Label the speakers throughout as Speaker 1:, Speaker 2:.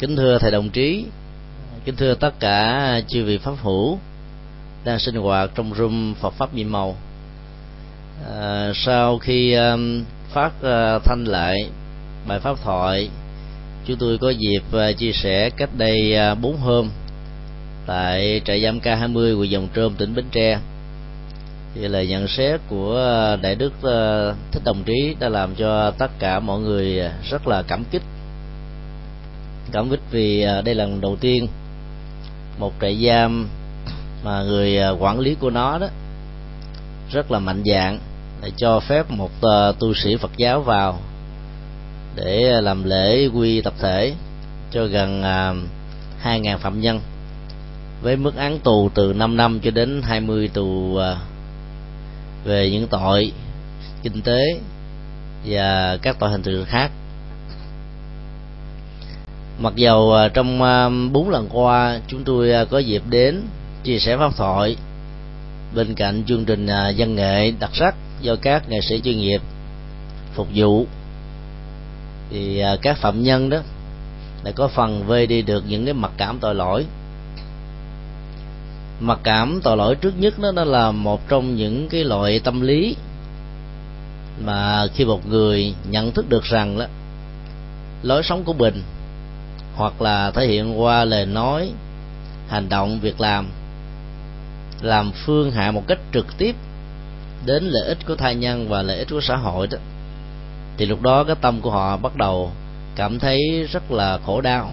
Speaker 1: kính thưa thầy đồng chí kính thưa tất cả chư vị pháp hữu đang sinh hoạt trong room Phật pháp nhiệm màu. À, sau khi um, phát uh, thanh lại bài pháp thoại chúng tôi có dịp uh, chia sẻ cách đây uh, hôm tại trại giam K20 huyện Dòng Trôm tỉnh Bến Tre. Thì là nhận xét của đại đức thích đồng trí đã làm cho tất cả mọi người rất là cảm kích cảm kích vì à, đây là lần đầu tiên một trại giam mà người à, quản lý của nó đó rất là mạnh dạng để cho phép một à, tu sĩ Phật giáo vào để làm lễ quy tập thể cho gần 2.000 phạm nhân với mức án tù từ 5 năm cho đến 20 tù về những tội kinh tế và các tội hình sự khác mặc dầu à, trong à, bốn lần qua chúng tôi à, có dịp đến chia sẻ pháp thoại bên cạnh chương trình văn nghệ đặc sắc do các nghệ sĩ chuyên nghiệp phục vụ thì các phạm nhân đó đã có phần vơi đi được những cái mặc cảm tội lỗi. Mặc cảm tội lỗi trước nhất đó, đó là một trong những cái loại tâm lý mà khi một người nhận thức được rằng đó lối sống của mình hoặc là thể hiện qua lời nói, hành động, việc làm làm phương hại một cách trực tiếp đến lợi ích của thai nhân và lợi ích của xã hội đó, thì lúc đó cái tâm của họ bắt đầu cảm thấy rất là khổ đau.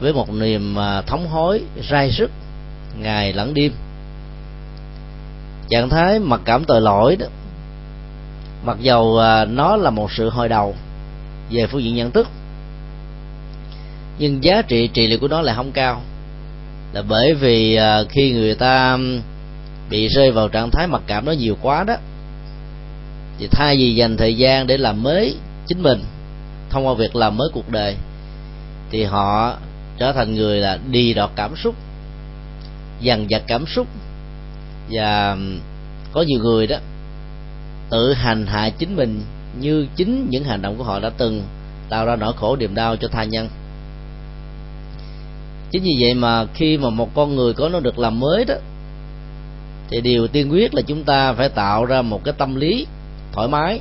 Speaker 1: Với một niềm à, thống hối, rai sức, ngày lẫn đêm, trạng thái mặc cảm tội lỗi đó, mặc dầu à, nó là một sự hồi đầu về phương diện nhận thức nhưng giá trị trị liệu của nó lại không cao. Là bởi vì à, khi người ta bị rơi vào trạng thái mặc cảm nó nhiều quá đó, thì thay vì dành thời gian để làm mới chính mình, thông qua việc làm mới cuộc đời, thì họ trở thành người là đi đọt cảm xúc, dằn vặt cảm xúc, và có nhiều người đó tự hành hạ chính mình như chính những hành động của họ đã từng tạo ra nỗi khổ niềm đau cho tha nhân chính vì vậy mà khi mà một con người có nó được làm mới đó, thì điều tiên quyết là chúng ta phải tạo ra một cái tâm lý thoải mái,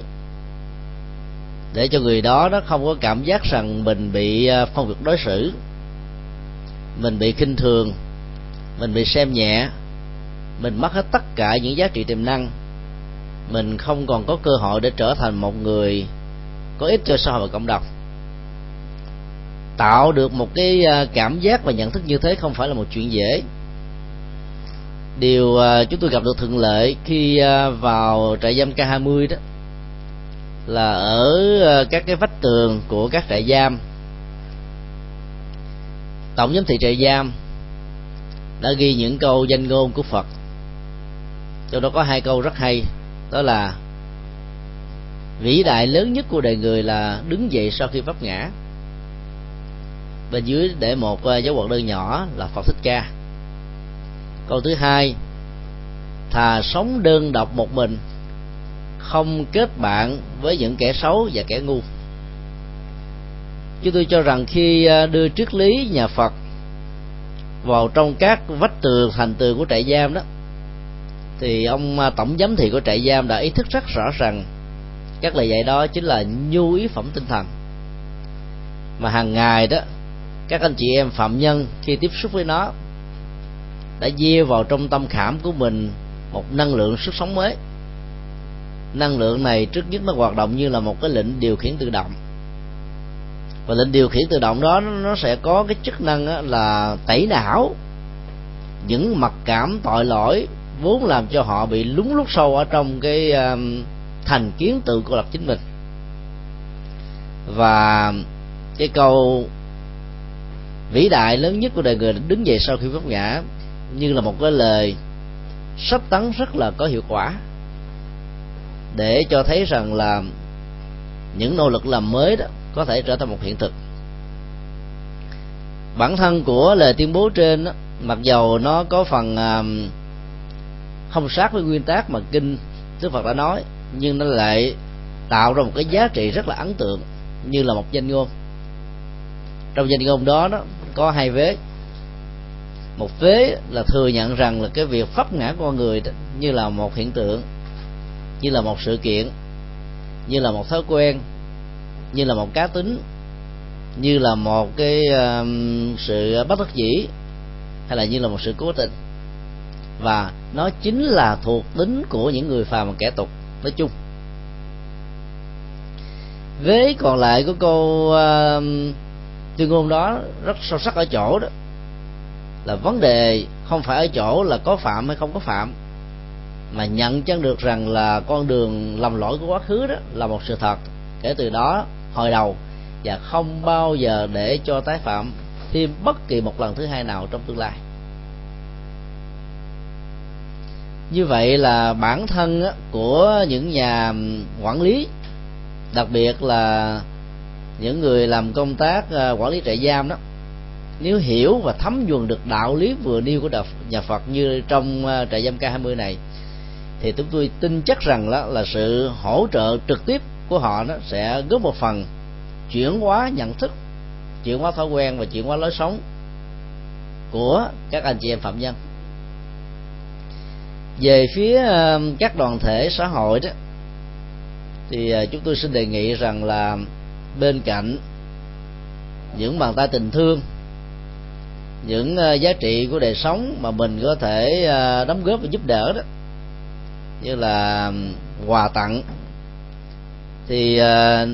Speaker 1: để cho người đó nó không có cảm giác rằng mình bị à, phong việc đối xử, mình bị khinh thường, mình bị xem nhẹ, mình mất hết tất cả những giá trị tiềm năng. Mình không còn có cơ hội để trở thành một người có ích cho xã hội và cộng đồng tạo được một cái à, cảm giác và nhận thức như thế không phải là một chuyện dễ. Điều à, chúng tôi gặp được thuận lợi khi à, vào trại giam K20 đó, là ở các cái vách tường của các trại giam. Tổng giám thị trại giam đã ghi những câu danh ngôn của Phật. Trong đó có hai câu rất hay, đó là, vĩ đại lớn nhất của đời người là đứng dậy sau khi vấp ngã bên dưới để một ờ, dấu quạt đơn nhỏ là Phật thích ca. Câu thứ hai, thà sống đơn độc một mình, không kết bạn với những kẻ xấu và kẻ ngu. Chúng tôi cho rằng khi ờ, đưa triết lý nhà Phật vào trong các vách tường thành tường của trại giam đó, thì ông ờ, tổng giám thị của trại giam đã ý thức rất rõ rằng các lời dạy đó chính là nhu yếu phẩm tinh thần. Mà hàng ngày đó các anh chị em phạm nhân khi tiếp xúc với nó đã gieo vào trong tâm khảm của mình một năng lượng sức sống mới. Năng lượng này trước nhất nó hoạt động như là một cái lệnh điều khiển tự động. Và lệnh điều khiển tự động đó, nó sẽ có cái chức năng là tẩy não, những mặc cảm tội lỗi vốn làm cho họ bị lúng lút sâu ở trong cái um, thành kiến tự cô lập chính mình. Và cái câu vĩ đại lớn nhất của đời người đứng dậy sau khi vấp ngã như là một cái lời sắp tấn rất là có hiệu quả để cho thấy rằng là những nỗ lực làm mới đó có thể trở thành một hiện thực. Bản thân của lời tuyên bố trên đó, mặc dầu nó có phần um, không sát với nguyên tắc mà kinh Đức Phật đã nói nhưng nó lại tạo ra một cái giá trị rất là ấn tượng như là một danh ngôn trong danh ngôn đó đó có hai vế. Một vế là thừa nhận rằng là cái việc pháp ngã con người đó, như là một hiện tượng như là một sự kiện như là một thói quen như là một cá tính như là một cái uh, sự bất đắc dĩ hay là như là một sự cố tình. Và nó chính là thuộc tính của những người phàm và kẻ tục nói chung. Vế còn lại của câu uh, tuyên ngôn đó rất sâu sắc ở chỗ đó. Là vấn đề không phải ở chỗ là có phạm hay không có phạm, mà nhận chân được rằng là con đường lầm lỗi của quá khứ đó là một sự thật. Kể từ đó, hồi đầu, và không bao giờ để cho tái phạm thêm bất kỳ một lần thứ hai nào trong tương lai. Như vậy là bản thân của những nhà quản lý, đặc biệt là những người làm công tác à, quản lý trại giam đó, nếu hiểu và thấm nhuần được đạo lý vừa nêu của đạo nhà Phật như trong à, trại giam K20 này, thì chúng tôi tin chắc rằng đó là sự hỗ trợ trực tiếp của họ nó sẽ góp một phần chuyển hóa nhận thức, chuyển hóa thói quen và chuyển hóa lối sống của các anh chị em phạm nhân. Về phía à, các đoàn thể xã hội đó, thì chúng tôi xin đề nghị rằng là bên cạnh những bàn tay tình thương, những ờ, giá trị của đời sống mà mình có thể ờ, đóng góp và giúp đỡ đó, như là quà tặng, thì ờ,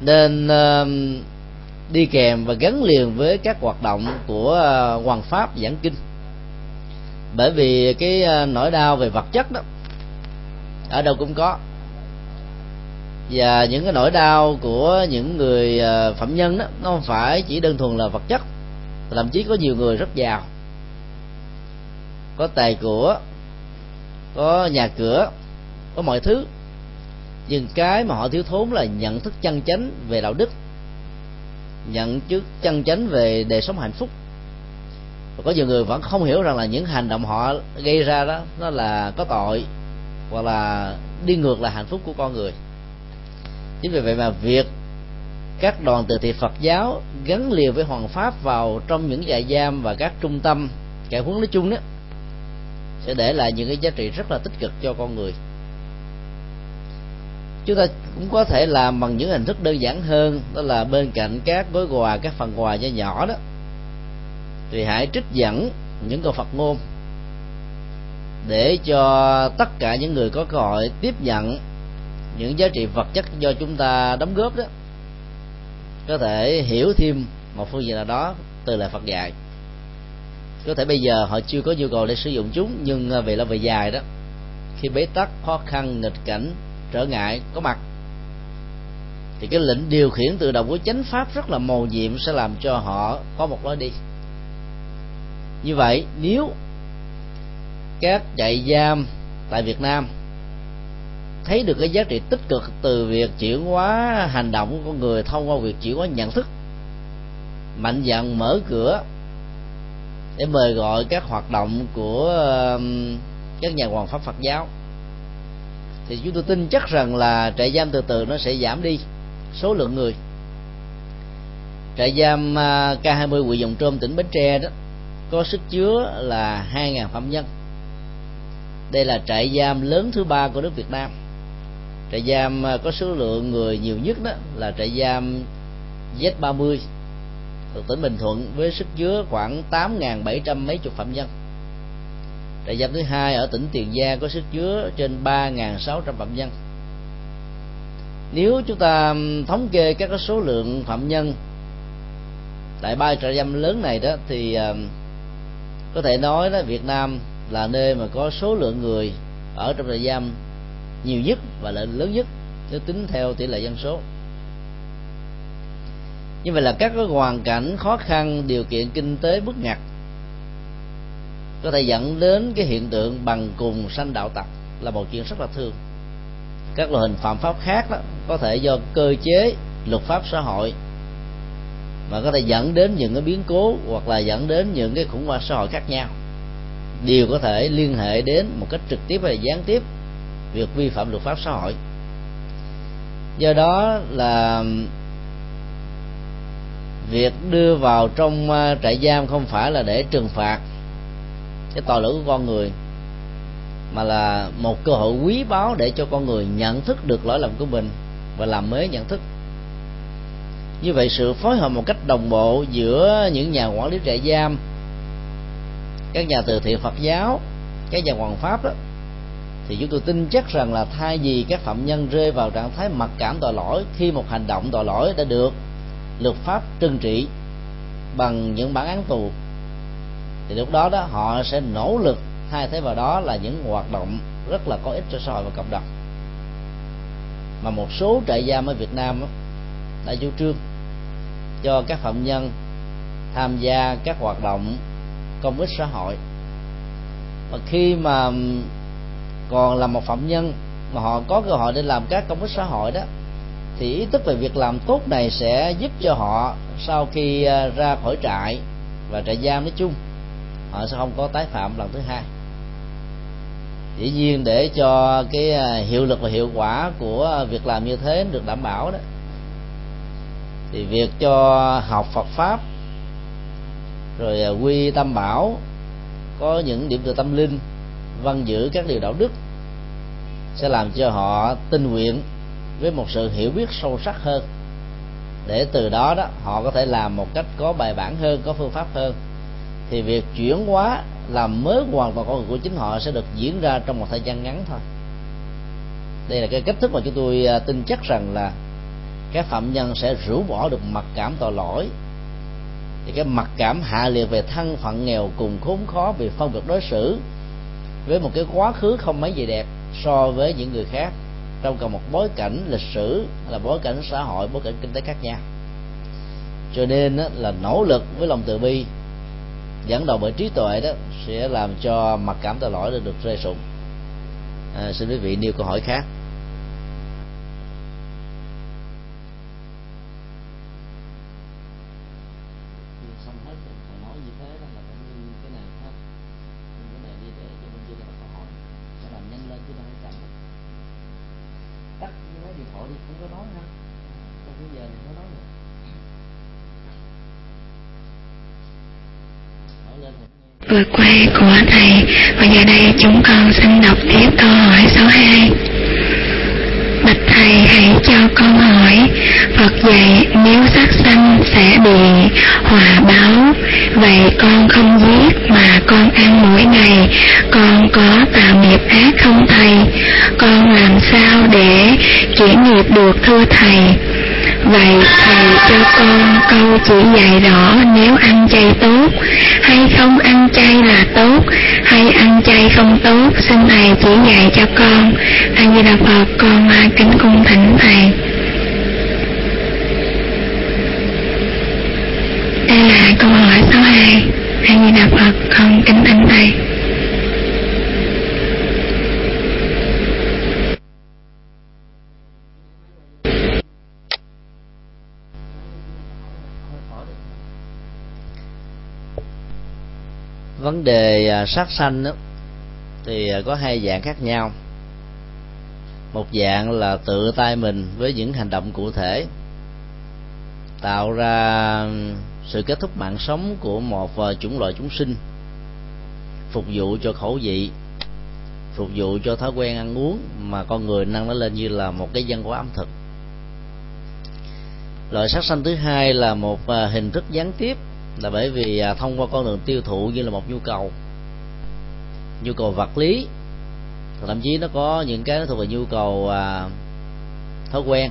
Speaker 1: nên đi kèm và gắn liền với các hoạt động của hoàng pháp giảng kinh. Bởi vì cái nỗi đau về vật chất đó, ở đâu cũng có và những cái nỗi đau của những người à, phạm nhân đó, nó không phải chỉ đơn thuần là vật chất, thậm chí có nhiều người rất giàu. Có tài của, có nhà cửa, có mọi thứ. Nhưng cái mà họ thiếu thốn là nhận thức chân chánh về đạo đức, nhận thức chân chánh về đời sống hạnh phúc. Và có nhiều người vẫn không hiểu rằng là những hành động họ gây ra đó, nó là có tội hoặc là đi ngược lại hạnh phúc của con người chính vì vậy mà việc các đoàn từ thiện Phật giáo gắn liền với hoàng pháp vào trong những trại giam và các trung tâm cải huấn nói chung đó, sẽ để lại những cái giá trị rất là tích cực cho con người. Chúng ta cũng có thể làm bằng những hình thức đơn giản hơn, đó là bên cạnh các gói quà, các phần quà nhỏ nhỏ đó, thì hãy trích dẫn những câu Phật ngôn để cho tất cả những người có cơ hội tiếp nhận những giá trị vật chất do chúng ta đóng góp đó, có thể hiểu thêm một phương diện nào đó từ lời Phật dạy. Có thể bây giờ họ chưa có nhu cầu để sử dụng chúng, nhưng à, về lâu về dài đó, khi bế tắc, khó khăn, nghịch cảnh, trở ngại, có mặt, thì cái lệnh điều khiển tự động của chánh pháp rất là màu nhiệm sẽ làm cho họ có một lối đi. Như vậy, nếu các trại giam tại Việt Nam thấy được cái giá trị tích cực từ việc chuyển hóa hành động của con người thông qua việc chuyển hóa nhận thức. Mạnh dạn mở cửa để mời gọi các hoạt động của um, các nhà hoàng pháp Phật giáo. Thì chúng tôi tin chắc rằng là trại giam từ từ nó sẽ giảm đi số lượng người. Trại giam à, K20 huyện Dòng Trôm, tỉnh Bến Tre đó, có sức chứa là 2.000 phạm nhân. Đây là trại giam lớn thứ ba của nước Việt Nam trại giam à, có số lượng người nhiều nhất đó là trại giam Z30 thuộc tỉnh Bình Thuận với sức chứa khoảng 8.700 mấy chục phạm nhân. Trại giam thứ hai ở tỉnh Tiền Giang có sức chứa trên 3.600 phạm nhân. Nếu chúng ta thống kê các số lượng phạm nhân tại ba trại giam lớn này đó thì có thể nói đó Việt Nam là nơi mà có số lượng người ở trong trại giam nhiều nhất và là lớn nhất nếu tính theo tỷ lệ dân số. Như vậy là các cái hoàn cảnh khó khăn, điều kiện kinh tế bức ngặt có thể dẫn đến cái hiện tượng bằng cùng sanh đạo tặc là một chuyện rất là thương các loại hình phạm pháp khác đó có thể do cơ chế, luật pháp xã hội mà có thể dẫn đến những cái biến cố hoặc là dẫn đến những cái khủng hoảng xã hội khác nhau. Đều có thể liên hệ đến một cách trực tiếp hay gián tiếp việc vi phạm luật pháp xã hội. Do đó là việc đưa vào trong à, trại giam không phải là để trừng phạt cái tội lỗi của con người, mà là một cơ hội quý báu để cho con người nhận thức được lỗi lầm của mình và làm mới nhận thức. Như vậy sự phối hợp một cách đồng bộ giữa những nhà quản lý trại giam, các nhà từ thiện phật giáo, các nhà hoàng pháp đó thì chúng tôi tin chắc rằng là thay vì các phạm nhân rơi vào trạng thái mặc cảm tội lỗi, khi một hành động tội lỗi đã được luật pháp trừng trị bằng những bản án tù, thì lúc đó đó họ sẽ nỗ lực thay thế vào đó là những hoạt động rất là có ích cho xã hội và cộng đồng. Mà một số trại giam ở Việt Nam đã chủ trương, cho các phạm nhân tham gia các hoạt động công ích xã hội. Và khi mà còn là một phạm nhân mà họ có cơ hội để làm các công ích xã hội đó, thì ý thức về việc làm tốt này sẽ giúp cho họ sau khi à, ra khỏi trại và trại giam nói chung, họ sẽ không có tái phạm lần thứ hai. Dĩ nhiên để cho cái à, hiệu lực và hiệu quả của việc làm như thế được đảm bảo đó, thì việc cho học Phật pháp, rồi à, quy tâm bảo, có những điểm từ tâm linh văn giữ các điều đạo đức sẽ làm cho họ tinh nguyện với một sự hiểu biết sâu sắc hơn. Để từ đó đó, họ có thể làm một cách có bài bản hơn, có phương pháp hơn. Thì việc chuyển hóa, làm mới hoàn toàn con người của chính họ sẽ được diễn ra trong một thời gian ngắn thôi. Đây là cái cách thức mà chúng tôi à, tin chắc rằng là các phạm nhân sẽ rũ bỏ được mặc cảm tội lỗi. Thì cái mặc cảm hạ liệt về thân phận nghèo cùng khốn khó vì phong biệt đối xử với một cái quá khứ không mấy gì đẹp so với những người khác. Trong cả một bối cảnh lịch sử là bối cảnh xã hội bối cảnh kinh tế khác nhau. Cho nên là nỗ lực với lòng từ bi dẫn đầu bởi trí tuệ đó sẽ làm cho mặc cảm tội lỗi được rơi sụng à, xin quý vị nêu câu hỏi khác.
Speaker 2: Vừa quay của thầy Và giờ đây chúng con xin đọc tiếp câu hỏi số 2 Bạch thầy hãy cho con hỏi, Phật dạy nếu sát sanh sẽ bị hòa báo, Vậy con không giết mà con ăn mỗi ngày, Con có tạo nghiệp ác không thầy? Con làm sao để chuyển nghiệp được thưa thầy? Vậy thầy cho con câu chỉ dạy rõ nếu ăn chay tốt, hay không ăn chay là tốt, hay ăn chay không tốt, xin thầy chỉ dạy cho con. A di đà phật con à, kính cung thỉnh thầy. Đây là câu hỏi số 2 a di đà phật con kính thỉnh thầy.
Speaker 1: Vấn đề à, sát sanh đó, thì à, có hai dạng khác nhau. Một dạng là tự tay mình với những hành động cụ thể tạo ra sự kết thúc mạng sống của một à, chủng loại chúng sinh phục vụ cho khẩu vị phục vụ cho thói quen ăn uống mà con người nâng nó lên như là một cái dân của ẩm thực. Loại sát sanh thứ hai là một hình thức gián tiếp là bởi vì à, thông qua con đường tiêu thụ như là một nhu cầu. Nhu cầu vật lý. Thậm chí nó có những cái nó thuộc về nhu cầu à, thói quen.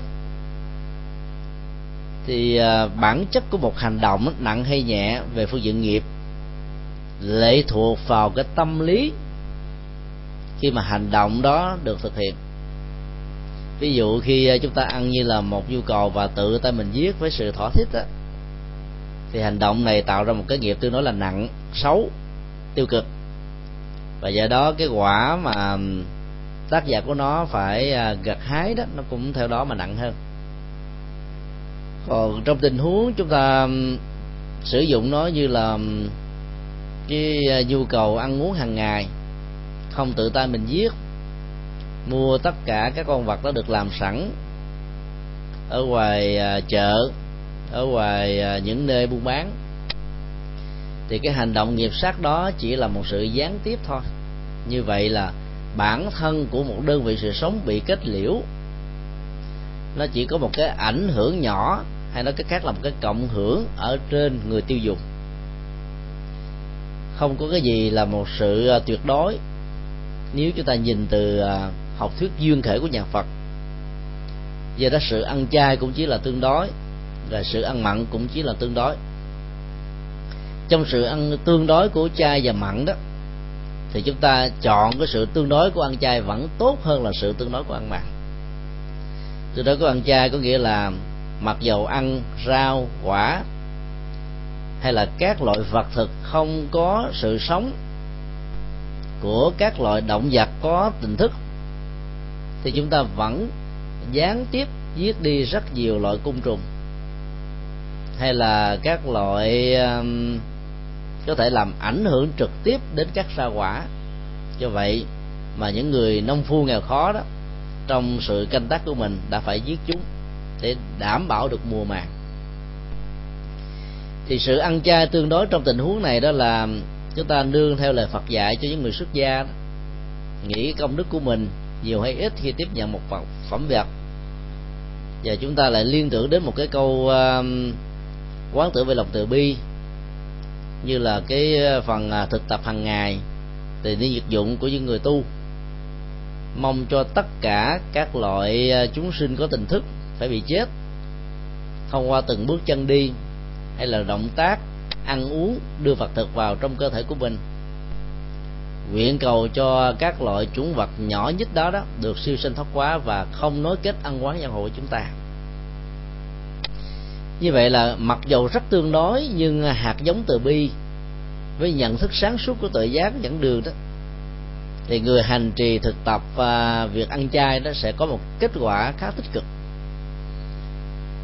Speaker 1: Thì à, bản chất của một hành động nặng hay nhẹ về phương diện nghiệp lệ thuộc vào cái tâm lý khi mà hành động đó được thực hiện. Ví dụ khi à, chúng ta ăn như là một nhu cầu và tự tay mình giết với sự thỏa thích đó, thì hành động này tạo ra một cái nghiệp tương đối là nặng, xấu, tiêu cực. Và do đó cái quả mà tác giả của nó phải à, gặt hái đó, nó cũng theo đó mà nặng hơn. Còn trong tình huống chúng ta sử dụng nó như là cái à, nhu cầu ăn uống hàng ngày, không tự tay mình giết, mua tất cả các con vật đó được làm sẵn ở ngoài à, chợ ở ngoài à, những nơi buôn bán. Thì cái hành động nghiệp sát đó chỉ là một sự gián tiếp thôi. Như vậy là bản thân của một đơn vị sự sống bị kết liễu. Nó chỉ có một cái ảnh hưởng nhỏ, hay nói cách khác là một cái cộng hưởng ở trên người tiêu dùng. Không có cái gì là một sự à, tuyệt đối. Nếu chúng ta nhìn từ à, học thuyết duyên khởi của nhà Phật, do đó sự ăn chay cũng chỉ là tương đối là sự ăn mặn cũng chỉ là tương đối. Trong sự ăn tương đối của chay và mặn đó, thì chúng ta chọn cái sự tương đối của ăn chay vẫn tốt hơn là sự tương đối của ăn mặn. Tương đối của ăn chay có nghĩa là mặc dầu ăn rau, quả, hay là các loại vật thực không có sự sống của các loại động vật có tình thức, thì chúng ta vẫn gián tiếp giết đi rất nhiều loại côn trùng hay là các loại um, có thể làm ảnh hưởng trực tiếp đến các ra quả do vậy mà những người nông phu nghèo khó đó trong sự canh tác của mình đã phải giết chúng để đảm bảo được mùa màng. Thì sự ăn chay tương đối trong tình huống này đó là chúng ta nương theo lời Phật dạy cho những người xuất gia đó, nghĩ công đức của mình nhiều hay ít khi tiếp nhận một phẩm vật. Và chúng ta lại liên tưởng đến một cái câu uh, quán tưởng về lòng từ bi, như là cái ờ, phần à, thực tập hàng ngày từ đi vật dụng của những người tu. Mong cho tất cả các loại ờ, chúng sinh có tình thức phải bị chết, thông qua từng bước chân đi, hay là động tác, ăn uống, đưa vật thực vào trong cơ thể của mình. Nguyện cầu cho các loại chúng vật nhỏ nhất đó đó được siêu sinh thoát quá và không nối kết ăn quán giang hộ của chúng ta như vậy là mặc dầu rất tương đối, nhưng hạt giống từ bi với nhận thức sáng suốt của tự giác dẫn đường đó, thì người hành trì thực tập và việc ăn chay đó sẽ có một kết quả khá tích cực.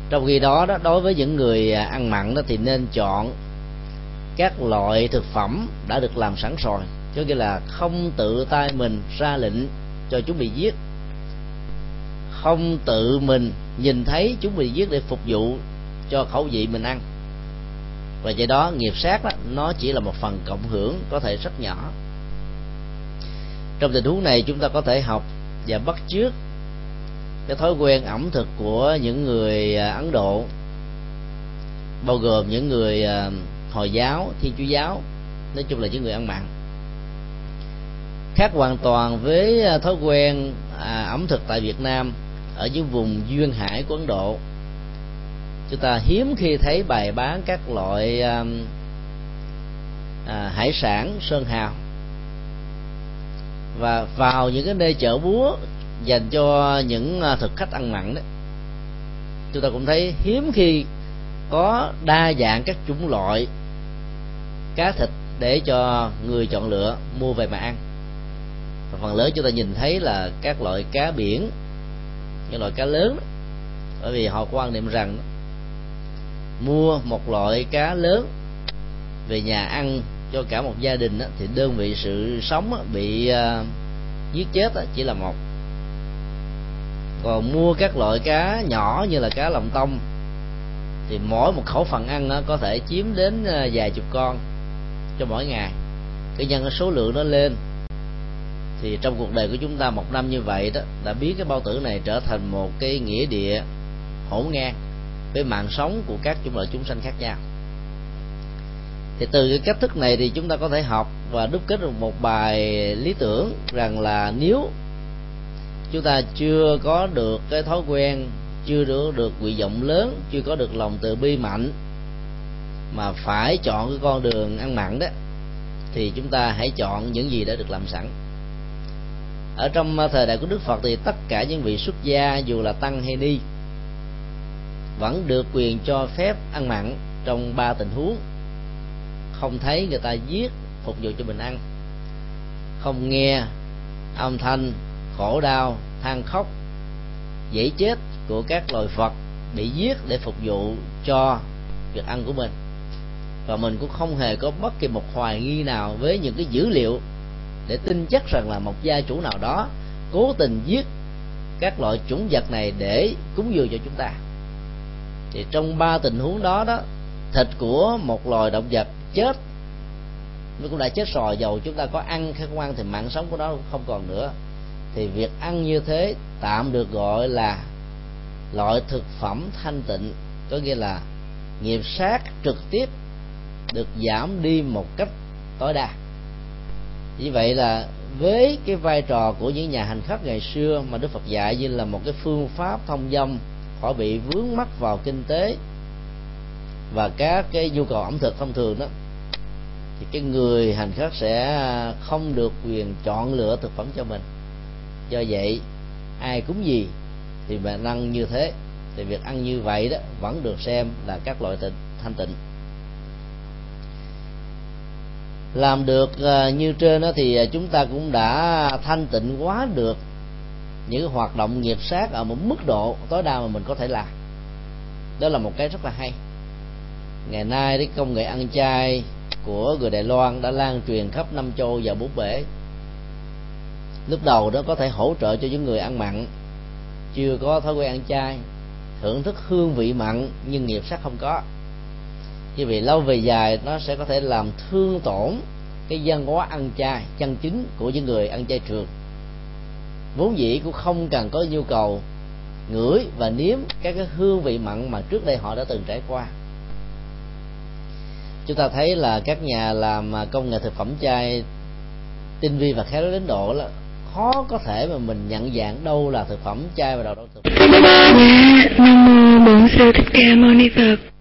Speaker 1: Trong khi đó đó, đối với những người ăn mặn đó thì nên chọn các loại thực phẩm đã được làm sẵn rồi cho nghĩa là không tự tay mình ra lệnh cho chúng bị giết. Không tự mình nhìn thấy chúng bị giết để phục vụ cho khẩu vị mình ăn. Và do đó nghiệp sát đó, nó chỉ là một phần cộng hưởng có thể rất nhỏ. Trong tình huống này chúng ta có thể học và bắt chước cái thói quen ẩm thực của những người à, ấn độ bao gồm những người à, hồi giáo thiên chúa giáo nói chung là những người ăn mặn. Khác hoàn toàn với à, thói quen à, ẩm thực tại Việt Nam ở những vùng duyên hải của Ấn Độ chúng ta hiếm khi thấy bày bán các loại à, à, hải sản sơn hào và vào những cái nơi chợ búa dành cho những à, thực khách ăn mặn đó chúng ta cũng thấy hiếm khi có đa dạng các chủng loại cá thịt để cho người chọn lựa mua về mà ăn và phần lớn chúng ta nhìn thấy là các loại cá biển những loại cá lớn đó. bởi vì họ quan niệm rằng mua một loại cá lớn về nhà ăn cho cả một gia đình đó, thì đơn vị sự sống bị uh, giết chết chỉ là một. Còn mua các loại cá nhỏ như là cá lòng tông thì mỗi một khẩu phần ăn có thể chiếm đến à, vài chục con cho mỗi ngày. Cái nhân số lượng nó lên. Thì trong cuộc đời của chúng ta một năm như vậy đó đã biến cái bao tử này trở thành một cái nghĩa địa hỗn ngang với mạng sống của các chủng loại chúng sanh khác nhau. Thì từ cái cách thức này thì chúng ta có thể học và đúc kết được một bài lý tưởng rằng là nếu chúng ta chưa có được cái thói quen, chưa được được nguyện vọng lớn, chưa có được lòng từ bi mạnh mà phải chọn cái con đường ăn mặn đó, thì chúng ta hãy chọn những gì đã được làm sẵn. Ở trong ờ, thời đại của đức phật thì tất cả những vị xuất gia dù là tăng hay ni vẫn được quyền cho phép ăn mặn trong ba tình huống. Không thấy người ta giết phục vụ cho mình ăn không nghe âm thanh, khổ đau, than khóc, dễ chết của các loài vật bị giết để phục vụ cho việc ăn của mình. Và mình cũng không hề có bất kỳ một hoài nghi nào với những cái dữ liệu để tin chắc rằng là một gia chủ nào đó cố tình giết các loại chủng vật này để cúng dường cho chúng ta thì trong ba tình huống đó đó, thịt của một loài động vật chết, nó cũng đã chết rồi dầu, chúng ta có ăn hay không ăn thì mạng sống của nó cũng không còn nữa. Thì việc ăn như thế tạm được gọi là loại thực phẩm thanh tịnh, có nghĩa là nghiệp sát trực tiếp được giảm đi một cách tối đa. Như vậy là với cái vai trò của những nhà hành khất ngày xưa mà đức phật dạy như là một cái phương pháp thông dong khỏi bị vướng mắc vào kinh tế và các cái nhu cầu ẩm thực thông thường đó, thì cái người hành khách sẽ không được quyền chọn lựa thực phẩm cho mình. Do vậy, ai cúng gì thì mình ăn như thế, thì việc ăn như vậy đó vẫn được xem là các loại tịnh thanh tịnh. Làm được à, như trên đó thì à, chúng ta cũng đã thanh tịnh quá được những hoạt động nghiệp sát ở một mức độ tối đa mà mình có thể làm. Đó là một cái rất là hay. Ngày nay cái công nghệ ăn chay của người Đài Loan đã lan truyền khắp năm châu và bốn bể. Lúc đầu đó có thể hỗ trợ cho những người ăn mặn, chưa có thói quen ăn chay, thưởng thức hương vị mặn nhưng nghiệp sắc không có. Như vậy lâu về dài nó sẽ có thể làm thương tổn cái văn hóa ăn chay, chân chính của những người ăn chay trường vốn dĩ cũng không cần có nhu cầu ngửi và nếm các cái hương vị mặn mà trước đây họ đã từng trải qua. Chúng ta thấy là các nhà làm à, công nghệ thực phẩm chay, tinh vi và khéo đến độ là khó có thể mà mình nhận dạng đâu là thực phẩm chay và đâu là thực phẩm.
Speaker 2: Nam mô bổn sư thích ca mâu ni phật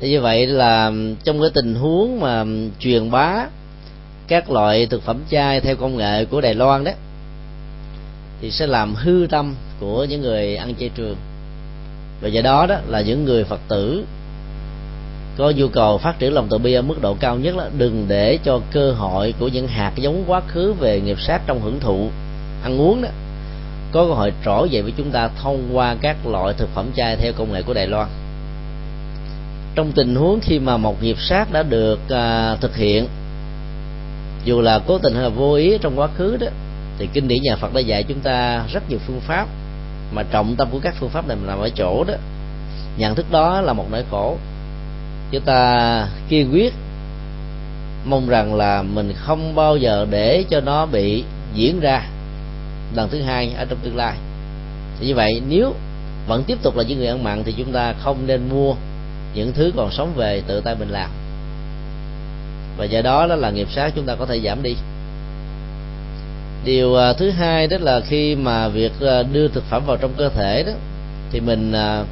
Speaker 1: thì như vậy là trong cái tình huống mà truyền bá các loại thực phẩm chay theo công nghệ của Đài Loan đó, thì sẽ làm hư tâm của những người ăn chay trường. Và do đó đó là những người Phật tử có nhu cầu phát triển lòng từ bi ở mức độ cao nhất là đừng để cho cơ hội của những hạt giống quá khứ về nghiệp sát trong hưởng thụ, ăn uống đó, có cơ hội trỗi dậy với chúng ta thông qua các loại thực phẩm chay theo công nghệ của Đài Loan trong tình huống khi mà một nghiệp sát đã được à, thực hiện. Dù là cố tình hay là vô ý trong quá khứ đó thì kinh điển nhà Phật đã dạy chúng ta rất nhiều phương pháp mà trọng tâm của các phương pháp này nằm ở chỗ đó. Nhận thức đó là một nỗi khổ. Chúng ta kiên quyết mong rằng là mình không bao giờ để cho nó bị diễn ra lần thứ hai ở trong tương lai. Thì như vậy nếu vẫn tiếp tục là những người ăn mặn thì chúng ta không nên mua những thứ còn sống về tự tay mình làm. Và do đó đó là nghiệp sát chúng ta có thể giảm đi. Điều à, thứ hai đó là khi mà việc à, đưa thực phẩm vào trong cơ thể đó thì mình à,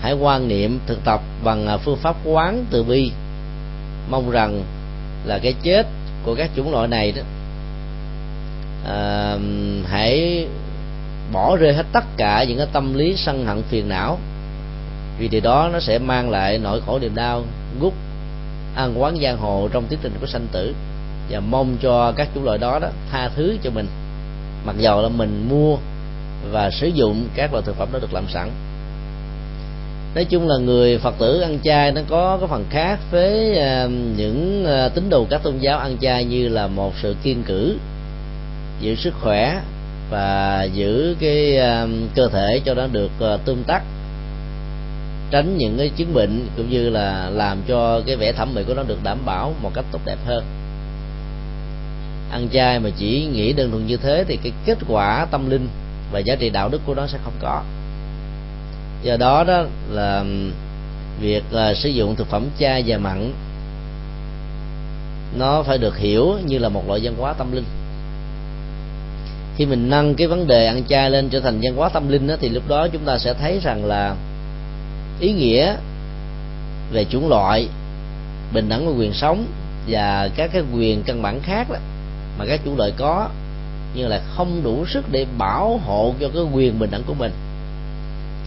Speaker 1: hãy quan niệm thực tập bằng phương pháp quán từ bi. Mong rằng là cái chết của các chủng loại này đó à, hãy bỏ rơi hết tất cả những cái tâm lý sân hận phiền não vì điều đó nó sẽ mang lại nỗi khổ niềm đau gút ăn quán giang hồ trong tiến trình của sanh tử. Và mong cho các chủ loại đó đó tha thứ cho mình. Mặc dầu là mình mua và sử dụng các loại thực phẩm đó được làm sẵn. Nói chung là người phật tử ăn chay nó có cái phần khác với à, những à, tín đồ các tôn giáo ăn chay như là một sự kiên cử, giữ sức khỏe và giữ cái à, cơ thể cho nó được tương tác tránh những cái chứng bệnh cũng như là làm cho cái vẻ thẩm mỹ của nó được đảm bảo một cách tốt đẹp hơn. Ăn chay mà chỉ nghĩ đơn thuần như thế thì cái kết quả tâm linh và giá trị đạo đức của nó sẽ không có. Do đó đó là việc là sử dụng thực phẩm chay và mặn nó phải được hiểu như là một loại văn hóa tâm linh. Khi mình nâng cái vấn đề ăn chay lên trở thành văn hóa tâm linh đó, thì lúc đó chúng ta sẽ thấy rằng là ý nghĩa về chủng loại bình đẳng quyền sống và các cái quyền căn bản khác đó mà các chủ loại có nhưng là không đủ sức để bảo hộ cho cái quyền bình đẳng của mình.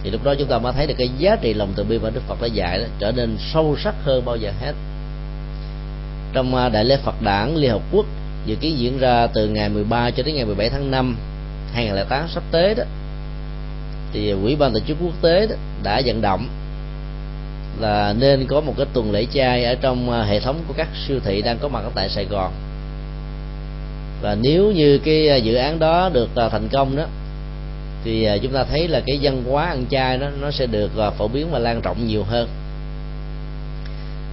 Speaker 1: Thì lúc đó chúng ta mới thấy được cái giá trị lòng từ bi mà đức phật đã dạy đó, trở nên sâu sắc hơn bao giờ hết. Trong à, đại lễ phật đản liên hợp quốc dự kiến diễn ra từ ngày 13 cho đến ngày 17 tháng 5 2008 sắp tới đó thì quỹ ban tổ chức quốc tế đó đã vận động là nên có một cái tuần lễ chay ở trong à, hệ thống của các siêu thị đang có mặt ở tại Sài Gòn. Và nếu như cái à, dự án đó được à, thành công đó, thì chúng ta thấy là cái văn hóa ăn chay đó, nó sẽ được phổ biến và lan rộng nhiều hơn.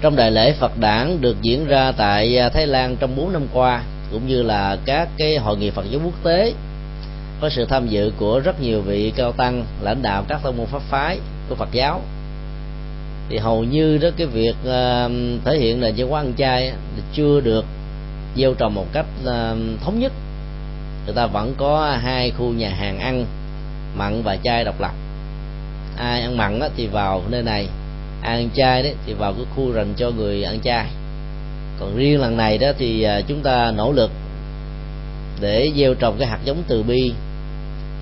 Speaker 1: Trong đại lễ Phật đản được diễn ra tại Thái Lan trong 4 năm qua, cũng như là các cái hội nghị Phật giáo quốc tế có sự tham dự của rất nhiều vị cao tăng lãnh đạo các tông môn pháp phái của Phật giáo thì hầu như đó cái việc uh, thể hiện là văn hóa ăn chay chưa được gieo trồng một cách uh, thống nhất. Người ta vẫn có hai khu nhà hàng ăn mặn và chay độc lập. Ai ăn mặn đó thì vào nơi này ai ăn chay đấy thì vào cái khu dành cho người ăn chay. Còn riêng lần này đó thì ờ, chúng ta nỗ lực để gieo trồng cái hạt giống từ bi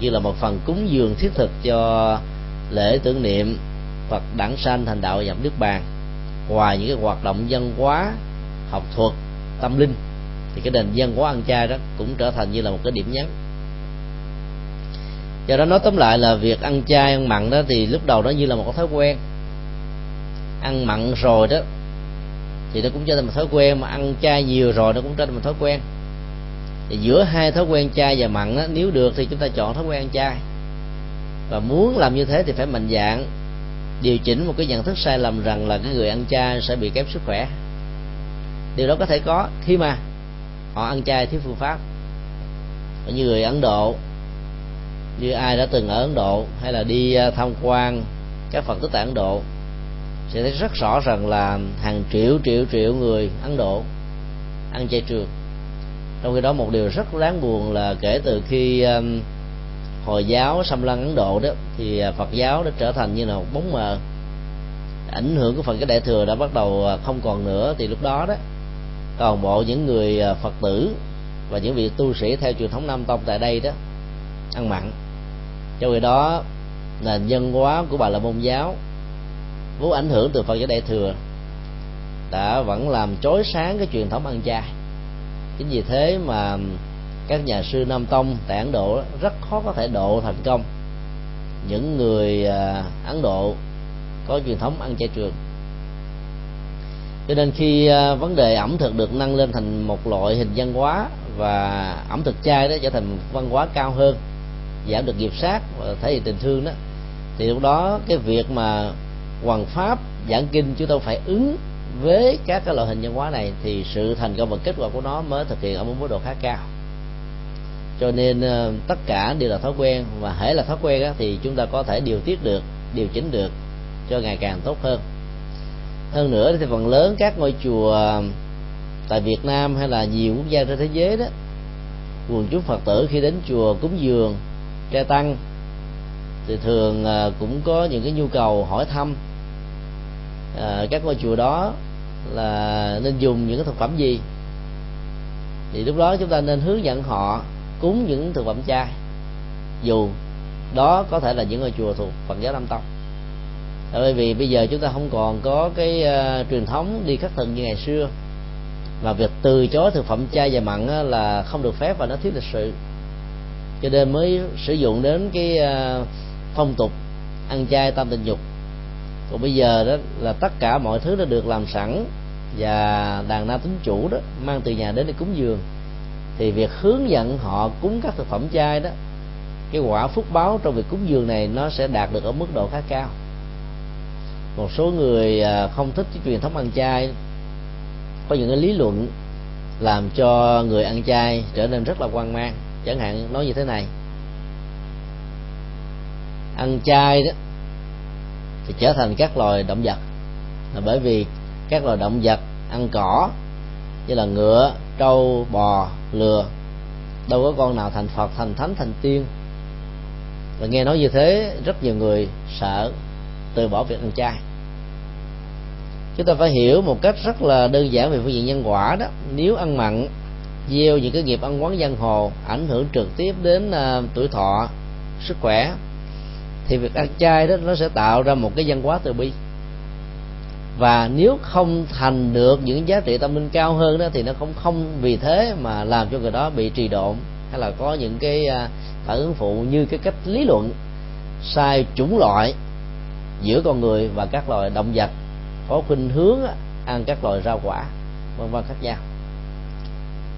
Speaker 1: như là một phần cúng dường thiết thực cho lễ tưởng niệm Phật đản sanh thành đạo nhập nước bàn. Ngoài những cái hoạt động văn hóa, học thuật, tâm linh, thì cái nền văn hóa ăn chay đó cũng trở thành như là một cái điểm nhấn. Do đó nói tóm lại là việc ăn chay, ăn mặn đó thì lúc đầu nó như là một cái thói quen. Ăn mặn rồi đó thì nó cũng trở thành một thói quen, mà ăn chay nhiều rồi nó cũng trở thành một thói quen thì giữa hai thói quen chay và mặn đó, nếu được thì chúng ta chọn thói quen chay và muốn làm như thế thì phải mạnh dạng điều chỉnh một cái nhận thức sai lầm rằng là cái người ăn chay sẽ bị kém sức khỏe. Điều đó có thể có khi mà họ ăn chay thiếu phương pháp. Như người ấn độ như ai đã từng ở ấn độ hay là đi à, tham quan các phật tử tại ấn độ sẽ thấy rất rõ rằng là hàng triệu triệu triệu người ấn độ ăn chay trường trong khi đó một điều rất đáng buồn là kể từ khi um, hồi giáo xâm lăng ấn độ đó thì à, phật giáo đã trở thành như là một bóng mờ. Ảnh hưởng của phần cái đại thừa đã bắt đầu à, không còn nữa thì lúc đó đó toàn bộ những người à, phật tử và những vị tu sĩ theo truyền thống nam tông tại đây đó ăn mặn. Cho người đó nền dân hóa của bà la môn giáo vốn ảnh hưởng từ phật giáo đại thừa đã vẫn làm chói sáng cái truyền thống ăn chay chính vì thế mà các nhà sư nam tông tại ấn độ rất khó có thể độ thành công. Những người à, ấn độ có truyền thống ăn chay trường. Cho nên khi à, vấn đề ẩm thực được nâng lên thành một loại hình văn hóa và ẩm thực chay đó trở thành văn hóa cao hơn, giảm được nghiệp sát và thể hiện tình thương đó, thì lúc đó cái việc mà hoàng pháp giảng kinh chúng ta phải ứng với các cái loại hình văn hóa này thì sự thành công và kết quả của nó mới thực hiện ở một mức độ khá cao. Cho nên ờ, tất cả đều là thói quen và hễ là thói quen á, thì chúng ta có thể điều tiết được điều chỉnh được cho ngày càng tốt hơn. Hơn nữa thì phần lớn các ngôi chùa tại Việt Nam hay là nhiều quốc gia trên thế giới đó quần chúng Phật tử khi đến chùa cúng dường tre tăng thì thường ờ, cũng có những cái nhu cầu hỏi thăm à, các ngôi chùa đó là nên dùng những cái thực phẩm gì? Thì lúc đó chúng ta nên hướng dẫn họ cúng những thực phẩm chay dù đó có thể là những ngôi chùa thuộc Phật giáo Nam Tông. Bởi vì bây giờ chúng ta không còn có cái uh, truyền thống đi khất thực như ngày xưa mà việc từ chối thực phẩm chay và mặn là không được phép và nó thiếu lịch sự. Cho nên mới sử dụng đến cái uh, phong tục ăn chay tam tình dục còn bây giờ đó là tất cả mọi thứ đã được làm sẵn và đàn nam tính chủ đó mang từ nhà đến để cúng dường. Thì việc hướng dẫn họ cúng các thực phẩm chay đó, cái quả phúc báo trong việc cúng dường này nó sẽ đạt được ở mức độ khá cao. Một số người à, không thích cái truyền thống ăn chay, có những cái lý luận làm cho người ăn chay trở nên rất là quan mang. Chẳng hạn nói như thế này. Ăn chay đó thì trở thành các loài động vật. Là bởi vì các loài động vật ăn cỏ như là ngựa trâu bò lừa đâu có con nào thành phật thành thánh thành tiên. Và nghe nói như thế rất nhiều người sợ từ bỏ việc ăn chay. Chúng ta phải hiểu một cách rất là đơn giản về phương diện nhân quả đó. Nếu ăn mặn gieo những cái nghiệp ăn quán giang hồ ảnh hưởng trực tiếp đến uh, tuổi thọ sức khỏe thì việc ăn chay đó, nó sẽ tạo ra một cái văn hóa từ bi. Và nếu không thành được những giá trị tâm linh cao hơn đó, thì nó không không vì thế mà làm cho người đó bị trì độn, hay là có những cái à, phản ứng phụ như cái cách lý luận sai chủng loại giữa con người và các loài động vật, có khuynh hướng ăn các loài rau quả, vân vân khác nhau.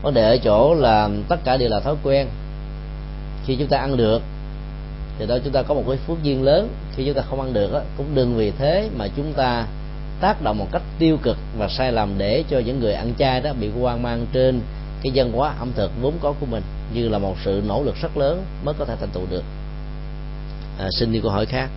Speaker 1: Vấn đề ở chỗ là tất cả đều là thói quen. Khi chúng ta ăn được thì đó chúng ta có một cái phước duyên lớn. Khi chúng ta không ăn được đó, cũng đừng vì thế mà chúng ta tác động một cách tiêu cực và sai lầm để cho những người ăn chay đó bị hoang mang trên cái dân hóa ẩm thực vốn có của mình như là một sự nỗ lực rất lớn mới có thể thành tựu được. À, xin đi câu hỏi khác.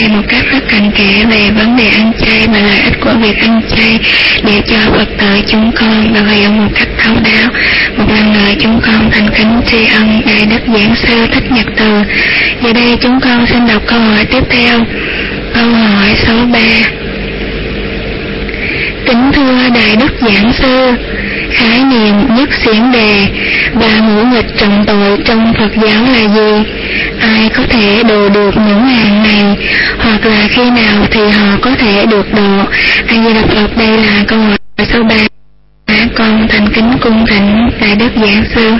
Speaker 2: Thầy một cách rất cặn kẽ về vấn đề ăn chay và lợi ích của việc ăn chay để cho Phật tử chúng con được hiểu một cách thấu đáo. Một lần nữa chúng con thành kính tri ân Đại Đức Giảng Sư Thích Nhật Từ. Giờ đây chúng con xin đọc câu hỏi tiếp theo. Câu hỏi số 3 Kính thưa Đại Đức Giảng Sư, khái niệm nhất xiển đề và ngũ nghịch trọng tội trong Phật giáo là gì? Ai có thể độ được những hàng này, hoặc là khi nào thì họ có thể được độ? A Di Đà Phật đây là câu hỏi số 3. Con thành kính cung thỉnh Đại Đức Giảng Sư.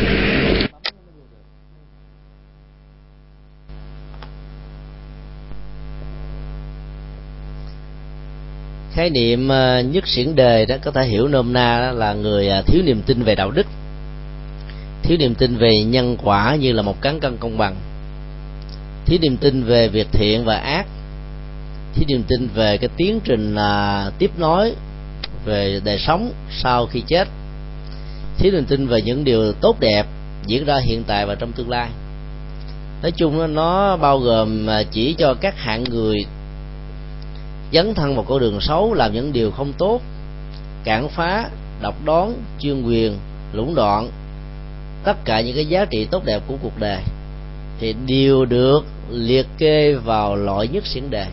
Speaker 1: Khái niệm ờ, nhất xiển đề đó, có thể hiểu nôm na là người à, thiếu niềm tin về đạo đức. Thiếu niềm tin về nhân quả như là một cán cân công bằng. Thiếu niềm tin về việc thiện và ác. Thiếu niềm tin về cái tiến trình là tiếp nối về đời sống sau khi chết. Thiếu niềm tin về những điều tốt đẹp diễn ra hiện tại và trong tương lai. Nói chung nó bao gồm à, chỉ cho các hạng người dấn thân một con đường xấu làm những điều không tốt, cản phá, độc đoán, chuyên quyền, lũng đoạn, tất cả những cái giá trị tốt đẹp của cuộc đời, thì đều được liệt kê vào loại nhất xiển đề.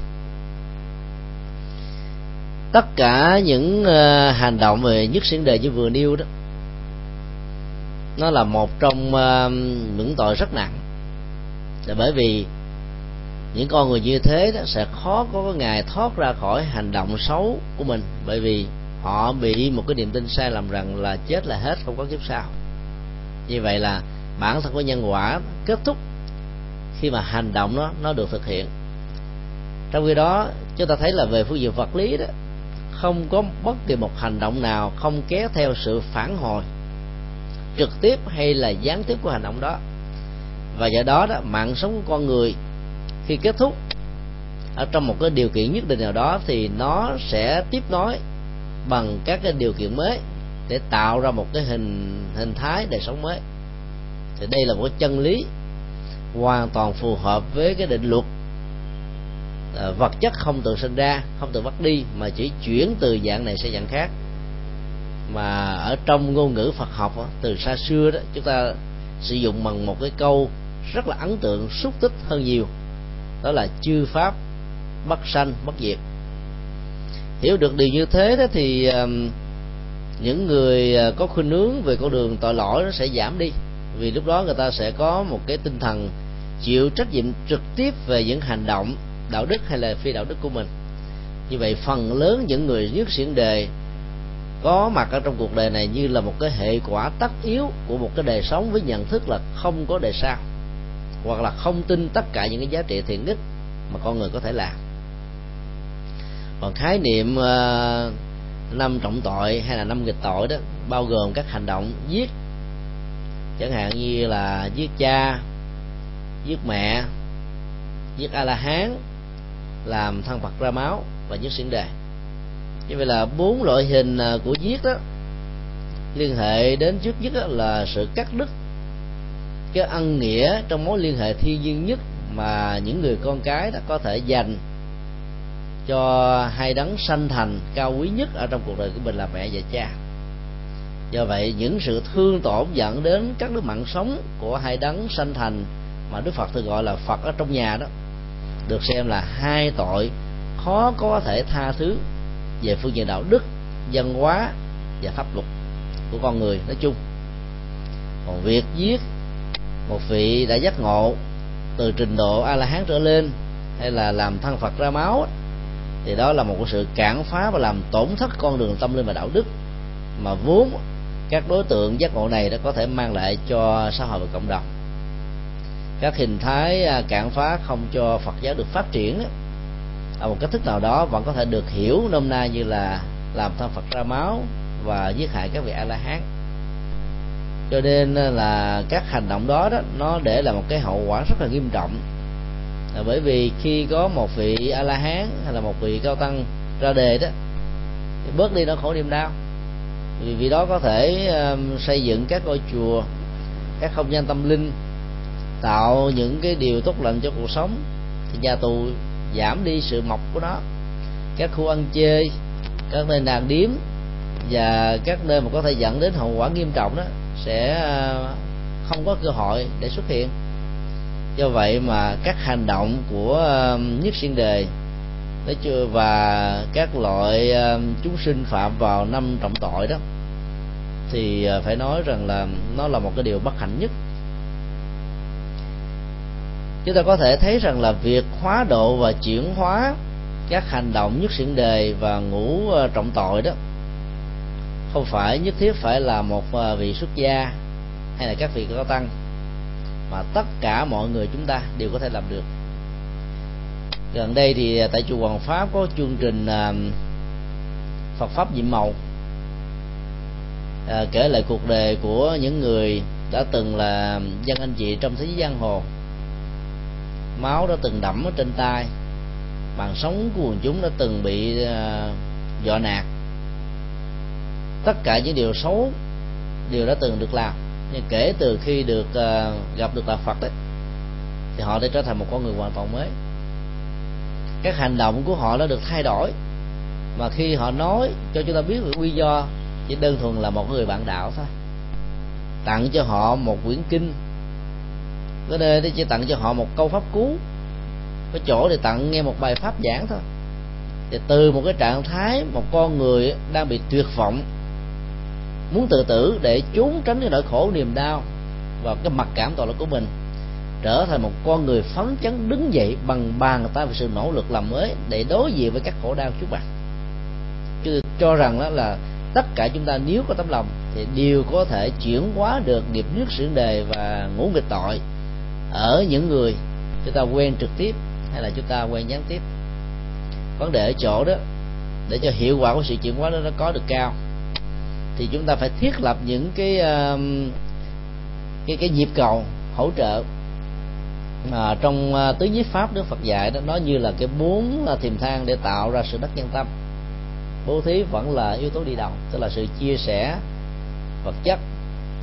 Speaker 1: Tất cả những ờ, hành động về nhất xiển đề như vừa nêu đó, nó là một trong những tội rất nặng. Là bởi vì những con người như thế đó sẽ khó có cái ngày thoát ra khỏi hành động xấu của mình. Bởi vì họ bị một cái niềm tin sai lầm rằng là chết là hết, không có kiếp sau. Như vậy là bản thân của nhân quả kết thúc khi mà hành động nó nó được thực hiện. Trong khi đó, chúng ta thấy là về phương diện vật lý đó, không có bất kỳ một hành động nào không kéo theo sự phản hồi trực tiếp hay là gián tiếp của hành động đó. Và do đó đó, mạng sống của con người khi kết thúc ở trong một cái điều kiện nhất định nào đó thì nó sẽ tiếp nối bằng các cái điều kiện mới để tạo ra một cái hình hình thái đời sống mới. Thì đây là một chân lý hoàn toàn phù hợp với cái định luật à, vật chất không tự sinh ra không tự bắt đi mà chỉ chuyển từ dạng này sang dạng khác. Mà ở trong ngôn ngữ Phật học từ xa xưa đó chúng ta sử dụng bằng một cái câu rất là ấn tượng xúc tích hơn nhiều đó là chư pháp, bất sanh, bất diệt. Hiểu được điều như thế đó thì những người ờ, có khuynh hướng về con đường tội lỗi nó sẽ giảm đi. Vì lúc đó người ta sẽ có một cái tinh thần chịu trách nhiệm trực tiếp về những hành động, đạo đức hay là phi đạo đức của mình. Như vậy phần lớn những người nhất xiển đề có mặt ở trong cuộc đời này như là một cái hệ quả tất yếu của một cái đời sống với nhận thức là không có đời sau hoặc là không tin tất cả những cái giá trị thiện ích mà con người có thể làm. Còn khái niệm uh, năm trọng tội hay là năm nghịch tội đó bao gồm các hành động giết chẳng hạn như là giết cha giết mẹ giết a la hán làm thân phật ra máu và giết xiển đề như vậy là bốn loại hình ờ, của giết đó liên hệ đến trước nhất là sự cắt đứt cái ân nghĩa trong mối liên hệ thiên nhiên nhất mà những người con cái đã có thể dành cho hai đấng sanh thành cao quý nhất ở trong cuộc đời của mình là mẹ và cha. Do vậy, những sự thương tổn dẫn đến các đứa mạng sống của hai đấng sanh thành mà đức phật thường gọi là phật ở trong nhà đó, được xem là hai tội khó có thể tha thứ về phương diện đạo đức, văn hóa và pháp luật của con người nói chung. Còn việc giết một vị đã giác ngộ từ trình độ a la hán trở lên hay là làm thân phật ra máu thì đó là một sự cản phá và làm tổn thất con đường tâm linh và đạo đức mà vốn các đối tượng giác ngộ này đã có thể mang lại cho xã hội và cộng đồng. Các hình thái à, cản phá không cho phật giáo được phát triển ở một cách thức nào đó vẫn có thể được hiểu nôm na như là làm thân phật ra máu và giết hại các vị a la hán cho nên ờ, là các hành động đó đó nó để lại một cái hậu quả rất là nghiêm trọng. Là bởi vì khi có một vị a la hán hay là một vị cao tăng ra đề đó thì bớt đi nó khổ niềm đau. Vì vì đó có thể um, xây dựng các ngôi chùa các không gian tâm linh tạo những cái điều tốt lành cho cuộc sống thì nhà tù giảm đi sự mọc của nó. Các khu ăn chơi các nơi nàng điếm và các nơi mà có thể dẫn đến hậu quả nghiêm trọng đó sẽ ờ, không có cơ hội để xuất hiện. Do vậy mà các hành động của ờ, nhất xuyên đề, nói chưa và các loại ờ, chúng sinh phạm vào năm trọng tội đó, thì phải nói rằng là nó là một cái điều bất hạnh nhất. Chúng ta có thể thấy rằng là việc hóa độ và chuyển hóa các hành động nhất xuyên đề và ngũ trọng tội đó không phải nhất thiết phải là một ờ, vị xuất gia hay là các vị cao tăng mà tất cả mọi người chúng ta đều có thể làm được. Gần đây thì ờ, tại chùa Hoàng Pháp có chương trình ờ, Phật pháp nhiệm màu. À, kể lại cuộc đời của những người đã từng là dân anh chị trong thế giới giang hồ. Máu đã từng đẫm ở trên tay mạng sống của quần chúng đã từng bị à, dọa nạt tất cả những điều xấu đều đã từng được làm. Nhưng kể từ khi được uh, gặp được đạo Phật đấy thì họ đã trở thành một con người hoàn toàn mới. Các hành động của họ đã được thay đổi. Mà khi họ nói cho chúng ta biết về nguyên do chỉ đơn thuần là một người bạn đạo thôi. Tặng cho họ một quyển kinh. Có nơi thì chỉ tặng cho họ một câu pháp cú. Có chỗ thì tặng nghe một bài pháp giảng thôi. Thì từ một cái trạng thái một con người đang bị tuyệt vọng muốn tự tử để trốn tránh cái nỗi khổ, niềm đau và cái mặc cảm tội lỗi của mình, trở thành một con người phấn chấn đứng dậy bằng bàn tay và sự nỗ lực làm mới để đối diện với các khổ đau trước mặt. Chứ cho rằng đó là tất cả chúng ta nếu có tấm lòng thì đều có thể chuyển hóa được nghiệp nước sự đề và ngũ nghịch tội ở những người chúng ta quen trực tiếp hay là chúng ta quen gián tiếp. Vấn đề ở chỗ đó, để cho hiệu quả của sự chuyển hóa đó nó có được cao thì chúng ta phải thiết lập những cái um, cái cái nhịp cầu hỗ trợ. Mà trong à, tứ nhiếp pháp đức Phật dạy đó, nó như là cái bốn à, thiềm thang để tạo ra sự đắc nhân tâm. Bố thí vẫn là yếu tố đi đầu, tức là sự chia sẻ vật chất.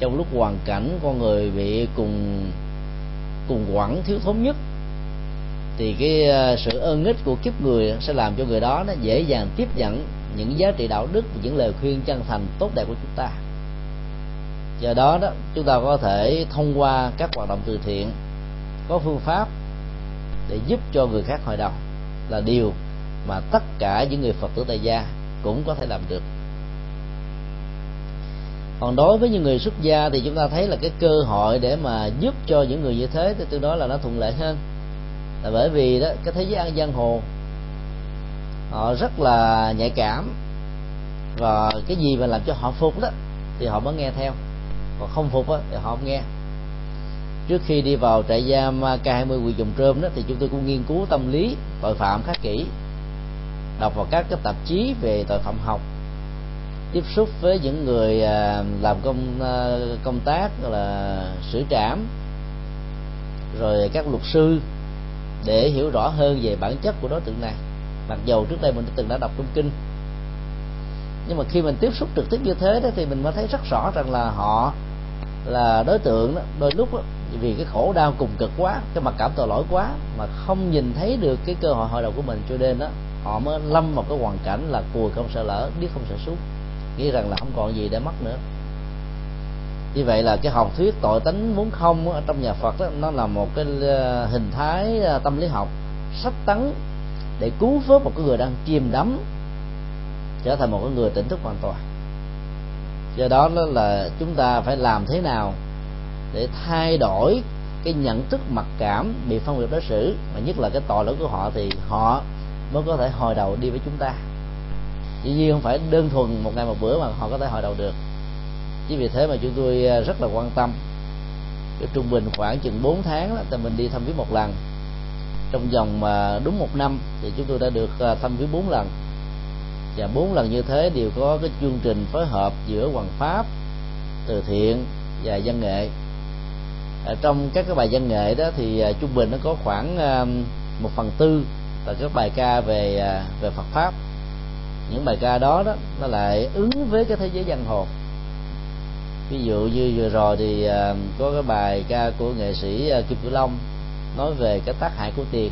Speaker 1: Trong lúc hoàn cảnh con người bị cùng cùng quẩn thiếu thốn nhất, thì cái à, sự ơn ích của kiếp người sẽ làm cho người đó nó dễ dàng tiếp nhận những giá trị đạo đức, những lời khuyên chân thành tốt đẹp của chúng ta. Do đó đó, chúng ta có thể thông qua các hoạt động từ thiện, có phương pháp để giúp cho người khác hồi đầu là điều mà tất cả những người phật tử tại gia cũng có thể làm được. Còn đối với những người xuất gia thì chúng ta thấy là cái cơ hội để mà giúp cho những người như thế, thì tương đối là nó thuận lợi hơn. Là bởi vì đó, cái thế giới ăn giang hồ họ rất là nhạy cảm. Và cái gì mà làm cho họ phục đó thì họ mới nghe theo. Còn không phục đó, thì họ không nghe. Trước khi đi vào trại giam K20 huyện Dùng Trơm đó thì chúng tôi cũng nghiên cứu tâm lý tội phạm khá kỹ đọc vào các cái tạp chí về tội phạm học. Tiếp xúc với những người à, làm công à, công tác là xử trảm. Rồi các luật sư để hiểu rõ hơn về bản chất của đối tượng này mặc dù trước đây mình từng đã đọc trong kinh. Nhưng mà khi mình tiếp xúc trực tiếp như thế đó thì mình mới thấy rất rõ rằng là họ là đối tượng đó, đôi lúc đó, vì cái khổ đau cùng cực quá cái mặc cảm tội lỗi quá mà không nhìn thấy được cái cơ hội hội đầu của mình. Cho nên đó họ mới lâm vào cái hoàn cảnh là cùi không sợ lỡ biết không sợ suốt nghĩ rằng là không còn gì để mất nữa. Như vậy là cái học thuyết tội tánh muốn không ở trong nhà Phật đó, nó là một cái ờ, hình thái ờ, tâm lý học. Sách tấn để cứu vớt một cái người đang chìm đắm, trở thành một cái người tỉnh thức hoàn toàn. Do đó là chúng ta phải làm thế nào để thay đổi cái nhận thức mặc cảm bị phân biệt đối xử, mà nhất là cái tội lỗi của họ thì họ mới có thể hồi đầu đi với chúng ta. Dĩ nhiên không phải đơn thuần một ngày một bữa mà họ có thể hồi đầu được. Chính vì thế mà chúng tôi rất là quan tâm. Cái trung bình khoảng chừng 4 tháng là mình đi thăm viếng một lần trong vòng mà đúng một năm thì chúng tôi đã được à, thăm viếng bốn lần. Và bốn lần như thế đều có cái chương trình phối hợp giữa hoàng pháp, từ thiện và văn nghệ. Ở trong các cái bài văn nghệ đó thì à, trung bình nó có khoảng một phần tư là các bài ca về về Phật pháp. Những bài ca đó đó, nó lại ứng với cái thế giới văn hồn ví dụ như vừa rồi thì có cái bài ca của nghệ sĩ kim cửu long nói về cái tác hại của tiền.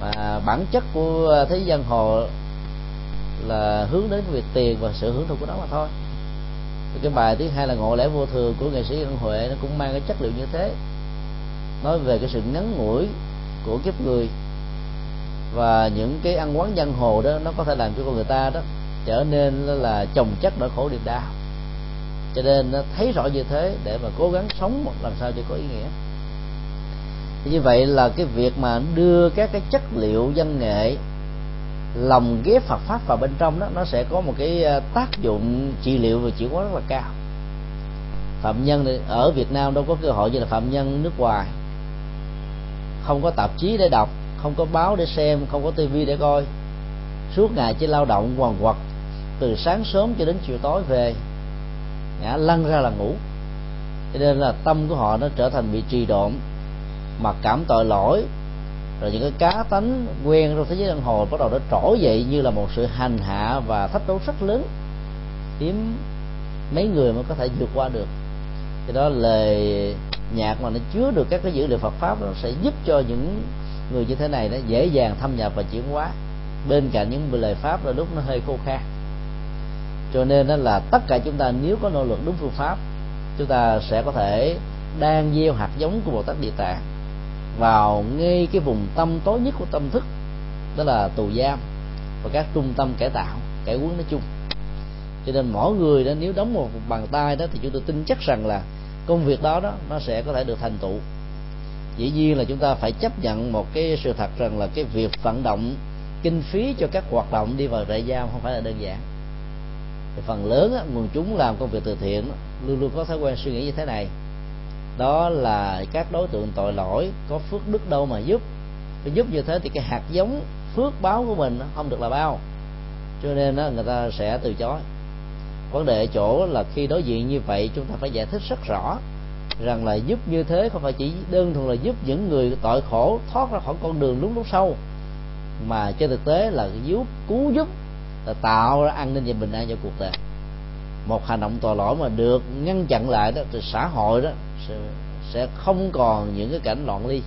Speaker 1: Và bản chất của thế gian hồ là hướng đến việc tiền và sự hưởng thụ của nó mà thôi. Cái bài thứ hai là ngộ lẽ vô thường của nghệ sĩ ân huệ, nó cũng mang cái chất liệu như thế. Nói về cái sự ngắn ngủi của kiếp người và những cái ăn quán giang hồ đó, nó có thể làm cho con người ta đó trở nên là chồng chất nỗi khổ niềm đau. Cho nên nó thấy rõ như thế để mà cố gắng sống làm sao cho có ý nghĩa như vậy là cái việc mà đưa các cái chất liệu văn nghệ lòng ghép Phật pháp vào bên trong đó, nó sẽ có một cái ờ, tác dụng trị liệu và chịu quá rất là cao. Phạm nhân ở Việt Nam đâu có cơ hội như là phạm nhân nước ngoài. Không có tạp chí để đọc, không có báo để xem, không có tivi để coi. Suốt ngày chỉ lao động quằn quật, từ sáng sớm cho đến chiều tối về. Ngã lăn ra là ngủ. Cho nên là tâm của họ nó trở thành bị trì độn mặc cảm tội lỗi. Rồi những cái cá tánh quen trong thế giới đăng hồ bắt đầu nó trỗi dậy như là một sự hành hạ và thách đấu rất lớn. Hiếm mấy người mới có thể vượt qua được. Thì đó lời nhạc mà nó chứa được các cái dữ liệu Phật pháp nó sẽ giúp cho những người như thế này nó dễ dàng thâm nhập và chuyển hóa. Bên cạnh những lời pháp là lúc nó hơi khô khan. Cho nên đó là tất cả chúng ta nếu có nỗ lực đúng phương pháp, chúng ta sẽ có thể đang gieo hạt giống của bồ tát địa tạng vào ngay cái vùng tâm tối nhất của tâm thức đó là tù giam và các trung tâm cải tạo cải huấn nói chung. Cho nên mỗi người đó nếu đóng một bàn tay đó thì chúng tôi tin chắc rằng là công việc đó đó nó sẽ có thể được thành tựu. Dĩ nhiên là chúng ta phải chấp nhận một cái sự thật rằng là cái việc vận động kinh phí cho các hoạt động đi vào trại giam không phải là đơn giản. Thì phần lớn á, nguồn chúng làm công việc từ thiện luôn luôn có thói quen suy nghĩ như thế này đó là các đối tượng tội lỗi có phước đức đâu mà giúp. Giúp như thế thì cái hạt giống phước báo của mình không được là bao. Cho nên đó, người ta sẽ từ chối. Vấn đề ở chỗ là khi đối diện như vậy chúng ta phải giải thích rất rõ rằng là giúp như thế không phải chỉ đơn thuần là giúp những người tội khổ thoát ra khỏi con đường lún lúc sâu mà trên thực tế là giúp cứu giúp là tạo ra an ninh và bình an cho cuộc đời một hành động tội lỗi mà được ngăn chặn lại đó thì xã hội đó sẽ, sẽ không còn những cái cảnh loạn ly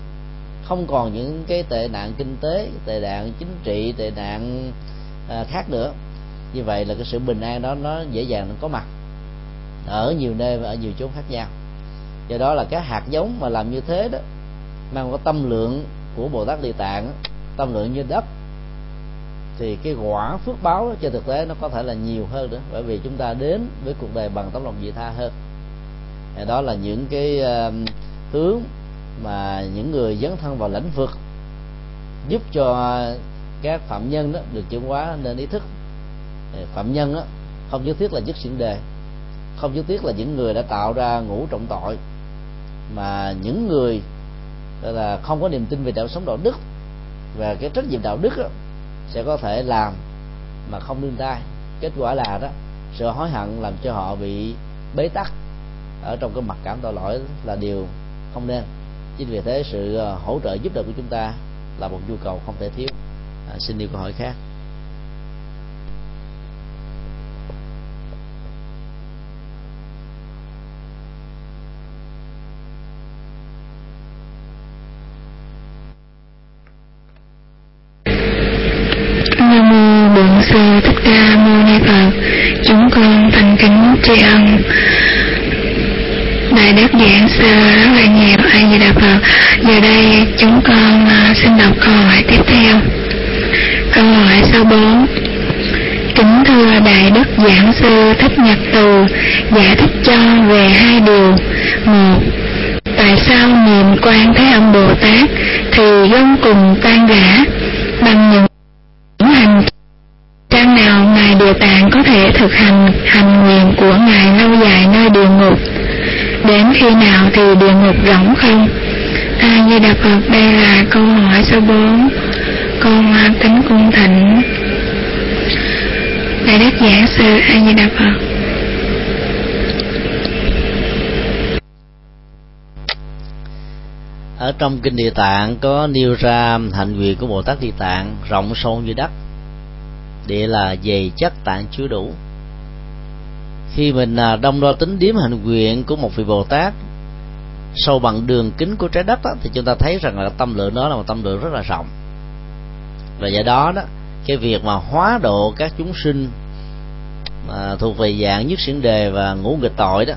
Speaker 1: không còn những cái tệ nạn kinh tế tệ nạn chính trị tệ nạn à, khác nữa. Như vậy là cái sự bình an đó nó dễ dàng nó có mặt ở nhiều nơi và ở nhiều chốn khác nhau. Do đó là cái hạt giống mà làm như thế đó mang có tâm lượng của bồ tát địa tạng tâm lượng như đất thì cái quả phước báo trên thực tế nó có thể là nhiều hơn nữa. Bởi vì chúng ta đến với cuộc đời bằng tấm lòng vị tha hơn. Đó là những cái um, hướng mà những người dấn thân vào lĩnh vực giúp cho các phạm nhân đó được chuyển hóa nên ý thức. Phạm nhân đó, không nhất thiết là dứt xỉn đề không nhất thiết là những người đã tạo ra ngũ trọng tội mà những người là không có niềm tin về đạo sống đạo đức và cái trách nhiệm đạo đức đó, sẽ có thể làm mà không nương tay kết quả là đó sự hối hận làm cho họ bị bế tắc ở trong cái mặt cảm tội lỗi là điều không nên. Chính vì thế sự ờ, hỗ trợ giúp đỡ của chúng ta là một nhu cầu không thể thiếu. À, xin điều câu hỏi khác
Speaker 2: sư thích ca mâu ni phật chúng con thành kính tri ân đại Đại Đức Giảng Sư rất là nhiều A Di Đà Phật. Giờ đây chúng con uh, xin đọc câu hỏi tiếp theo. Câu hỏi số 4 Kính thưa Đại Đức Giảng Sư Thích Nhật Từ giải thích cho về hai điều. Một, tại sao niệm quan Thế Âm Bồ Tát thì gông cùng tan rã bằng những hành trang nào Ngài Địa Tạng có thể thực hành hành nguyện của Ngài lâu dài nơi địa ngục? Đến khi nào thì địa ngục rỗng không? A Di Đà Phật, đây là câu hỏi số 4 Con à, kính cung thỉnh. Đại Đức Giảng Sư A Di Đà Phật.
Speaker 1: Ở trong kinh địa tạng có nêu ra hạnh nguyện của bồ tát địa tạng rộng sâu như đất. Địa là dày chất tạng chứa đủ. Khi mình à, đông đo tính điếm hạnh nguyện của một vị bồ tát sâu bằng đường kính của trái đất đó, thì chúng ta thấy rằng là tâm lượng đó là một tâm lượng rất là rộng. Và do đó đó cái việc mà hóa độ các chúng sinh mà thuộc về dạng nhất diễn đề và ngũ nghịch tội đó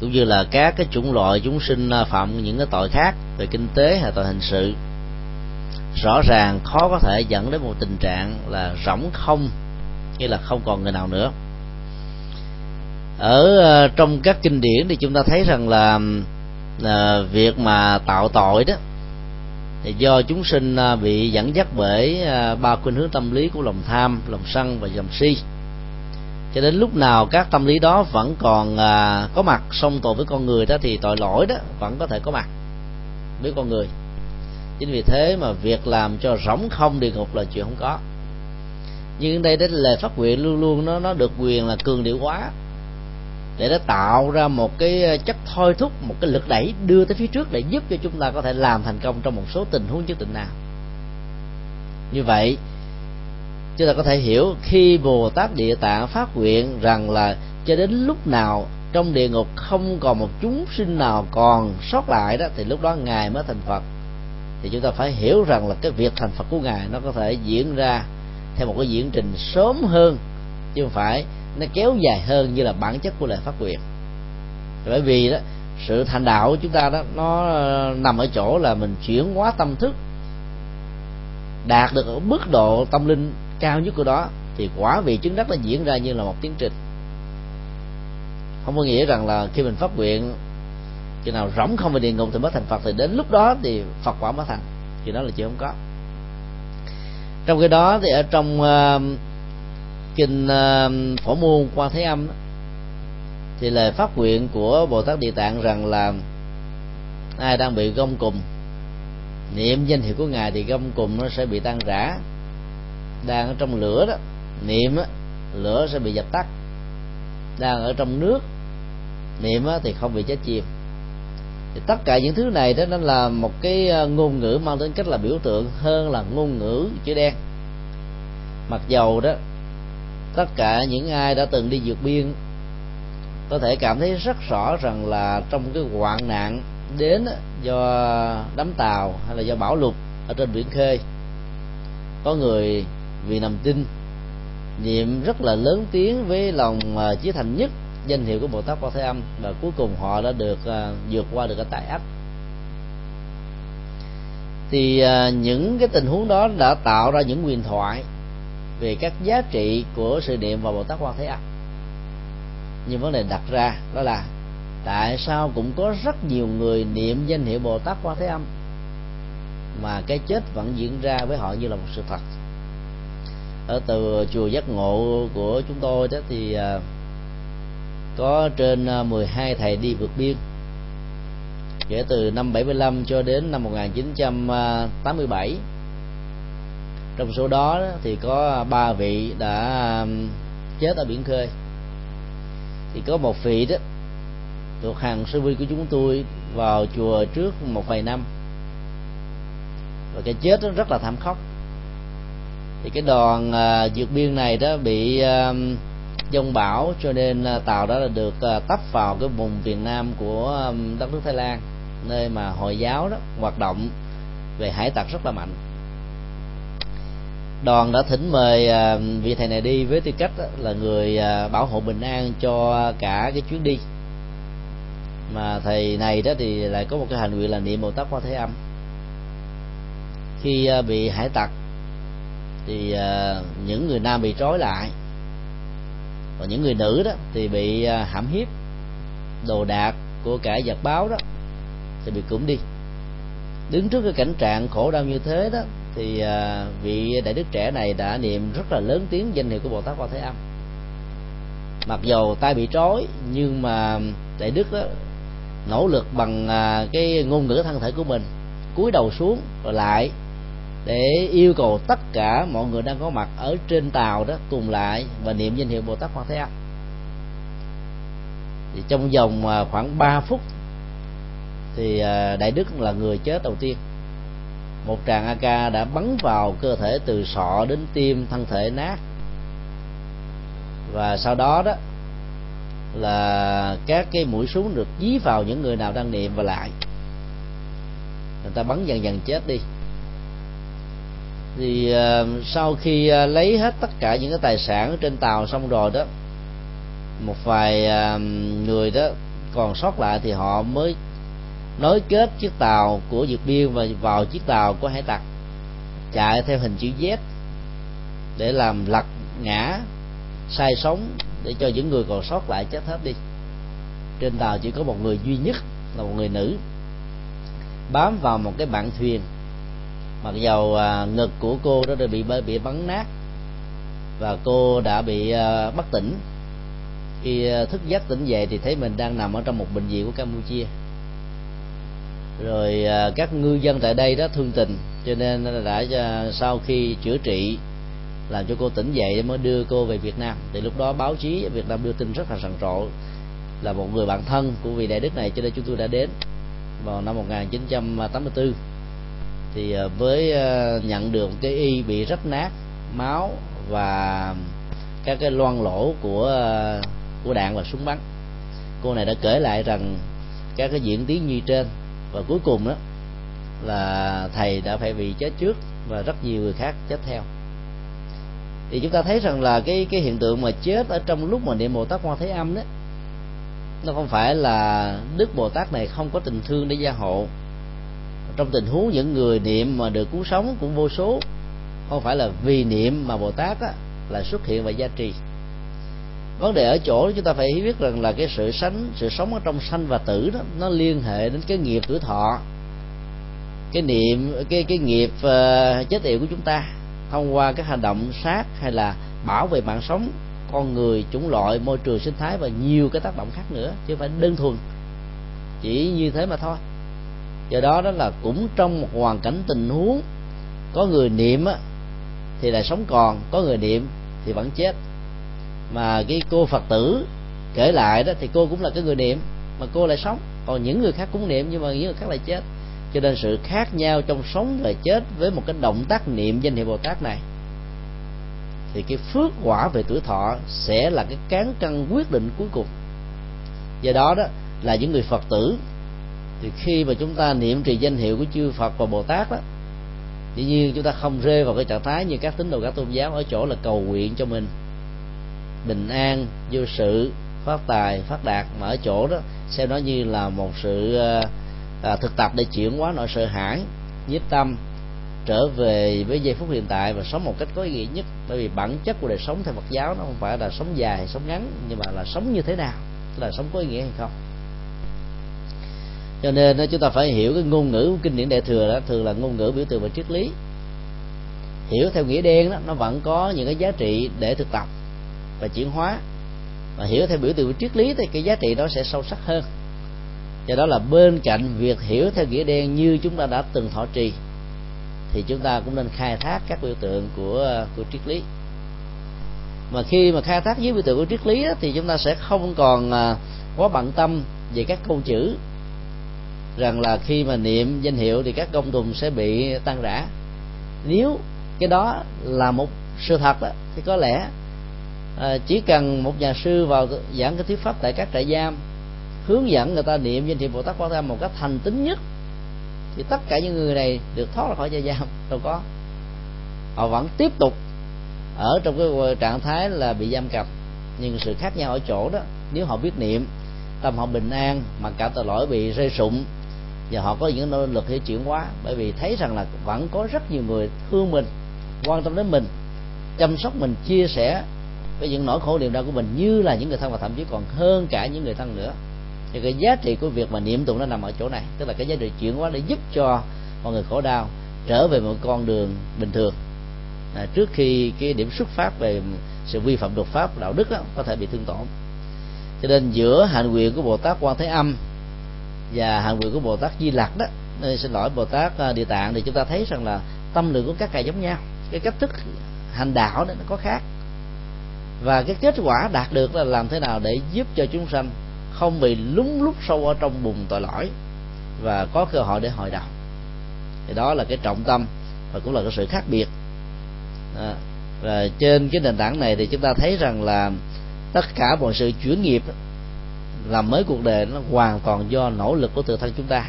Speaker 1: cũng như là các cái chủng loại chúng sinh à, phạm những cái tội khác về kinh tế hay tội hình sự rõ ràng khó có thể dẫn đến một tình trạng là rỗng không như là không còn người nào nữa. Ở à, trong các kinh điển thì chúng ta thấy rằng là là việc mà tạo tội đó thì do chúng sinh à, bị dẫn dắt bởi à, ba khuynh hướng tâm lý của lòng tham lòng sân và lòng si. Cho đến lúc nào các tâm lý đó vẫn còn à, có mặt song tội với con người đó thì tội lỗi đó vẫn có thể có mặt với con người. Chính vì thế mà việc làm cho rỗng không địa ngục là chuyện không có. Nhưng đây đấy lời phát nguyện luôn luôn nó nó được quyền là cường điệu quá để nó tạo ra một cái ờ, chất thôi thúc, một cái lực đẩy đưa tới phía trước để giúp cho chúng ta có thể làm thành công trong một số tình huống nhất định nào. Như vậy, chúng ta có thể hiểu khi bồ tát địa tạng phát nguyện rằng là cho đến lúc nào trong địa ngục không còn một chúng sinh nào còn sót lại đó, thì lúc đó ngài mới thành phật. Thì chúng ta phải hiểu rằng là cái việc thành phật của ngài nó có thể diễn ra theo một cái diễn trình sớm hơn, chứ không phải nó kéo dài hơn như là bản chất của lời phát nguyện bởi vì đó sự thành đạo của chúng ta đó nó ờ, nằm ở chỗ là mình chuyển hóa tâm thức đạt được ở mức độ tâm linh cao nhất của đó thì quả vị chứng đắc nó diễn ra như là một tiến trình. Không có nghĩa rằng là khi mình phát nguyện khi nào rỗng không về địa ngục thì mới thành phật thì đến lúc đó thì phật quả mới thành thì đó là chuyện không có. Trong cái đó thì ở trong uh, kinh ờ, phổ môn qua thế âm đó, thì lời phát nguyện của bồ tát địa tạng rằng là ai đang bị gông cùng niệm danh hiệu của ngài thì gông cùng nó sẽ bị tan rã. Đang ở trong lửa đó niệm á lửa sẽ bị dập tắt. Đang ở trong nước niệm á thì không bị chết chìm. Thì tất cả những thứ này đó nó là một cái ờ, ngôn ngữ mang tính cách là biểu tượng hơn là ngôn ngữ chữ đen. Mặc dầu đó tất cả những ai đã từng đi vượt biên có thể cảm thấy rất rõ rằng là trong cái hoạn nạn đến do đám tàu hay là do bão lụt ở trên biển khơi, có người vì nằm tin, niệm rất là lớn tiếng với lòng à, chí thành nhất danh hiệu của bồ tát quan thế âm và cuối cùng họ đã được à, vượt qua được cái tại ách thì à, những cái tình huống đó đã tạo ra những huyền thoại về các giá trị của sự niệm và bồ tát quan thế âm. Nhưng vấn đề đặt ra đó là tại sao cũng có rất nhiều người niệm danh hiệu bồ tát quan thế âm mà cái chết vẫn diễn ra với họ như là một sự thật. Ở từ chùa giác ngộ của chúng tôi đó thì à, có trên à, 12 thầy đi vượt biên. Kể từ năm 75 cho đến năm 1987 trong số đó thì có ba vị đã um, chết ở biển khơi. Thì có một vị đó thuộc hàng sư vi của chúng tôi vào chùa trước một vài năm. Và cái chết đó rất là thảm khốc. Thì cái đoàn à, uh, vượt biên này đó bị uh, dông bão cho nên à, tàu đó là được à, tấp vào cái vùng Việt Nam của um, đất nước Thái Lan nơi mà hồi giáo đó hoạt động về hải tặc rất là mạnh đoàn đã thỉnh mời à, vị thầy này đi với tư cách là người à, bảo hộ bình an cho cả cái chuyến đi. Mà thầy này đó thì lại có một cái hành nguyện là niệm bồ tát quan thế âm. Khi à, bị hải tặc thì những người nam bị trói lại, và những người nữ đó thì bị hãm hiếp, đồ đạc của cả giặc báo đó thì bị củng đi. Đứng trước cái cảnh trạng khổ đau như thế đó thì à, vị đại đức trẻ này đã niệm rất là lớn tiếng danh hiệu của bồ tát quan thế âm. Mặc dầu tay bị trói nhưng mà đại đức đó, nỗ lực bằng à, cái ngôn ngữ thân thể của mình cúi đầu xuống rồi lại để yêu cầu tất cả mọi người đang có mặt ở trên tàu đó cùng lại và niệm danh hiệu bồ tát quan thế âm. Thì trong vòng à, khoảng 3 phút thì đại đức là người chết đầu tiên một tràng AK đã bắn vào cơ thể từ sọ đến tim thân thể nát. Và sau đó đó là các cái mũi súng được dí vào những người nào đang niệm và lại. Người ta bắn dần dần chết đi. Thì uh, sau khi uh, lấy hết tất cả những cái tài sản trên tàu xong rồi đó một vài uh, người đó còn sót lại thì họ mới nối kết chiếc tàu của Dược Biên và vào chiếc tàu của hải tặc chạy theo hình chữ Z để làm lật ngã sai sống để cho những người còn sót lại chết hết đi. Trên tàu chỉ có một người duy nhất là một người nữ bám vào một cái bạn thuyền. Mặc dầu à, ngực của cô đó đã bị bị bắn nát và cô đã bị à, bất tỉnh. Khi à, thức giấc tỉnh dậy thì thấy mình đang nằm ở trong một bệnh viện của Campuchia rồi à, các ngư dân tại đây đó thương tình, cho nên đã à, sau khi chữa trị, làm cho cô tỉnh dậy mới đưa cô về Việt Nam. Thì lúc đó báo chí ở Việt Nam đưa tin rất là rầm rộ, là một người bạn thân của vị đại đức này, cho nên chúng tôi đã đến vào năm 1984 thì à, với nhận được cái y bị rách nát, máu và các cái loang lỗ của của đạn và súng bắn, cô này đã kể lại rằng các cái diễn tiến như trên và cuối cùng đó là thầy đã phải bị chết trước và rất nhiều người khác chết theo. Thì chúng ta thấy rằng là cái cái hiện tượng mà chết ở trong lúc mà niệm bồ tát quan thế âm đó nó không phải là đức bồ tát này không có tình thương để gia hộ. Trong tình huống những người niệm mà được cứu sống cũng vô số không phải là vì niệm mà bồ tát á, là xuất hiện và gia trì vấn đề ở chỗ chúng ta phải biết rằng là cái sự sánh sự sống ở trong sanh và tử đó nó liên hệ đến cái nghiệp tuổi thọ. Cái niệm cái cái nghiệp uh, chết yểu của chúng ta thông qua các hành động sát hay là bảo vệ mạng sống con người chủng loại môi trường sinh thái và nhiều cái tác động khác nữa chứ không phải đơn thuần chỉ như thế mà thôi. Do đó đó là cũng trong một hoàn cảnh tình huống có người niệm á, thì lại sống còn có người niệm thì vẫn chết mà cái cô phật tử kể lại đó, thì cô cũng là cái người niệm, mà cô lại sống. Còn những người khác cũng niệm, nhưng mà những người khác lại chết. Cho nên sự khác nhau trong sống và chết với một cái động tác niệm danh hiệu bồ tát này, thì cái phước quả về tuổi thọ sẽ là cái cán cân quyết định cuối cùng. Do đó đó, là những người phật tử, thì khi mà chúng ta niệm trì danh hiệu của chư phật và bồ tát đó, dĩ nhiên chúng ta không rơi vào cái trạng thái như các tín đồ các tôn giáo ở chỗ là cầu nguyện cho mình bình an vô sự phát tài phát đạt mà ở chỗ đó xem nó như là một sự ờ, à, thực tập để chuyển hóa nỗi sợ hãi nhiếp tâm trở về với giây phút hiện tại và sống một cách có ý nghĩa nhất. Bởi vì bản chất của đời sống theo Phật giáo nó không phải là sống dài hay sống ngắn nhưng mà là sống như thế nào là sống có ý nghĩa hay không. Cho nên chúng ta phải hiểu cái ngôn ngữ của kinh điển đại thừa đó thường là ngôn ngữ biểu tượng và triết lý. Hiểu theo nghĩa đen đó nó vẫn có những cái giá trị để thực tập và chuyển hóa. Và hiểu theo biểu tượng của triết lý thì cái giá trị đó sẽ sâu sắc hơn. Do đó là bên cạnh việc hiểu theo nghĩa đen như chúng ta đã từng thọ trì thì chúng ta cũng nên khai thác các biểu tượng của của triết lý. Mà khi mà khai thác với biểu tượng của triết lý đó, thì chúng ta sẽ không còn à, quá bận tâm về các câu chữ. Rằng là khi mà niệm danh hiệu thì các công tùng sẽ bị tan rã. Nếu cái đó là một sự thật đó, thì có lẽ à, chỉ cần một nhà sư vào giảng cái thuyết pháp tại các trại giam hướng dẫn người ta niệm danh hiệu bồ tát quan thế một cách thành tín nhất thì tất cả những người này được thoát ra khỏi trại giam đâu có. Họ vẫn tiếp tục ở trong cái trạng thái là bị giam cầm nhưng sự khác nhau ở chỗ đó nếu họ biết niệm tâm họ bình an mà cả tội lỗi bị rơi sụng và họ có những nỗ lực để chuyển hóa bởi vì thấy rằng là vẫn có rất nhiều người thương mình quan tâm đến mình chăm sóc mình chia sẻ với những nỗi khổ niềm đau của mình như là những người thân và thậm chí còn hơn cả những người thân nữa. Thì cái giá trị của việc mà niệm tụng nó nằm ở chỗ này. Tức là cái giá trị chuyển hóa để giúp cho mọi người khổ đau trở về một con đường bình thường. À, trước khi cái điểm xuất phát về sự vi phạm luật pháp đạo đức đó, có thể bị thương tổn. Cho nên giữa hạnh nguyện của bồ tát quan thế âm và hạnh nguyện của bồ tát di lặc đó nên xin lỗi bồ tát à, địa tạng thì chúng ta thấy rằng là tâm lượng của các ngài giống nhau. Cái cách thức hành đạo đó nó có khác và cái kết quả đạt được là làm thế nào để giúp cho chúng sanh không bị lúng lút sâu ở trong bùn tội lỗi và có cơ hội để hồi đầu thì đó là cái trọng tâm và cũng là cái sự khác biệt. À, và trên cái nền tảng này thì chúng ta thấy rằng là tất cả mọi sự chuyển nghiệp làm mới cuộc đời nó hoàn toàn do nỗ lực của tự thân chúng ta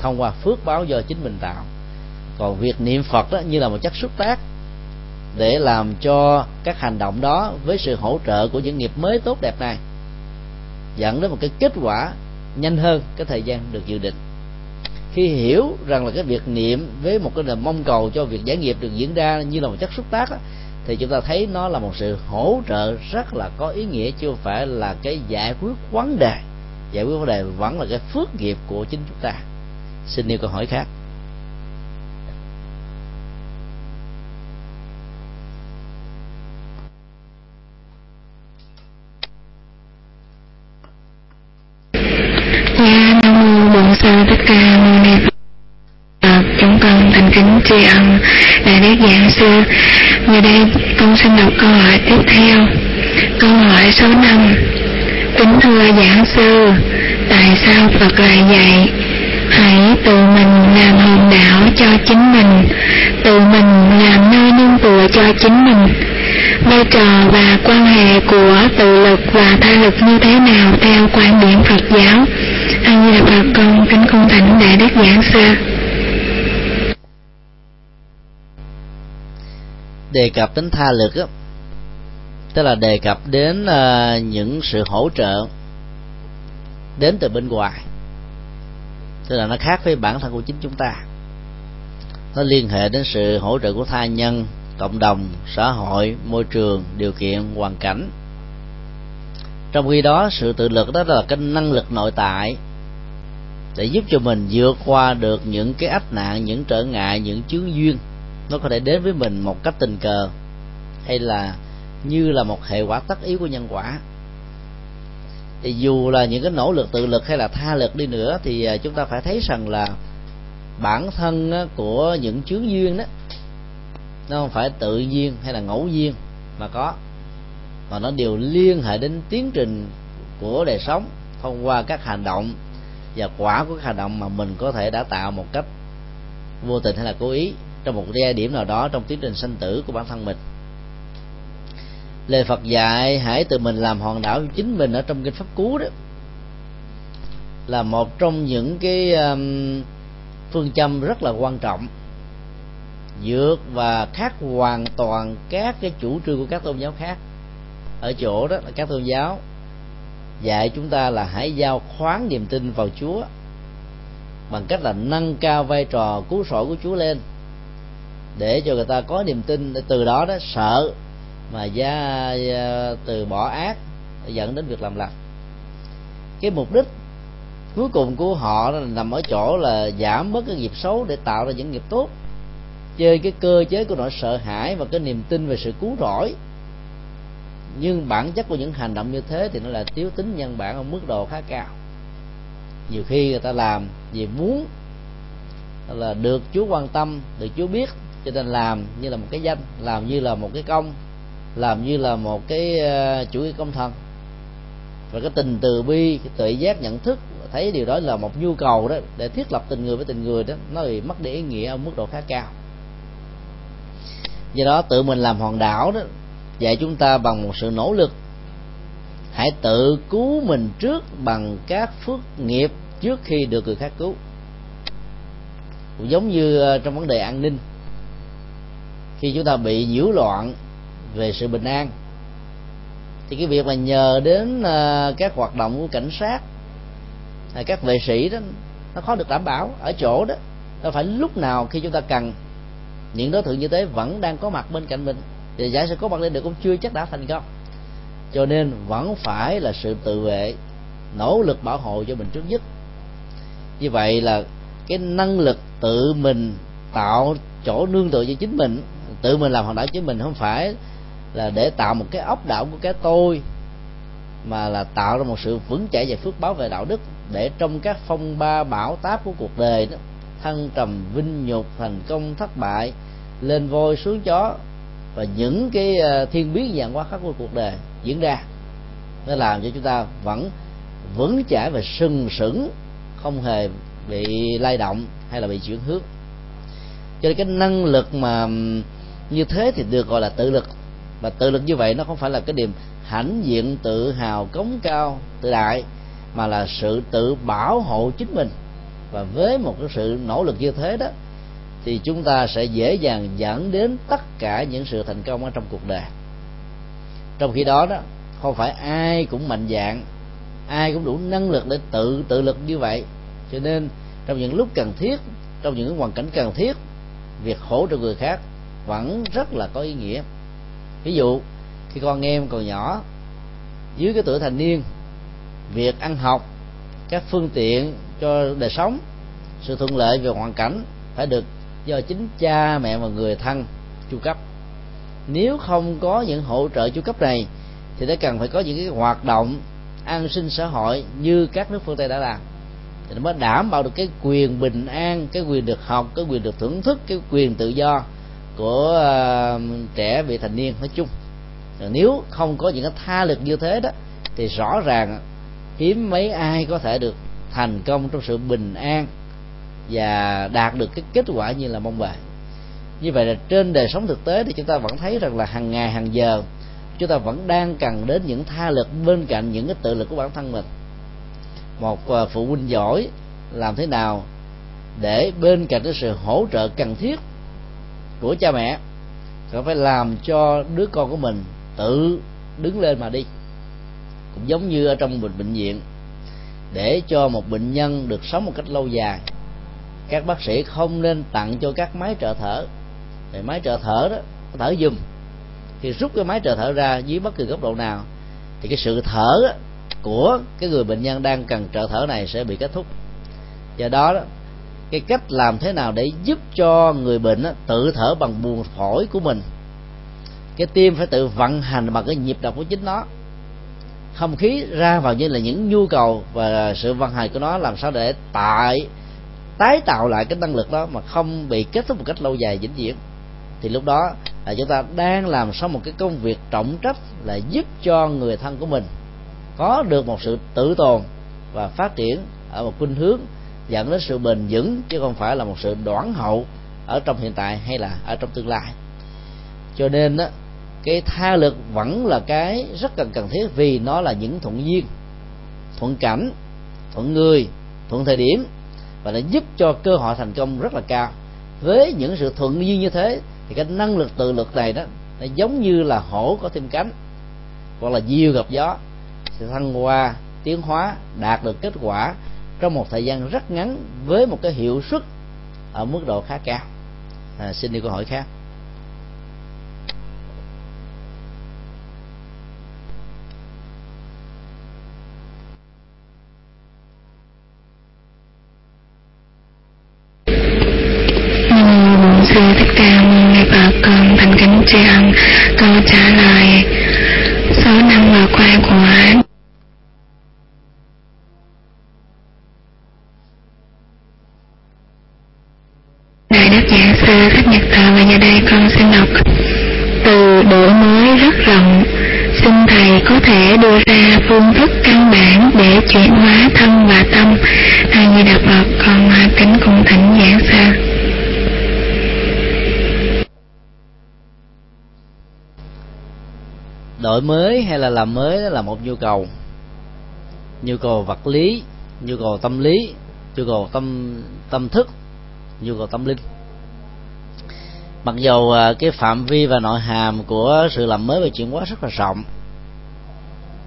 Speaker 1: thông qua phước báo do chính mình tạo. Còn việc niệm phật đó như là một chất xúc tác để làm cho các hành động đó với sự hỗ trợ của những nghiệp mới tốt đẹp này dẫn đến một cái kết quả nhanh hơn cái thời gian được dự định. Khi hiểu rằng là cái việc niệm với một cái niềm mong cầu cho việc giải nghiệp được diễn ra như là một chất xúc tác đó, thì chúng ta thấy nó là một sự hỗ trợ rất là có ý nghĩa chứ không phải là cái giải quyết vấn đề. Giải quyết vấn đề vẫn là cái phước nghiệp của chính chúng ta. Xin nêu câu hỏi khác
Speaker 2: Dạ Nam Mô Bổn Sư Thích Ca Mâu Ni Phật Chúng con thành kính tri ân ờ, Đại Đức Giảng Sư Giờ đây, con xin đọc câu hỏi tiếp theo. Câu hỏi số 5 Kính thưa Giảng Sư, Tại sao Phật lại dạy, Hãy tự mình làm hồn đảo cho chính mình, Tự mình làm nơi nương tựa cho chính mình. Vai trò và quan hệ của tự lực và tha lực như thế nào theo quan điểm Phật giáo? A di đà phật con kính cung thỉnh đại đức giảng sư?
Speaker 1: Đề cập đến tha lực á. Tức là đề cập đến uh, những sự hỗ trợ đến từ bên ngoài. Tức là nó khác với bản thân của chính chúng ta. Nó liên hệ đến sự hỗ trợ của tha nhân cộng đồng xã hội môi trường điều kiện hoàn cảnh. Trong khi đó sự tự lực đó là cái năng lực nội tại để giúp cho mình vượt qua được những cái ách nạn những trở ngại những chướng duyên nó có thể đến với mình một cách tình cờ, hay là như là một hệ quả tất yếu của nhân quả. Thì dù là những cái nỗ lực tự lực hay là tha lực đi nữa, thì à, chúng ta phải thấy rằng là bản thân của những chướng duyên đó, nó không phải tự nhiên hay là ngẫu nhiên mà có, mà nó đều liên hệ đến tiến trình của đời sống thông qua các hành động và quả của các hành động mà mình có thể đã tạo một cách vô tình hay là cố ý trong một giai điểm nào đó trong tiến trình sanh tử của bản thân mình. Lời Phật dạy hãy tự mình làm hòn đảo chính mình ở trong kinh pháp cú đó là một trong những cái um, phương châm rất là quan trọng. Vượt và khác hoàn toàn các cái chủ trương của các tôn giáo khác. Ở chỗ đó là các tôn giáo dạy chúng ta là hãy giao khoán niềm tin vào Chúa bằng cách là nâng cao vai trò cứu rỗi của Chúa lên để cho người ta có niềm tin. Để từ đó đó, sợ mà ra à, từ bỏ ác dẫn đến việc làm lành. Cái mục đích cuối cùng của họ là nằm ở chỗ là giảm bớt cái nghiệp xấu để tạo ra những nghiệp tốt. Chơi cái cơ chế của nỗi sợ hãi và cái niềm tin về sự cứu rỗi. Nhưng bản chất của những hành động như thế thì nó là thiếu tính nhân bản ở mức độ khá cao. Nhiều khi người ta làm vì muốn là được Chúa quan tâm, được Chúa biết cho nên làm như là một cái danh, làm như là một cái công, làm như là một cái ờ, chủ nghĩa công thần và cái tình từ bi, cái tự giác, nhận thức, thấy điều đó là một nhu cầu đó, để thiết lập tình người với tình người đó, nó bị mất đi ý nghĩa ở mức độ khá cao. Do đó tự mình làm hòn đảo đó, dạy chúng ta bằng một sự nỗ lực. Hãy tự cứu mình trước bằng các phước nghiệp trước khi được người khác cứu. Cũng giống như ờ, trong vấn đề an ninh khi chúng ta bị nhiễu loạn về sự bình an. Thì cái việc mà nhờ đến à, các hoạt động của cảnh sát hay các vệ sĩ đó, nó khó được đảm bảo ở chỗ đó. Nó phải lúc nào khi chúng ta cần, những đối tượng như thế vẫn đang có mặt bên cạnh mình. Thì giả sử có mặt lên được cũng chưa chắc đã thành công. Cho nên vẫn phải là sự tự vệ, nỗ lực bảo hộ cho mình trước nhất. Như vậy là cái năng lực tự mình tạo chỗ nương tựa cho chính mình tự mình làm hoàn đảo chính mình không phải là để tạo một cái ốc đảo của cái tôi, mà là tạo ra một sự vững chãi về phước báo về đạo đức để trong các phong ba bão táp của cuộc đời đó, thăng trầm, vinh nhục, thành công, thất bại, lên voi xuống chó và những cái ờ, thiên biến dạng quá khắc của cuộc đời diễn ra, nó làm cho chúng ta vẫn vững chãi và sừng sững, không hề bị lay động hay là bị chuyển hướng. Cho nên cái năng lực mà như thế thì được gọi là tự lực. Và tự lực như vậy nó không phải là cái niềm hãnh diện tự hào cống cao, tự đại, mà là sự tự bảo hộ chính mình. Và với một cái sự nỗ lực như thế đó, thì chúng ta sẽ dễ dàng dẫn đến tất cả những sự thành công ở trong cuộc đời. Trong khi đó đó, không phải ai cũng mạnh dạng, ai cũng đủ năng lực để tự tự lực như vậy. Cho nên, trong những lúc cần thiết, trong những hoàn cảnh cần thiết, việc hỗ trợ người khác vẫn rất là có ý nghĩa. Ví dụ, khi con em còn nhỏ, dưới cái tuổi thành niên, việc ăn học, các phương tiện cho đời sống, sự thuận lợi về hoàn cảnh phải được do chính cha, mẹ và người thân chu cấp. Nếu không có những hỗ trợ chu cấp này, thì nó cần phải có những cái hoạt động an sinh xã hội như các nước phương tây đã làm. Thì nó mới đảm bảo được cái quyền bình an, cái quyền được học, cái quyền được thưởng thức, cái quyền tự do của à, trẻ vị thành niên nói chung. Rồi nếu không có những cái tha lực như thế đó, thì rõ ràng hiếm mấy ai có thể được thành công trong sự bình an và đạt được cái kết quả như là mong đợi. Như vậy là trên đời sống thực tế thì chúng ta vẫn thấy rằng là hàng ngày, hàng giờ, chúng ta vẫn đang cần đến những tha lực bên cạnh những cái tự lực của bản thân mình. Một à, phụ huynh giỏi làm thế nào để bên cạnh cái sự hỗ trợ cần thiết của cha mẹ còn phải làm cho đứa con của mình tự đứng lên mà đi. Cũng giống như ở trong một bệnh viện để cho một bệnh nhân được sống một cách lâu dài các bác sĩ không nên tặng cho các máy trợ thở. Thì máy trợ thở đó thở dùm. Thì rút cái máy trợ thở ra dưới bất kỳ góc độ nào thì cái sự thở của cái người bệnh nhân đang cần trợ thở này sẽ bị kết thúc. Do đó, đó cái cách làm thế nào để giúp cho người bệnh tự thở bằng buồng phổi của mình? Cái tim phải tự vận hành bằng cái nhịp đập của chính nó. Không khí ra vào như là những nhu cầu và sự vận hành của nó làm sao để tại, tái tạo lại cái năng lực đó mà không bị kết thúc một cách lâu dài vĩnh viễn. Thì lúc đó là chúng ta đang làm xong một cái công việc trọng trách là giúp cho người thân của mình có được một sự tự tồn và phát triển ở một khuynh hướng dẫn đến sự bền vững chứ không phải là một sự đoán hậu ở trong hiện tại hay là ở trong tương lai. Cho nên đó, cái tha lực vẫn là cái rất cần cần thiết vì nó là những thuận duyên thuận cảnh thuận người thuận thời điểm và nó giúp cho cơ hội thành công rất là cao. Với những sự thuận duyên như thế thì cái năng lực tự lực này đó nó giống như là hổ có thêm cánh hoặc là diều gặp gió sẽ thăng hoa tiến hóa đạt được kết quả trong một thời gian rất ngắn với một cái hiệu suất ở mức độ khá cao. À, xin đi câu hỏi khác.
Speaker 2: Ờ, Sư thích ca mâu ni phật con thành kính tri ân câu trả lời. Số năm vừa qua của có thể đưa ra phương thức căn bản để chuyển hóa thân và tâm. A Di Đà Phật, con kính cung thỉnh Giảng sơ
Speaker 1: đổi mới hay là làm mới đó là một nhu cầu. Nhu cầu vật lý, nhu cầu tâm lý, nhu cầu tâm tâm thức, nhu cầu tâm linh. Mặc dù à, cái phạm vi và nội hàm của sự làm mới và chuyển hóa rất là rộng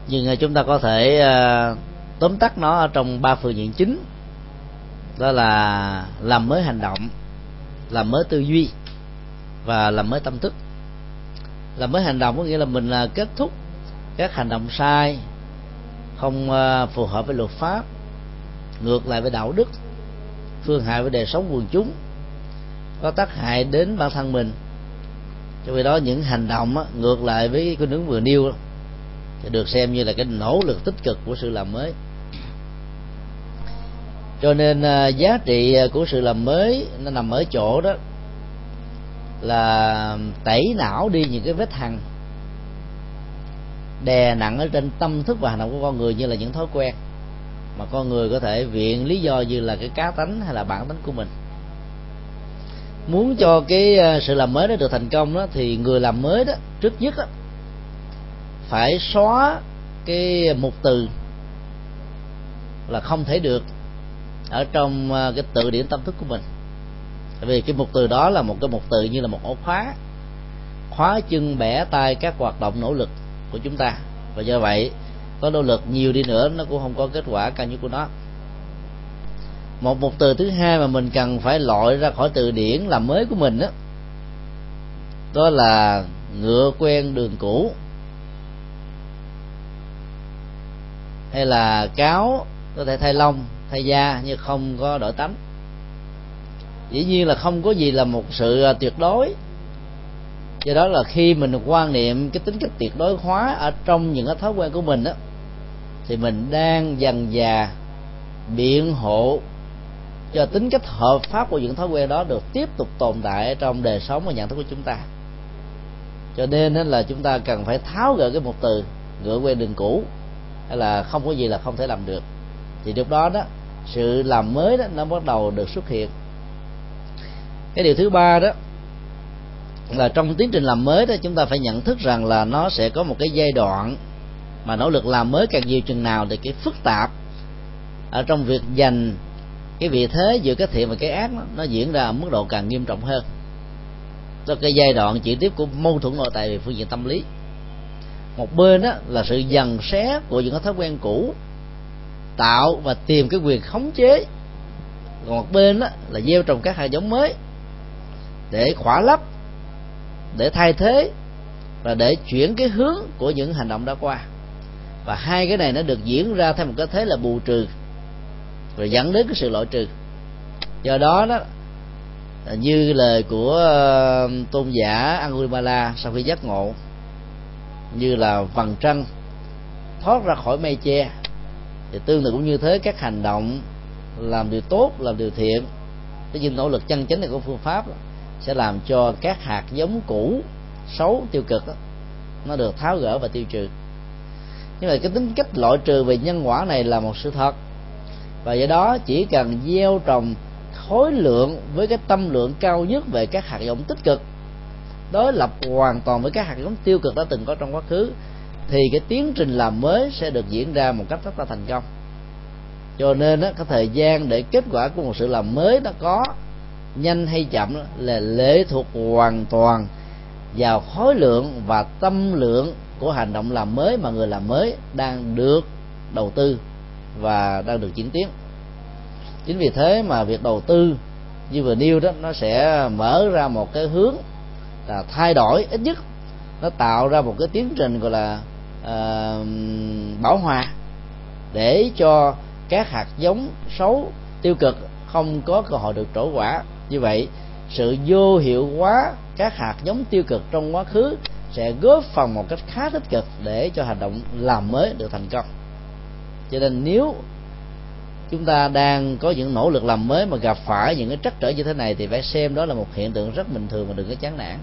Speaker 1: nhưng chúng ta có thể ờ, tóm tắt nó ở trong ba phương diện chính. Đó là làm mới hành động làm mới tư duy và làm mới tâm thức. Làm mới hành động có nghĩa là mình là kết thúc các hành động sai không ờ, phù hợp với luật pháp ngược lại với đạo đức phương hại với đời sống quần chúng có tác hại đến bản thân mình. Cho vì đó những hành động á, ngược lại với cái nướng vừa nêu thì được xem như là cái nỗ lực tích cực của sự làm mới. Cho nên à, giá trị à, của sự làm mới nó nằm ở chỗ đó là tẩy não đi những cái vết hằn đè nặng ở trên tâm thức và hành động của con người như là những thói quen mà con người có thể viện lý do như là cái cá tánh hay là bản tính của mình. Muốn cho cái à, sự làm mới đó được thành công đó thì người làm mới đó trước nhất đó, phải xóa cái mục từ là không thể được ở trong à, cái tự điển tâm thức của mình. Tại vì cái mục từ đó là một cái mục từ như là một ổ khóa khóa chân bẻ tay các hoạt động nỗ lực của chúng ta. Và do vậy, có nỗ lực nhiều đi nữa, nó cũng không có kết quả cao nhất của nó. Một mục từ thứ hai mà mình cần phải loại ra khỏi từ điển làm mới của mình đó đó là ngựa quen đường cũ. Hay là cáo có thể thay lông, thay da, nhưng không có đổi tánh. Dĩ nhiên là không có gì là một sự à, tuyệt đối. Do đó là khi mình quan niệm cái tính cách tuyệt đối hóa ở trong những cái thói quen của mình đó thì mình đang dần già biện hộ cho tính cách hợp pháp của những thói quen đó được tiếp tục tồn tại trong đời sống và nhận thức của chúng ta. Cho nên là chúng ta cần phải tháo gỡ cái một từ gỡ quen đường cũ hay là không có gì là không thể làm được. Thì lúc đó đó sự làm mới đó nó bắt đầu được xuất hiện. Cái điều thứ ba đó là trong tiến trình làm mới đó chúng ta phải nhận thức rằng là nó sẽ có một cái giai đoạn mà nỗ lực làm mới càng nhiều chừng nào thì cái phức tạp ở trong việc dành cái vị thế giữa cái thiện và cái ác đó, nó diễn ra ở mức độ càng nghiêm trọng hơn. Cho cái giai đoạn chuyển tiếp của mâu thuẫn nội tại về phương diện tâm lý một bên đó là sự dần xé của những cái thói quen cũ, tạo và tìm cái quyền khống chế. Còn một bên đó là gieo trồng các hạt giống mới để khỏa lấp, để thay thế và để chuyển cái hướng của những hành động đã qua. Và hai cái này nó được diễn ra theo một cái thế là bù trừ rồi dẫn đến cái sự loại trừ. Do đó đó, như lời của ờ, tôn giả Angulimala sau khi giác ngộ như là vầng trăng thoát ra khỏi mây che. Thì tương tự cũng như thế các hành động làm điều tốt làm điều thiện cái những nỗ lực chân chính này của phương pháp sẽ làm cho các hạt giống cũ xấu tiêu cực đó, nó được tháo gỡ và tiêu trừ. Nhưng mà cái tính cách loại trừ về nhân quả này là một sự thật. Và do đó chỉ cần gieo trồng khối lượng với cái tâm lượng cao nhất về các hạt giống tích cực đối lập hoàn toàn với các hạt giống tiêu cực đã từng có trong quá khứ thì cái tiến trình làm mới sẽ được diễn ra một cách rất là thành công. Cho nên đó, cái thời gian để kết quả của một sự làm mới nó có nhanh hay chậm là lệ thuộc hoàn toàn vào khối lượng và tâm lượng của hành động làm mới mà người làm mới đang được đầu tư và đang được chuyển tiến. Chính vì thế mà việc đầu tư như vừa nêu đó nó sẽ mở ra một cái hướng là thay đổi ít nhất nó tạo ra một cái tiến trình gọi là uh, bảo hòa để cho các hạt giống xấu tiêu cực không có cơ hội được trổ quả. Như vậy sự vô hiệu hóa các hạt giống tiêu cực trong quá khứ sẽ góp phần một cách khá tích cực để cho hành động làm mới được thành công. Cho nên nếu chúng ta đang có những nỗ lực làm mới mà gặp phải những cái trắc trở như thế này thì phải xem đó là một hiện tượng rất bình thường mà đừng có chán nản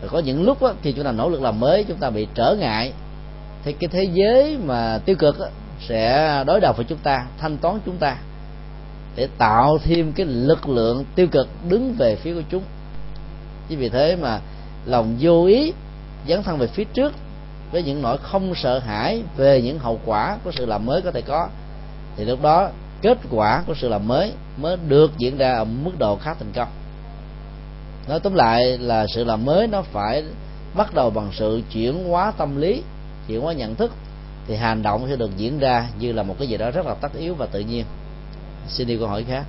Speaker 1: rồi có những lúc đó, khi chúng ta nỗ lực làm mới chúng ta bị trở ngại. Thì cái thế giới mà tiêu cực đó, sẽ đối đầu với chúng ta thanh toán chúng ta để tạo thêm cái lực lượng tiêu cực đứng về phía của chúng. Chính vì thế mà lòng vô ý dấn thân về phía trước với những nỗi không sợ hãi về những hậu quả của sự làm mới có thể có thì lúc đó kết quả của sự làm mới mới được diễn ra ở mức độ khá thành công nói tóm lại là sự làm mới nó phải bắt đầu bằng sự chuyển hóa tâm lý, chuyển hóa nhận thức. Thì hành động sẽ được diễn ra như là một cái gì đó rất là tất yếu và tự nhiên. Xin đi câu hỏi khác.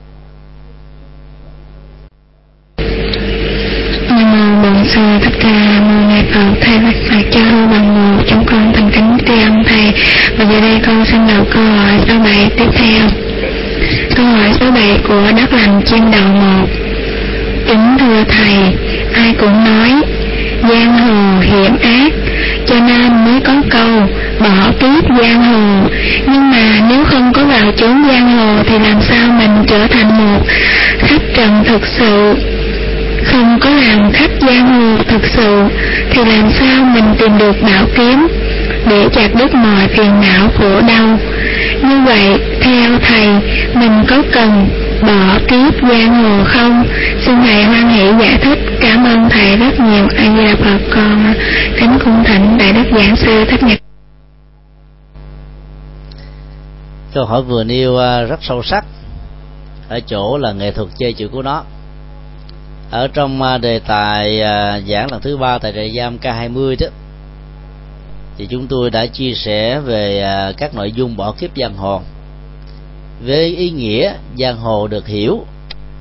Speaker 2: Bổn sư thích ca mâu ni phật thay bạch phật cho hư bằng một, chúng con thành kính tri ân thầy. Và giờ đây con xin đọc câu hỏi số bảy tiếp theo. Câu hỏi số bảy của đất lành chim đầu một kính thưa thầy, ai cũng nói, giang hồ hiểm ác, cho nên mới có câu bỏ kiếp giang hồ. Nhưng mà nếu không có vào chốn giang hồ thì làm sao mình trở thành một khách trần thực sự? Không có làm khách giang hồ thực sự thì làm sao mình tìm được bảo kiếm để chặt đứt mọi phiền não khổ đau? Như vậy, theo thầy, mình có cần bỏ kiếp giang hồ không? Xin thầy hoan hỷ giải thích. Cảm ơn thầy rất nhiều. A di đà phật. Con kính cung thỉnh đại đức giảng sư thích nhật.
Speaker 1: Câu hỏi vừa nêu à, rất sâu sắc. Ở chỗ là nghệ thuật chơi chữ của nó. Ở trong à, đề tài à, giảng lần thứ ba tại trại giam K20 đó, thì chúng tôi đã chia sẻ về các nội dung bỏ kiếp giang hồ với ý nghĩa giang hồ được hiểu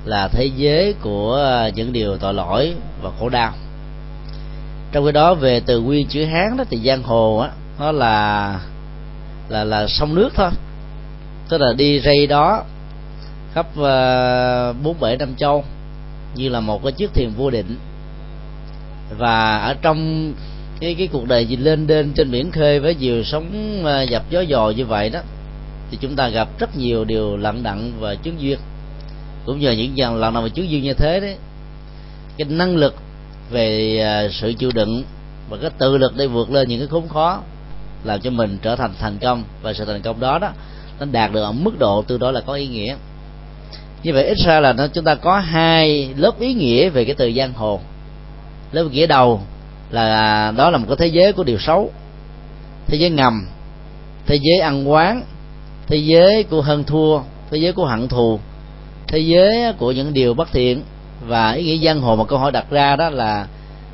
Speaker 1: là thế giới của những điều tội lỗi và khổ đau. Trong khi đó, về từ nguyên chữ hán đó, thì giang hồ á, nó là là là sông nước thôi. Tức là đi rây đó khắp ờ, bốn bể năm châu như là một cái chiếc thuyền vô định. Và ở trong cái cái cuộc đời gì lên đên trên biển khơi với nhiều sóng ờ, dập gió dò như vậy đó thì chúng ta gặp rất nhiều điều lận đặng và chứng duyên. Cũng nhờ những dần lần nào mà chứng duyên như thế đấy, cái năng lực về à, sự chịu đựng và cái tự lực để vượt lên những cái khốn khó làm cho mình trở thành thành công. Và sự thành công đó đó, nó đạt được ở mức độ từ đó là có ý nghĩa. Như vậy ít ra là nó, chúng ta có hai lớp ý nghĩa về cái từ giang hồ. Lớp ý nghĩa đầu là à, đó là một cái thế giới của điều xấu, thế giới ngầm, thế giới ăn quán thế giới của hơn thua thế giới của hận thù thế giới của những điều bất thiện. Và ý nghĩa giang hồ mà câu hỏi đặt ra đó là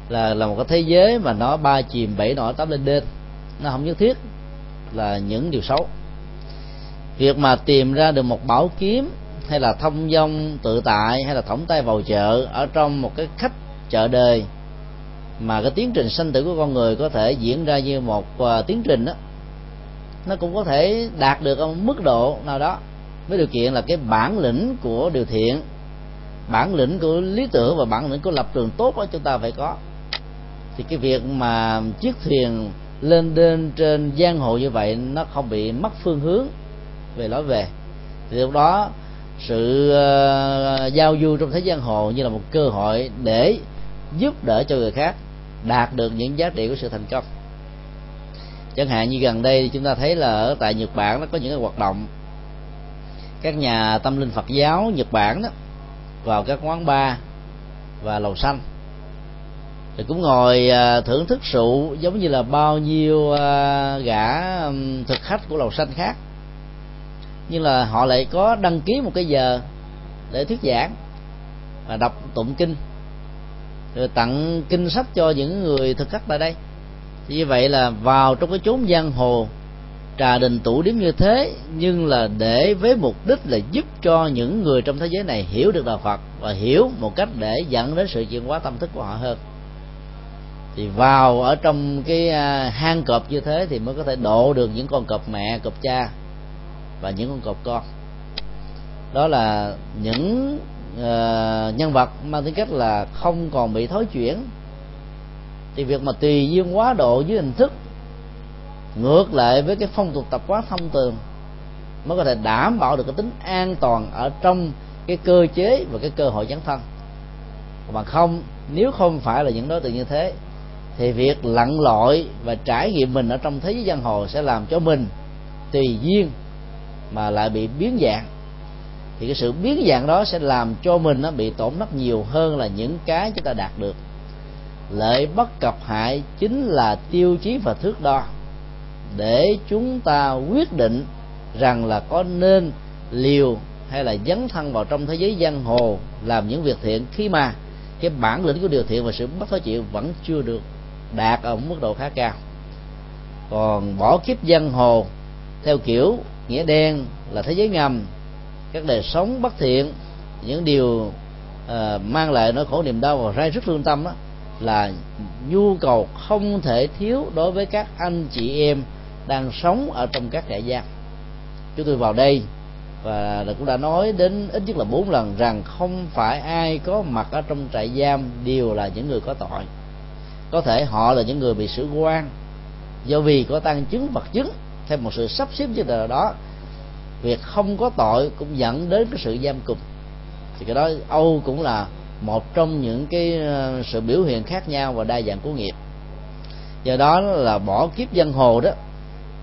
Speaker 1: là là một cái thế giới mà nó ba chìm bảy nổi tám lên đên. Nó không nhất thiết là những điều xấu. Việc mà tìm ra được một bảo kiếm hay là thông dong tự tại hay là thõng tay vào chợ ở trong một cái khách chợ đời mà cái tiến trình sanh tử của con người có thể diễn ra như một uh, tiến trình đó nó cũng có thể đạt được ở một mức độ nào đó. Với điều kiện là cái bản lĩnh của điều thiện bản lĩnh của lý tưởng và bản lĩnh của lập trường tốt đó chúng ta phải có. Thì cái việc mà chiếc thuyền lên đên trên giang hồ như vậy nó không bị mất phương hướng về lối về. Thì lúc đó sự uh, giao du trong thế gian hồ như là một cơ hội để giúp đỡ cho người khác đạt được những giá trị của sự thành công chẳng hạn như gần đây chúng ta thấy là ở tại nhật bản nó có những cái hoạt động. Các nhà tâm linh phật giáo nhật bản đó, vào các quán bar và lầu xanh. Thì cũng ngồi à, thưởng thức rượu giống như là bao nhiêu à, gã thực khách của lầu xanh khác. Nhưng là họ lại có đăng ký một cái giờ để thuyết giảng và đọc tụng kinh, rồi tặng kinh sách cho những người thực khách tại đây như vậy là vào trong cái chốn giang hồ trà đình tủ điếm như thế nhưng là để với mục đích là giúp cho những người trong thế giới này hiểu được đạo Phật và hiểu một cách để dẫn đến sự chuyển hóa tâm thức của họ hơn. Thì vào ở trong cái à, hang cọp như thế thì mới có thể độ được những con cọp mẹ cọp cha và những con cọp con. Đó là những uh, nhân vật mang tính cách là không còn bị thối chuyển thì việc mà tùy duyên quá độ dưới hình thức, ngược lại với cái phong tục tập quán thông thường, mới có thể đảm bảo được cái tính an toàn ở trong cái cơ chế và cái cơ hội dấn thân. Mà không, nếu không phải là những đối tượng như thế, thì việc lặn lội và trải nghiệm mình ở trong thế giới giang hồ sẽ làm cho mình tùy duyên mà lại bị biến dạng. Thì cái sự biến dạng đó sẽ làm cho mình nó bị tổn thất nhiều hơn là những cái chúng ta đạt được lợi bất cập hại chính là tiêu chí và thước đo. Để chúng ta quyết định rằng là có nên liều hay là dấn thân vào trong thế giới giang hồ làm những việc thiện khi mà cái bản lĩnh của điều thiện và sự bất thối chịu vẫn chưa được đạt ở mức độ khá cao. Còn bỏ kiếp dân hồ theo kiểu nghĩa đen là thế giới ngầm các đời sống bất thiện những điều uh, mang lại nỗi khổ niềm đau và rai rứt lương tâm đó, là nhu cầu không thể thiếu đối với các anh chị em đang sống ở trong các trại giam. Chúng tôi vào đây và cũng đã nói đến ít nhất là bốn lần rằng không phải ai có mặt ở trong trại giam đều là những người có tội. Có thể họ là những người bị xử quan, do vì có tăng chứng vật chứng theo một sự sắp xếp như là đó, việc không có tội cũng dẫn đến cái sự giam cùm. Thì cái đó âu cũng là một trong những cái ờ, sự biểu hiện khác nhau và đa dạng của nghiệp. Do đó là bỏ kiếp dân hồ đó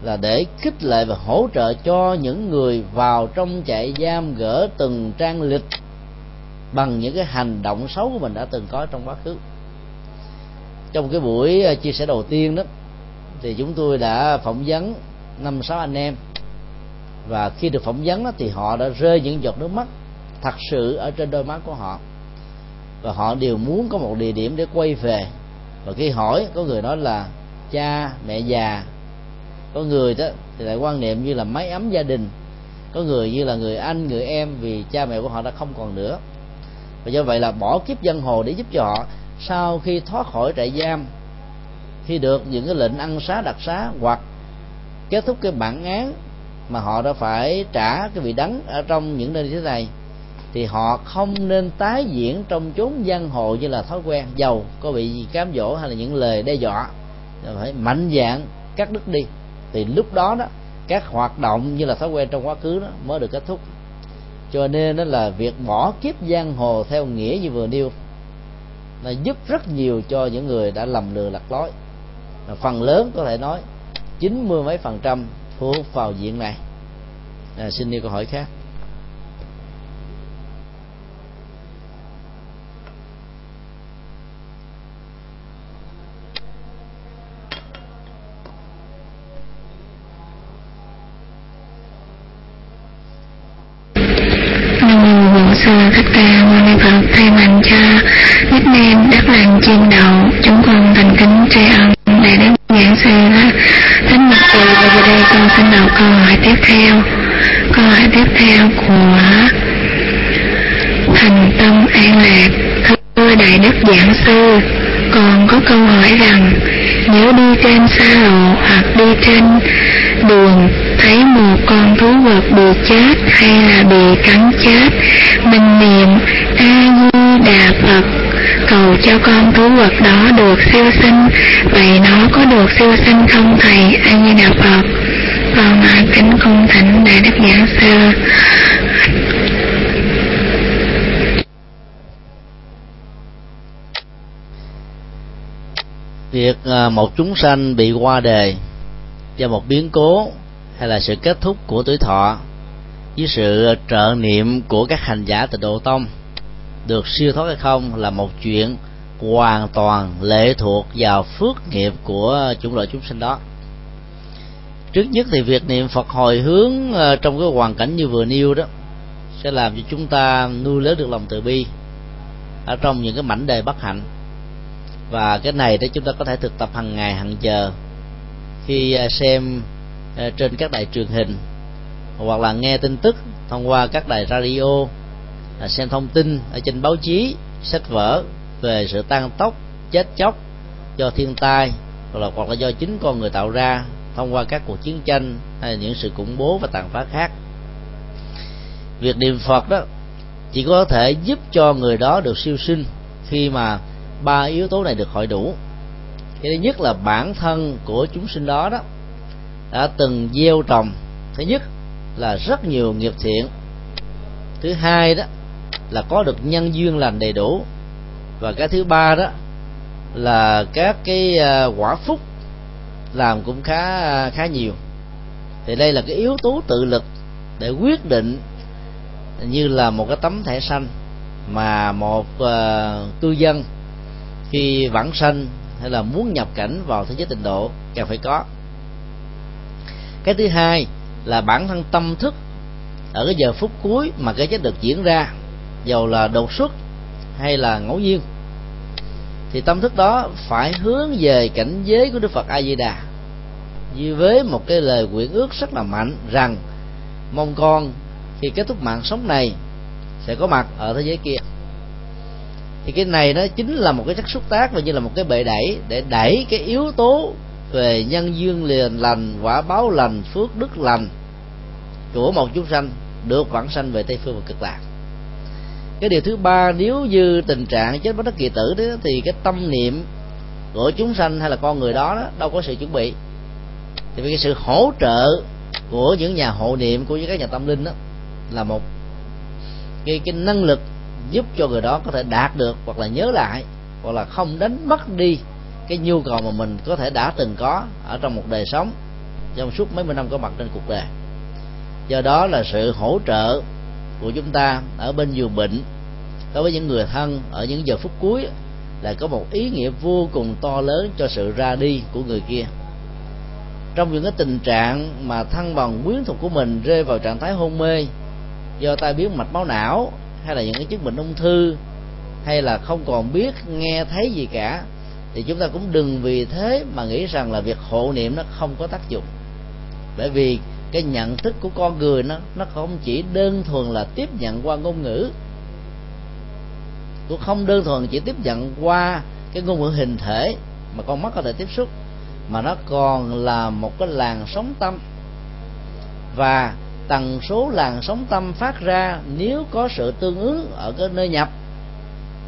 Speaker 1: là để khích lệ và hỗ trợ cho những người vào trong trại giam gỡ từng trang lịch bằng những cái hành động xấu của mình đã từng có trong quá khứ. Trong cái buổi ờ, chia sẻ đầu tiên đó thì chúng tôi đã phỏng vấn năm sáu anh em. Và khi được phỏng vấn đó, thì họ đã rơi những giọt nước mắt thật sự ở trên đôi mắt của họ và họ đều muốn có một địa điểm để quay về. Và khi hỏi, có người nói là, cha, mẹ già. Có người đó thì lại quan niệm như là máy ấm gia đình. Có người như là người anh, người em, vì cha mẹ của họ đã không còn nữa. Và do vậy là bỏ kiếp dân hồ để giúp cho họ. Sau khi thoát khỏi trại giam, khi được những cái lệnh ăn xá, đặc xá, hoặc kết thúc cái bản án mà họ đã phải trả cái vị đắng ở trong những nơi như thế này thì họ không nên tái diễn trong chốn giang hồ như là thói quen. Giàu có bị cám dỗ hay là những lời đe dọa phải mạnh dạng cắt đứt đi. Thì lúc đó đó các hoạt động như là thói quen trong quá khứ đó mới được kết thúc. Cho nên đó là việc bỏ kiếp giang hồ theo nghĩa như vừa nêu là giúp rất nhiều cho những người đã lầm lừa lạc lối. Phần lớn có thể nói chín mươi mấy phần trăm thuộc vào diện này. À, xin nêu câu hỏi khác.
Speaker 2: Sư thích ca mâu ni phật, thay mặt cho nickname đất lành chim đậu chúng con thành kính tri ân đại đức giảng sư thánh mục từ và giờ đây con xin đọc câu hỏi tiếp theo. Câu hỏi tiếp theo của thành tâm an lạc. Thưa đại đức giảng sư còn có câu hỏi rằng nếu đi trên xa lộ hoặc đi trên đường thấy một con thú vật bị chết hay là bị cắn chết mình niệm a di đà phật cầu cho con thú vật đó được siêu sinh vậy nó có được siêu sinh không thầy a di đà phật? Con vâng, kính cung thỉnh đại đức giảng sư.
Speaker 1: Việc à, một chúng sanh bị qua đề do một biến cố hay là sự kết thúc của tuổi thọ với sự trợ niệm của các hành giả từ độ tông được siêu thoát hay không là một chuyện hoàn toàn lệ thuộc vào phước nghiệp của chủng loại chúng sinh đó. Trước nhất thì việc niệm phật hồi hướng à, trong cái hoàn cảnh như vừa nêu đó sẽ làm cho chúng ta nuôi lớn được lòng từ bi ở trong những cái mảnh đề bất hạnh và cái này để chúng ta có thể thực tập hàng ngày hàng giờ. Khi à, xem à, trên các đài truyền hình, hoặc là nghe tin tức thông qua các đài radio à, xem thông tin ở trên báo chí, sách vở về sự tăng tốc, chết chóc do thiên tai, hoặc là hoặc là do chính con người tạo ra thông qua các cuộc chiến tranh hay là những sự khủng bố và tàn phá khác. Việc niệm phật đó chỉ có thể giúp cho người đó được siêu sinh khi mà ba yếu tố này được hội đủ. Cái thứ nhất là bản thân của chúng sinh đó đó đã từng gieo trồng. Thứ nhất là rất nhiều nghiệp thiện. Thứ hai đó là có được nhân duyên lành đầy đủ. Và cái thứ ba đó là các cái à, quả phúc làm cũng khá à, khá nhiều. Thì đây là cái yếu tố tự lực để quyết định như là một cái tấm thẻ xanh mà một uh, cư dân khi vãng sanh hay là muốn nhập cảnh vào thế giới tịnh độ cần phải có. Cái thứ hai là bản thân tâm thức, ở cái giờ phút cuối mà cái chết được diễn ra, dầu là đột xuất hay là ngẫu nhiên, thì tâm thức đó phải hướng về cảnh giới của đức phật a di đà với một cái lời quyển ước rất là mạnh rằng, mong con khi kết thúc mạng sống này sẽ có mặt ở thế giới kia thì cái này nó chính là một cái chất xúc tác và như là một cái bệ đẩy để đẩy cái yếu tố về nhân duyên liền lành quả báo lành phước đức lành của một chúng sanh được vãng sanh về tây phương và cực lạc. Cái điều thứ ba nếu như tình trạng chết bất đắc kỳ tử đó thì cái tâm niệm của chúng sanh hay là con người đó, đó đâu có sự chuẩn bị. Thì vì cái sự hỗ trợ của những nhà hộ niệm của những các nhà tâm linh đó là một. Cái cái năng lực giúp cho người đó có thể đạt được hoặc là nhớ lại, hoặc là không đánh mất đi cái nhu cầu mà mình có thể đã từng có ở trong một đời sống, trong suốt mấy mươi năm có mặt trên cuộc đời. Do đó là sự hỗ trợ của chúng ta ở bên giường bệnh, đối với những người thân, ở những giờ phút cuối là có một ý nghĩa vô cùng to lớn cho sự ra đi của người kia. Trong những cái tình trạng mà thân bằng quyến thuộc của mình rơi vào trạng thái hôn mê do tai biến mạch máu não hay là những cái chứng bệnh ung thư, hay là không còn biết, nghe thấy gì cả, thì chúng ta cũng đừng vì thế mà nghĩ rằng là việc hộ niệm nó không có tác dụng. Bởi vì cái nhận thức của con người nó nó không chỉ đơn thuần là tiếp nhận qua ngôn ngữ. Cũng không đơn thuần chỉ tiếp nhận qua cái ngôn ngữ hình thể mà con mắt có thể tiếp xúc, mà nó còn là một cái làn sóng tâm. Và tần số làn sóng tâm phát ra nếu có sự tương ứng ở cái nơi nhập,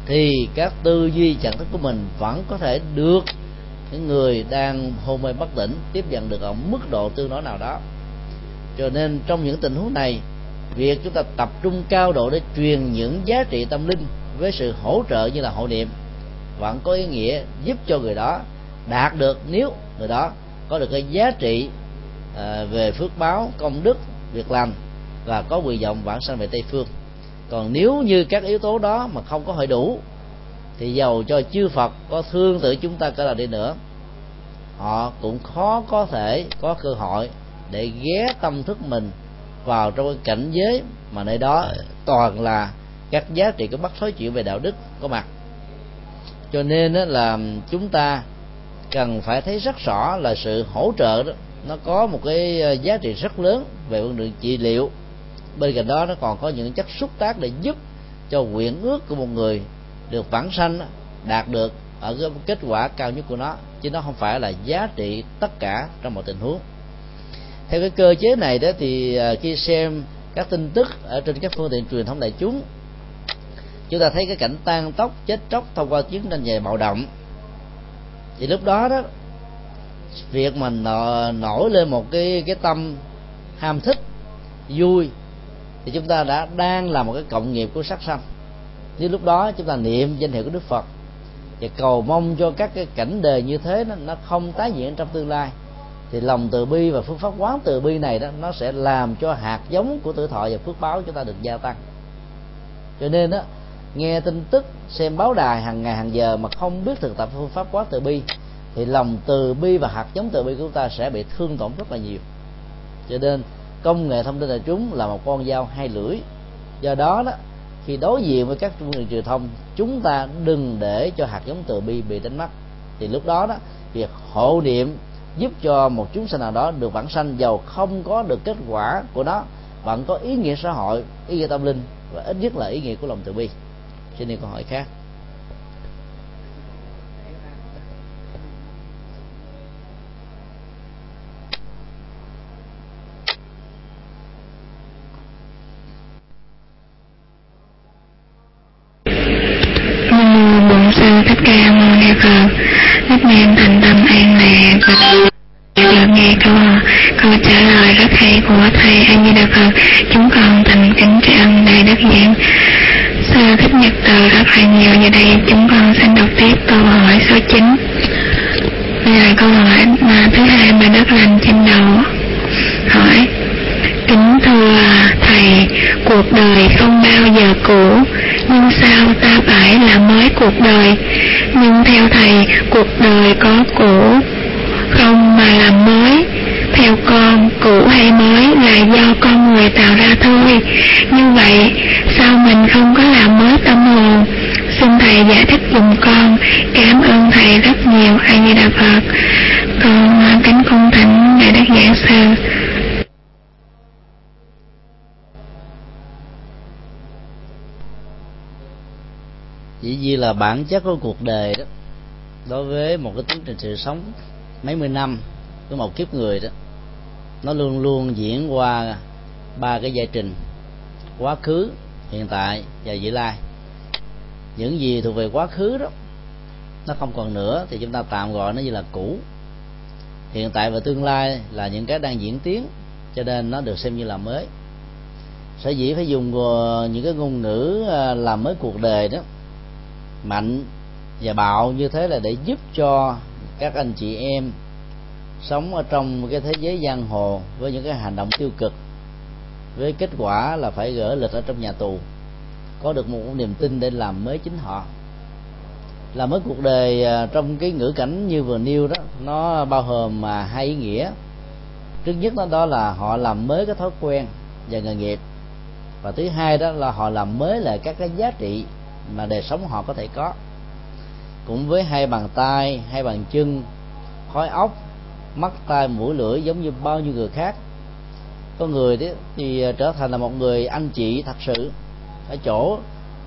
Speaker 1: thì các tư duy trạng thức của mình vẫn có thể được những người đang hôn mê bất tỉnh tiếp nhận được ở mức độ tương đối nào đó. Cho nên trong những tình huống này, việc chúng ta tập trung cao độ để truyền những giá trị tâm linh với sự hỗ trợ như là hộ niệm vẫn có ý nghĩa giúp cho người đó đạt được, nếu người đó có được cái giá trị à, về phước báo, công đức việc làm và có quyền vọng vãng sanh về tây phương. Còn nếu như các yếu tố đó mà không có hội đủ, thì giàu cho chư phật có thương tự chúng ta cỡ nào đi nữa, họ cũng khó có thể có cơ hội để ghé tâm thức mình vào trong cái cảnh giới mà nơi đó toàn là các giá trị của bắt thối chuyện về đạo đức có mặt. Cho nên là chúng ta cần phải thấy rất rõ là sự hỗ trợ đó nó có một cái ờ, giá trị rất lớn về vấn đề trị liệu. Bên cạnh đó, nó còn có những chất xúc tác để giúp cho nguyện ước của một người được vãng sanh đạt được ở cái kết quả cao nhất của nó, chứ nó không phải là giá trị tất cả trong mọi tình huống. Theo cái cơ chế này đó thì ờ, khi xem các tin tức ở trên các phương tiện truyền thông đại chúng chúng ta thấy cái cảnh tan tóc, chết chóc thông qua chiến tranh về bạo động. Thì lúc đó đó việc mình nổi lên một cái cái tâm ham thích vui thì chúng ta đã đang là một cái cộng nghiệp của sắc sanh. Nếu lúc đó chúng ta niệm danh hiệu của đức phật và cầu mong cho các cái cảnh đề như thế nó, nó không tái diễn trong tương lai thì lòng từ bi và phương pháp quán từ bi này đó nó sẽ làm cho hạt giống của tử thọ và phước báo chúng ta được gia tăng. Cho nên đó nghe tin tức xem báo đài hàng ngày hàng giờ mà không biết thực tập phương pháp quán từ bi thì lòng từ bi và hạt giống từ bi của chúng ta sẽ bị thương tổn rất là nhiều. Cho nên, công nghệ thông tin đại chúng là một con dao hai lưỡi. Do đó đó, khi đối diện với các phương tiện truyền thông, chúng ta đừng để cho hạt giống từ bi bị đánh mất. Thì lúc đó đó, việc hộ niệm giúp cho một chúng sinh nào đó được vãng sanh giàu không có được kết quả của nó, vẫn có ý nghĩa xã hội, ý nghĩa tâm linh và ít nhất là ý nghĩa của lòng từ bi. Xin đi câu hỏi khác
Speaker 2: được câu trả lời rất hay của thầy a di đà phật. Chúng con thành kính tri ân đại đức giảng. Sư thích nhật từ rất là nhiều như đây, chúng con xin đọc tiếp câu hỏi số 9 đây là câu hỏi mà thứ hai mà đất lành trên đầu hỏi. Kính thưa thầy, cuộc đời không bao giờ cũ, nhưng sao ta phải làm mới cuộc đời? Nhưng theo thầy, cuộc đời có cũ không mà làm mới. Theo con, cũ hay mới là do con người tạo ra thôi. Như vậy, sao mình không có làm mới tâm hồn? Xin thầy giải thích dùm con. Cảm ơn thầy rất nhiều a di đà phật. Con kính cung thỉnh
Speaker 1: ngài đức giảng sư. Chỉ như là bản chất của cuộc đời đó, đối với một cái tiến trình sự sống mấy mươi năm của một kiếp người đó, nó luôn luôn diễn qua ba cái giai trình. Quá khứ, hiện tại và vị lai. Những gì thuộc về quá khứ đó, nó không còn nữa thì chúng ta tạm gọi nó như là cũ. Hiện tại và tương lai là những cái đang diễn tiến, cho nên nó được xem như là mới. Sở dĩ phải dùng ờ, những cái ngôn ngữ ờ, làm mới cuộc đời đó, mạnh và bạo như thế là để giúp cho các anh chị em sống ở trong cái thế giới giang hồ với những cái hành động tiêu cực với kết quả là phải gỡ lịch ở trong nhà tù có được một niềm tin để làm mới chính họ. Làm mới cuộc đời à, trong cái ngữ cảnh như vừa nêu đó nó bao gồm mà hai ý nghĩa. Trước nhất đó, đó là họ làm mới cái thói quen và nghề nghiệp. Và thứ hai đó là họ làm mới lại các cái giá trị mà đời sống họ có thể có cũng với hai bàn tay, hai bàn chân, khói óc mắt, tai, mũi, lưỡi giống như bao nhiêu người khác. Có người đấy thì trở thành là một người anh chị thật sự, ở chỗ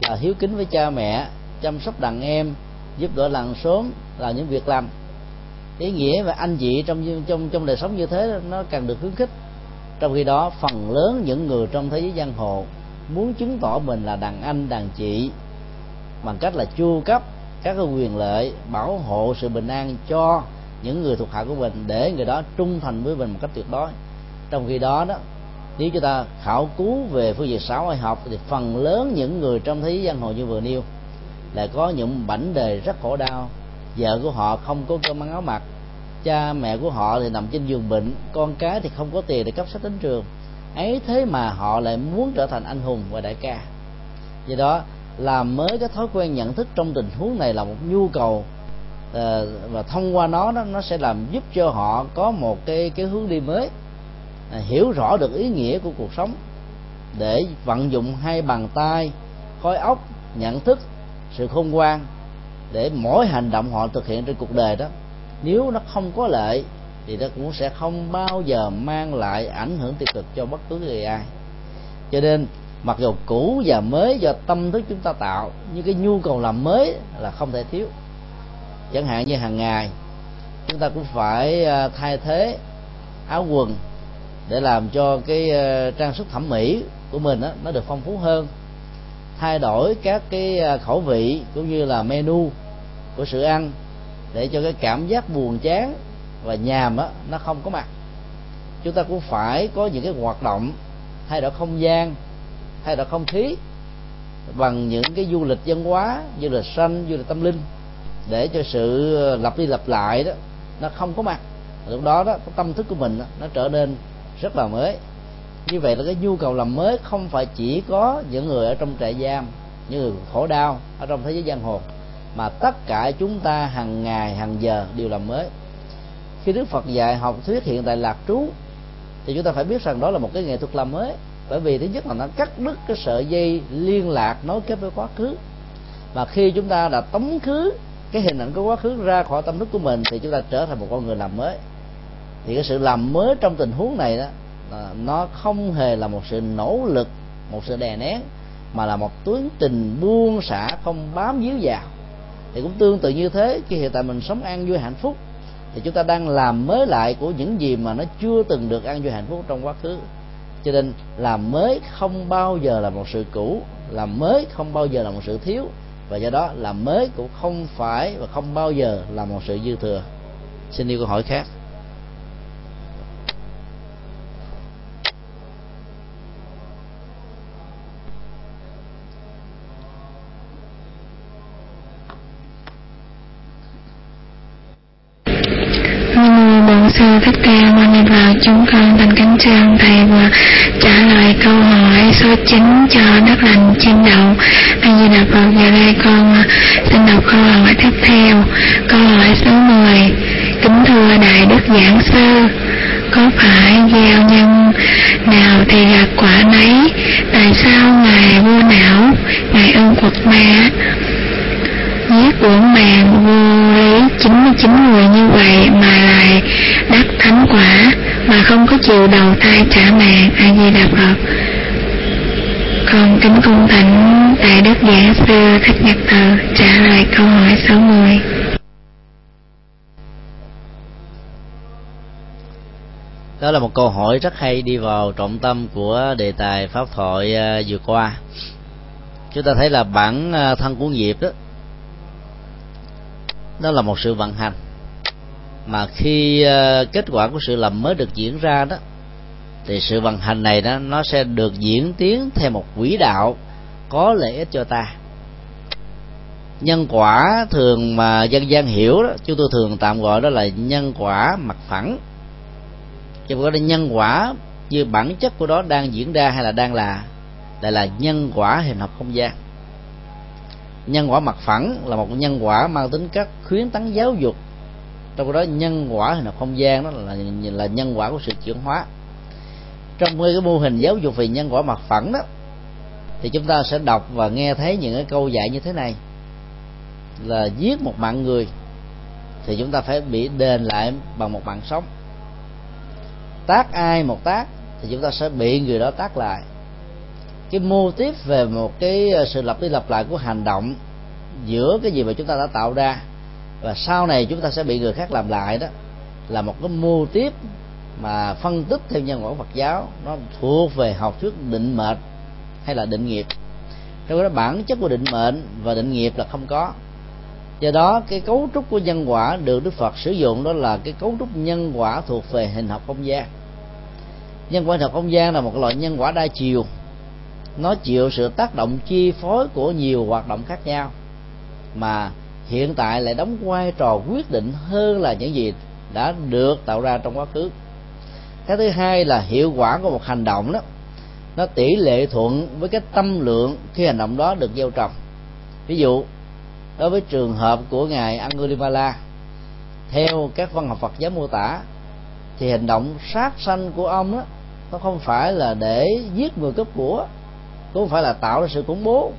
Speaker 1: là hiếu kính với cha mẹ, chăm sóc đàn em, giúp đỡ làng xóm là những việc làm. Ý nghĩa và anh chị trong trong trong đời sống như thế nó càng được khuyến khích. Trong khi đó, phần lớn những người trong thế giới giang hồ muốn chứng tỏ mình là đàn anh, đàn chị bằng cách là chu cấp các cái quyền lợi bảo hộ sự bình an cho những người thuộc hạ của mình để người đó trung thành với mình một cách tuyệt đối. Trong khi đó đó, nếu chúng ta khảo cứu về phương diện xã hội học thì phần lớn những người trong thế giới giang hồ như vừa nêu là có những bảnh đề rất khổ đau. Vợ của họ không có cơm ăn áo mặc, cha mẹ của họ thì nằm trên giường bệnh, con cái thì không có tiền để cấp sách đến trường. Ấy thế mà họ lại muốn trở thành anh hùng và đại ca. Do đó làm mới cái thói quen nhận thức trong tình huống này là một nhu cầu ờ, và thông qua nó đó nó sẽ làm giúp cho họ có một cái cái hướng đi mới à, hiểu rõ được ý nghĩa của cuộc sống. Để vận dụng hai bàn tay khối óc, nhận thức, sự khôn ngoan, để mỗi hành động họ thực hiện trên cuộc đời đó, nếu nó không có lợi thì nó cũng sẽ không bao giờ mang lại ảnh hưởng tiêu cực cho bất cứ người ai. Cho nên mặc dù cũ và mới do tâm thức chúng ta tạo nhưng cái nhu cầu làm mới là không thể thiếu. Chẳng hạn như hàng ngày chúng ta cũng phải à, thay thế áo quần để làm cho cái à, trang sức thẩm mỹ của mình đó, nó được phong phú hơn. Thay đổi các cái à, khẩu vị cũng như là menu của sự ăn để cho cái cảm giác buồn chán và nhàm đó, nó không có mặt. Chúng ta cũng phải có những cái hoạt động thay đổi không gian thay đổi không khí bằng những cái du lịch văn hóa du lịch xanh du lịch tâm linh để cho sự lặp đi lặp lại đó nó không có mặt. Lúc đó đó cái tâm thức của mình đó, nó trở nên rất là mới. Như vậy là cái nhu cầu làm mới không phải chỉ có những người ở trong trại giam những người khổ đau ở trong thế giới giang hồ mà tất cả chúng ta hàng ngày hàng giờ đều làm mới. Khi đức phật dạy học thuyết hiện tại lạc trú thì chúng ta phải biết rằng đó là một cái nghệ thuật làm mới bởi vì thứ nhất là nó cắt đứt cái sợi dây liên lạc nối kết với quá khứ. Và khi chúng ta đã tống khứ cái hình ảnh của quá khứ ra khỏi tâm thức của mình, thì chúng ta trở thành một con người làm mới. Thì cái sự làm mới trong tình huống này đó nó không hề là một sự nỗ lực, một sự đè nén, mà là một tiến trình buông xả không bám víu vào. Thì cũng tương tự như thế, khi hiện tại mình sống an vui hạnh phúc, thì chúng ta đang làm mới lại của những gì mà nó chưa từng được an vui hạnh phúc trong quá khứ cho nên làm mới không bao giờ là một sự cũ làm mới không bao giờ là một sự thiếu. Và do đó làm mới cũng không phải và không bao giờ là một sự dư thừa. Xin yêu câu hỏi khác.
Speaker 2: Sư thích ca Mâu Ni vào chúng con thành kính trang thầy và trả lời câu hỏi số 9 cho đất lành trên đầu a di đà phật giờ đây con, xin đọc câu hỏi tiếp theo. Câu hỏi số 10 kính thưa đại đức giảng sư, có phải gieo nhân nào thì gặt quả nấy? Tại sao ngài vua não, ngài ưng quật ma? Giết uổng mạng vô lý 99 người như vậy mà lại đắc thánh quả, mà không có chịu đầu thai trả mạng, a di đà phật. Con kính cung thỉnh Đại Đức giả Sư Thích Nhật Từ trả lời câu hỏi 60
Speaker 1: đó là một câu hỏi rất hay đi vào trọng tâm của đề tài pháp thoại à, vừa qua. Chúng ta thấy là bản à, thân của nghiệp đó nó là một sự vận hành. Mà khi ờ, kết quả của sự làm mới được diễn ra đó, thì sự vận hành này đó, nó sẽ được diễn tiến theo một quỹ đạo có lợi ích cho ta. Nhân quả thường mà dân gian hiểu đó, chúng tôi thường tạm gọi đó là nhân quả mặt phẳng. Chứ không có nhân quả như bản chất của đó đang diễn ra hay là đang là, lại là nhân quả hình học không gian nhân quả mặt phẳng là một nhân quả mang tính cách khuyến tấn giáo dục. Trong đó, nhân quả hình học không gian đó là là nhân quả của sự chuyển hóa. Trong cái mô hình giáo dục về nhân quả mặt phẳng đó, thì chúng ta sẽ đọc và nghe thấy những cái câu dạy như thế này. Là giết một mạng người, thì chúng ta phải bị đền lại bằng một mạng sống. Tác ai một tác, thì chúng ta sẽ bị người đó tác lại cái mô tiếp về một cái ờ, sự lặp đi lặp lại của hành động giữa cái gì mà chúng ta đã tạo ra và sau này chúng ta sẽ bị người khác làm lại đó là một cái mô tiếp mà phân tích theo nhân quả Phật giáo, nó thuộc về học thuyết định mệnh hay là định nghiệp. Trong đó, bản chất của định mệnh và định nghiệp là không có. Do đó, cái cấu trúc của nhân quả được Đức Phật sử dụng đó là cái cấu trúc nhân quả thuộc về hình học không gian. Nhân quả hình học không gian là một loại nhân quả đa chiều nó chịu sự tác động chi phối của nhiều hoạt động khác nhau, mà hiện tại lại đóng vai trò quyết định hơn là những gì đã được tạo ra trong quá khứ. Cái thứ hai là hiệu quả của một hành động đó. Nó tỷ lệ thuận với cái tâm lượng khi hành động đó được gieo trồng. Ví dụ, đối với trường hợp của ngài Angulimala, theo các văn học Phật giáo mô tả, thì hành động sát sanh của ông đó, nó không phải là để giết người cướp của cũng không phải là tạo ra sự khủng bố.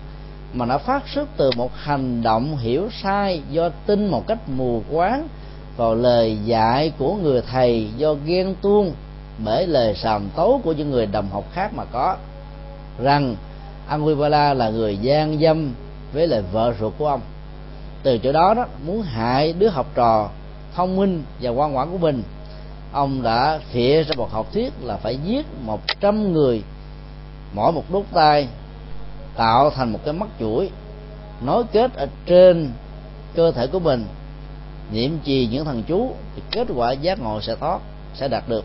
Speaker 1: Mà nó phát xuất từ một hành động hiểu sai do tin một cách mù quáng vào lời dạy của người thầy do ghen tuông bởi lời sàm tấu của những người đồng học khác mà có. Rằng Anguilla là người gian dâm với lời vợ ruột của ông. Từ chỗ đó đó, muốn hại đứa học trò thông minh và ngoan ngoãn của mình, ông đã phịa ra một học thuyết là phải giết một trăm người mỗi một đốt tay tạo thành một cái mắt chuỗi, nối kết ở trên cơ thể của mình. Niệm trì những thần chú thì kết quả giác ngộ sẽ thoát, sẽ đạt được.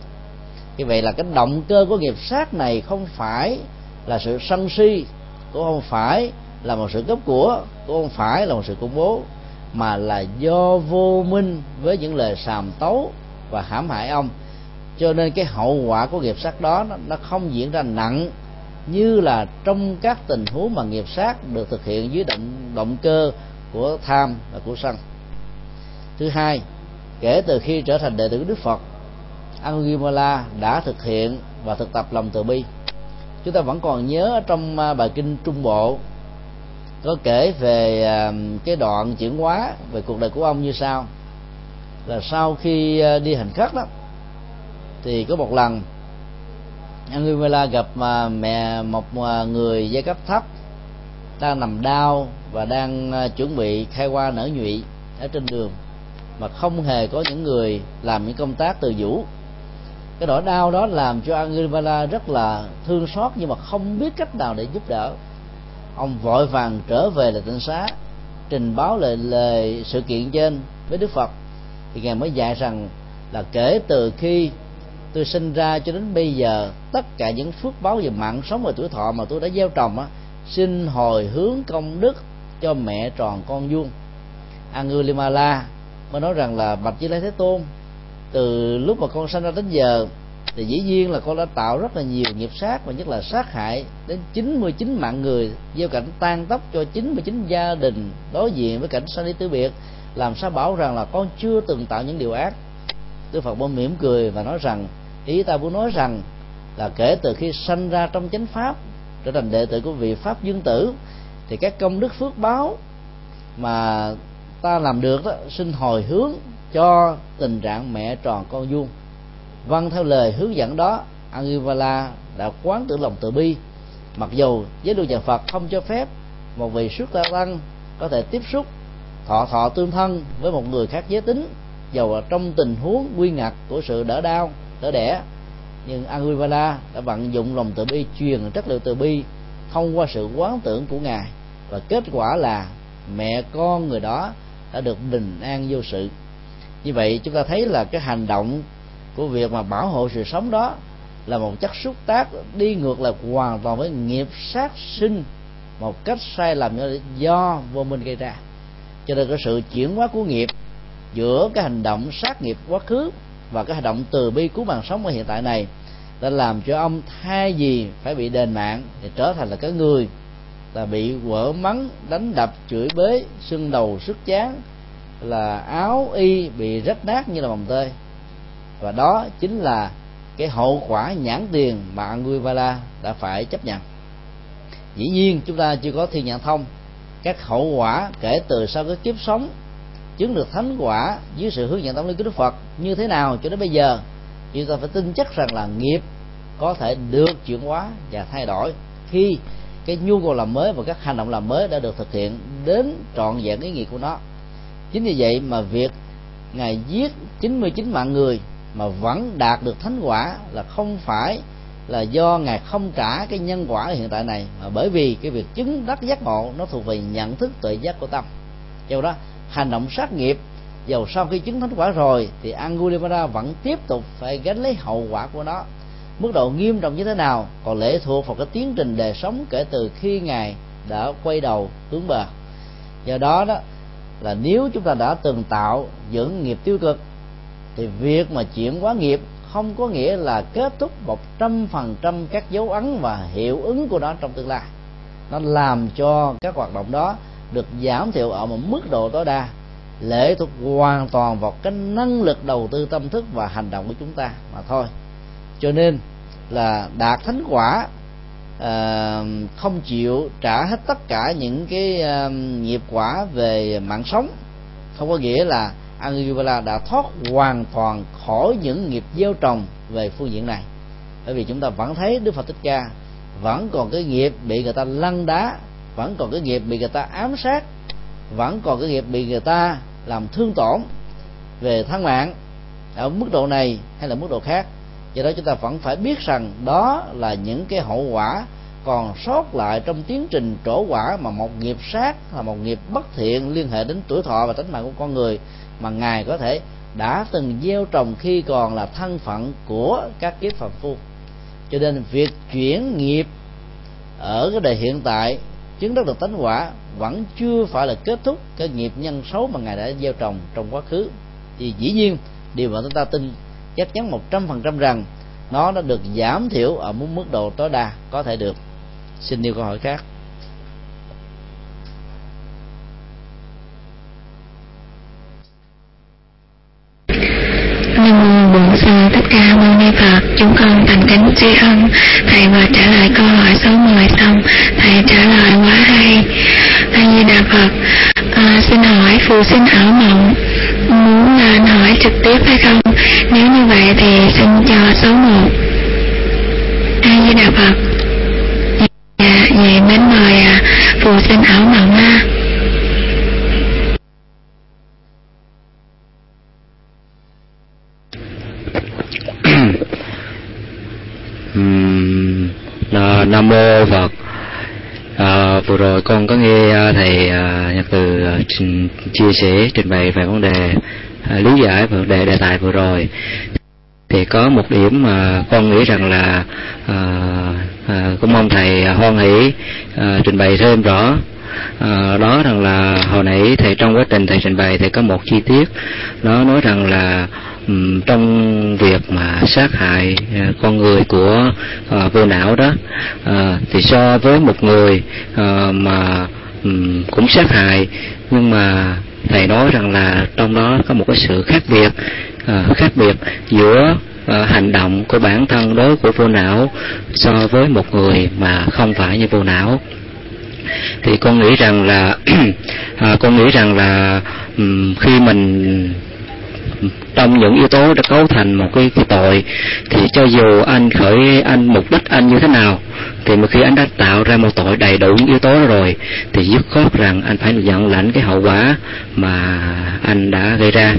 Speaker 1: Như vậy là cái động cơ của nghiệp sát này không phải là sự sân si, cũng không phải là một sự cấp của, cũng không phải là một sự công bố, mà là do vô minh với những lời sàm tấu và hãm hại ông. Cho nên cái hậu quả của nghiệp sát đó nó không diễn ra nặng như là trong các tình huống mà nghiệp sát được thực hiện dưới động động cơ của tham và của sân. Thứ hai, kể từ khi trở thành đệ tử đức phật Angulimala đã thực hiện và thực tập lòng từ bi. Chúng ta vẫn còn nhớ trong à, bài kinh trung bộ, có kể về à, cái đoạn chuyển hóa về cuộc đời của ông như sau. Là sau khi à, đi hành khất đó, thì có một lần Anguilla gặp mà mẹ, một à, người giai cấp thấp, đang nằm đau và đang à, chuẩn bị khai hoa nở nhụy ở trên đường, mà không hề có những người làm những công tác từ vũ. Cái nỗi đau đó làm cho Anguilla rất là thương xót nhưng mà không biết cách nào để giúp đỡ. Ông vội vàng trở về là tỉnh xá, trình báo lời lời sự kiện trên với Đức Phật. Thì ngài mới dạy rằng là kể từ khi tôi sinh ra cho đến bây giờ, tất cả những phước báo về mạng sống và tuổi thọ mà tôi đã gieo trồng á, xin hồi hướng công đức cho mẹ tròn con vuông. Angulimala mới nói rằng là bạch với Lai Thế Tôn, từ lúc mà con sinh ra đến giờ thì dĩ nhiên là con đã tạo rất là nhiều nghiệp sát và nhất là sát hại đến 99 mạng người, gieo cảnh tan tóc cho 99 gia đình đối diện với cảnh sanh ly tử biệt, làm sao bảo rằng là con chưa từng tạo những điều ác. Đức Phật mới mỉm cười và nói rằng ý ta muốn nói rằng là kể từ khi sanh ra trong chánh pháp, trở thành đệ tử của vị pháp dương tử, thì các công đức phước báo mà ta làm được đó xin hồi hướng cho tình trạng mẹ tròn con vuông. Vâng theo lời hướng dẫn đó Angivala đã quán tưởng lòng từ bi. Mặc dù giới luật nhà Phật không cho phép một vị xuất gia tăng có thể tiếp xúc, thọ thọ tương thân với một người khác giới tính, dầu là trong tình huống nguy ngặt của sự đỡ đau đỡ đẻ. Nhưng Anguilla đã vận dụng lòng từ bi, truyền chất liệu từ bi, thông qua sự quán tưởng của ngài. Và kết quả là mẹ con người đó đã được bình an vô sự. Như vậy, chúng ta thấy là cái hành động của việc mà bảo hộ sự sống đó là một chất xúc tác đi ngược lại hoàn toàn với nghiệp sát sinh, một cách sai lầm do vô minh gây ra. Cho nên cái sự chuyển hóa của nghiệp giữa cái hành động sát nghiệp quá khứ và cái hành động từ bi cứu mạng sống ở hiện tại này đã làm cho ông thay vì phải bị đền mạng thì trở thành là cái người là bị quở mắng, đánh đập, chửi bới sưng đầu, sức chán, là áo y bị rách nát như là mồng tơi. Và đó chính là cái hậu quả nhãn tiền mà Anguilla đã phải chấp nhận. Dĩ nhiên chúng ta chưa có thiên nhãn thông. Các hậu quả kể từ sau cái kiếp sống chứng được thánh quả dưới sự hướng dẫn tâm linh của Đức Phật như thế nào cho đến bây giờ chúng ta phải tin chắc rằng là nghiệp có thể được chuyển hóa và thay đổi khi cái nhu cầu làm mới và các hành động làm mới đã được thực hiện đến trọn vẹn ý nghĩa của nó. Chính vì vậy mà việc ngài giết 99 mạng người mà vẫn đạt được thánh quả là không phải là do ngài không trả cái nhân quả hiện tại này, mà bởi vì cái việc chứng đắc giác ngộ nó thuộc về nhận thức tuệ giác của tâm. Do đó hành động sát nghiệp. Dầu sau khi chứng thánh quả rồi, thì Angulimala vẫn tiếp tục phải gánh lấy hậu quả của nó. Mức độ nghiêm trọng như thế nào, còn lệ thuộc vào cái tiến trình đời sống kể từ khi ngài đã quay đầu hướng bờ. Do đó đó, là nếu chúng ta đã từng tạo những nghiệp tiêu cực, thì việc mà chuyển hóa nghiệp không có nghĩa là kết thúc một trăm phần trăm các dấu ấn và hiệu ứng của nó trong tương lai. Nó làm cho các hoạt động đó được giảm thiểu ở một mức độ tối đa lệ thuộc hoàn toàn vào cái năng lực đầu tư tâm thức và hành động của chúng ta mà thôi. Cho nên là đạt thánh quả à, không chịu trả hết tất cả những cái à, nghiệp quả về mạng sống. Không có nghĩa là Anguilla đã thoát hoàn toàn khỏi những nghiệp gieo trồng về phương diện này. Bởi vì chúng ta vẫn thấy Đức Phật Thích Ca vẫn còn cái nghiệp bị người ta lăn đá vẫn còn cái nghiệp bị người ta ám sát, vẫn còn cái nghiệp bị người ta làm thương tổn về thân mạng ở mức độ này hay là mức độ khác. Do đó chúng ta vẫn phải biết rằng đó là những cái hậu quả còn sót lại trong tiến trình trổ quả mà một nghiệp sát là một nghiệp bất thiện liên hệ đến tuổi thọ và tính mạng của con người mà ngài có thể đã từng gieo trồng khi còn là thân phận của các kiếp phàm phu. Cho nên việc chuyển nghiệp ở cái đời hiện tại chứng đắc được tánh quả vẫn chưa phải là kết thúc cái nghiệp nhân xấu mà ngài đã gieo trồng trong quá khứ. Thì dĩ nhiên, điều mà chúng ta tin chắc chắn một trăm phần trăm rằng nó đã được giảm thiểu ở mức mức độ tối đa có thể được. Xin nêu câu hỏi khác
Speaker 2: Nam mô Bổn Sư Thích Ca Mâu Ni Phật. Chúng con thành kính tri ân thầy vừa trả lời câu hỏi số 10 xong, thầy trả lời quá hay. A Di Đà Phật. À, xin hỏi phù sinh ảo mộng muốn lên hỏi trực tiếp hay không? Nếu như vậy thì xin cho số 1. A Di Đà Phật. Dạ, vậy mến mời à, phù sinh ảo mộng ha.
Speaker 3: Nam mô phật. À, vừa rồi con có nghe à, thầy à, nhật từ à, chia sẻ trình bày về vấn đề à, lý giải về vấn đề đề tài vừa rồi. Thì có một điểm mà con nghĩ rằng là à, à, cũng mong thầy hoan hỷ à, trình bày thêm rõ. À, đó rằng là hồi nãy thầy trong quá trình thầy trình bày thì có một chi tiết nó nói rằng là Ừ, trong việc mà sát hại à, con người của à, vô não đó à, thì so với một người mà ừ, cũng sát hại nhưng mà thầy nói rằng là trong đó có một cái sự khác biệt khác biệt giữa hành động của bản thân đối của vô não so với một người mà không phải như vô não. Thì con nghĩ rằng là à, con nghĩ rằng là um, khi mình trong những yếu tố đã cấu thành một cái, cái tội thì cho dù anh khởi anh mục đích anh như thế nào thì một khi anh đã tạo ra một tội đầy đủ những yếu tố đó rồi thì dứt khoát rằng anh phải nhận lãnh cái hậu quả mà anh đã gây ra.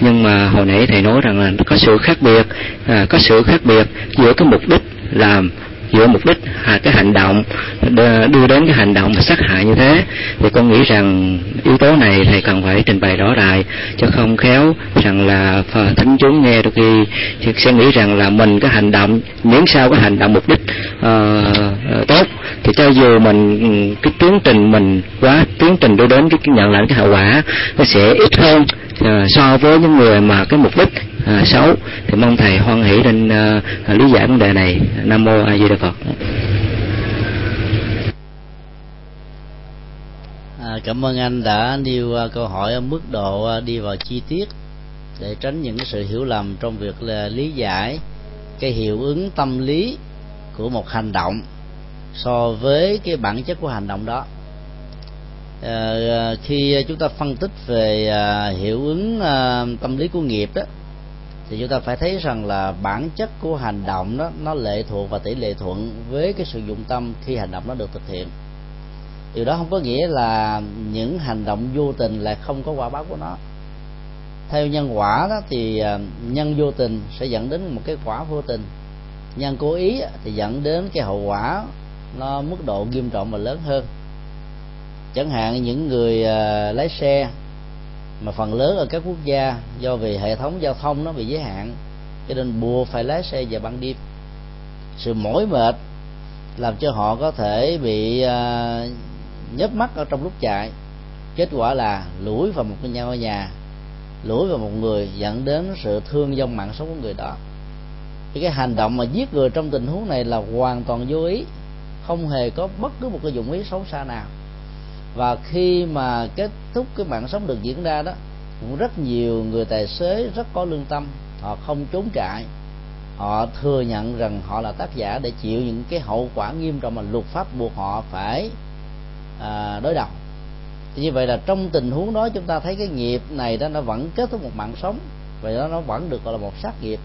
Speaker 3: Nhưng mà hồi nãy thầy nói rằng là có sự khác biệt à, có sự khác biệt giữa cái mục đích làm giữa mục đích à, cái hành động đưa đến cái hành động mà sát hại như thế. Thì con nghĩ rằng yếu tố này thầy cần phải trình bày rõ ràng cho không khéo rằng là thính chúng nghe đôi khi sẽ nghĩ rằng là mình cái hành động miễn sao cái hành động mục đích uh, tốt thì cho dù mình ừ, cái tiến trình mình quá tiến trình đưa đến cái nhận lại cái hậu quả nó sẽ ít hơn uh, so với những người mà cái mục đích à, xấu thì mong thầy hoan hỷ đến à, à, lý giải vấn đề này. Nam mô a di đà phật.
Speaker 1: À, cảm ơn anh đã nêu à, câu hỏi ở mức độ à, đi vào chi tiết để tránh những cái sự hiểu lầm trong việc là lý giải cái hiệu ứng tâm lý của một hành động so với cái bản chất của hành động đó. À, khi chúng ta phân tích về à, hiệu ứng à, tâm lý của nghiệp đó thì chúng ta phải thấy rằng là bản chất của hành động đó, nó lệ thuộc và tỷ lệ thuận với cái sự dụng tâm khi hành động nó được thực hiện. Điều đó không có nghĩa là những hành động vô tình là không có quả báo của nó. Theo nhân quả đó thì à, nhân vô tình sẽ dẫn đến một cái quả vô tình. Nhân cố ý thì dẫn đến cái hậu quả nó mức độ nghiêm trọng và lớn hơn. Chẳng hạn những người à, lái xe mà phần lớn ở các quốc gia do vì hệ thống giao thông nó bị giới hạn cho nên buộc phải lái xe vào ban đêm. Sự mỏi mệt làm cho họ có thể bị uh, nhớp mắt ở trong lúc chạy. Kết quả là lủi vào một cái ngôi nhà lủi vào một người dẫn đến sự thương vong mạng sống của người đó. Thì cái hành động mà giết người trong tình huống này là hoàn toàn vô ý không hề có bất cứ một cái dụng ý xấu xa nào và khi mà kết thúc cái mạng sống được diễn ra đó cũng rất nhiều người tài xế rất có lương tâm họ không trốn chạy, họ thừa nhận rằng họ là tác giả để chịu những cái hậu quả nghiêm trọng mà luật pháp buộc họ phải à, đối đầu. Thì như vậy là trong tình huống đó chúng ta thấy cái nghiệp này đó nó vẫn kết thúc một mạng sống và đó nó vẫn được gọi là một sát nghiệp.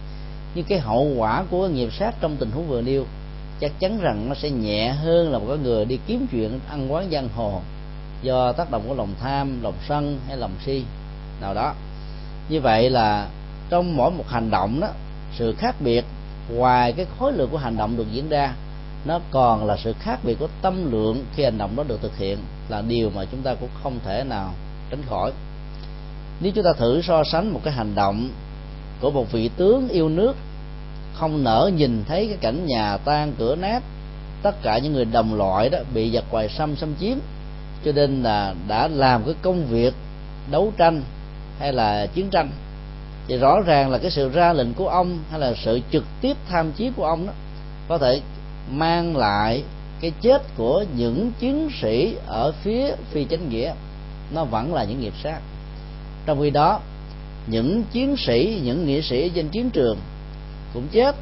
Speaker 1: Nhưng cái hậu quả của cái nghiệp sát trong tình huống vừa nêu chắc chắn rằng nó sẽ nhẹ hơn là một cái người đi kiếm chuyện ăn quán giang hồ do tác động của lòng tham, lòng sân hay lòng si. Nào đó, như vậy là trong mỗi một hành động đó, sự khác biệt ngoài cái khối lượng của hành động được diễn ra, nó còn là sự khác biệt của tâm lượng khi hành động đó được thực hiện, là điều mà chúng ta cũng không thể nào tránh khỏi. Nếu chúng ta thử so sánh một cái hành động của một vị tướng yêu nước, không nỡ nhìn thấy cái cảnh nhà tan cửa nát, tất cả những người đồng loại đó bị giặc hoài xâm xâm chiếm cho nên là đã làm cái công việc đấu tranh hay là chiến tranh. Thì rõ ràng là cái sự ra lệnh của ông hay là sự trực tiếp tham chiến của ông đó, có thể mang lại cái chết của những chiến sĩ ở phía phi chánh nghĩa. Nó vẫn là những nghiệp sát. Trong khi đó, những chiến sĩ, những nghĩa sĩ trên chiến trường cũng chết.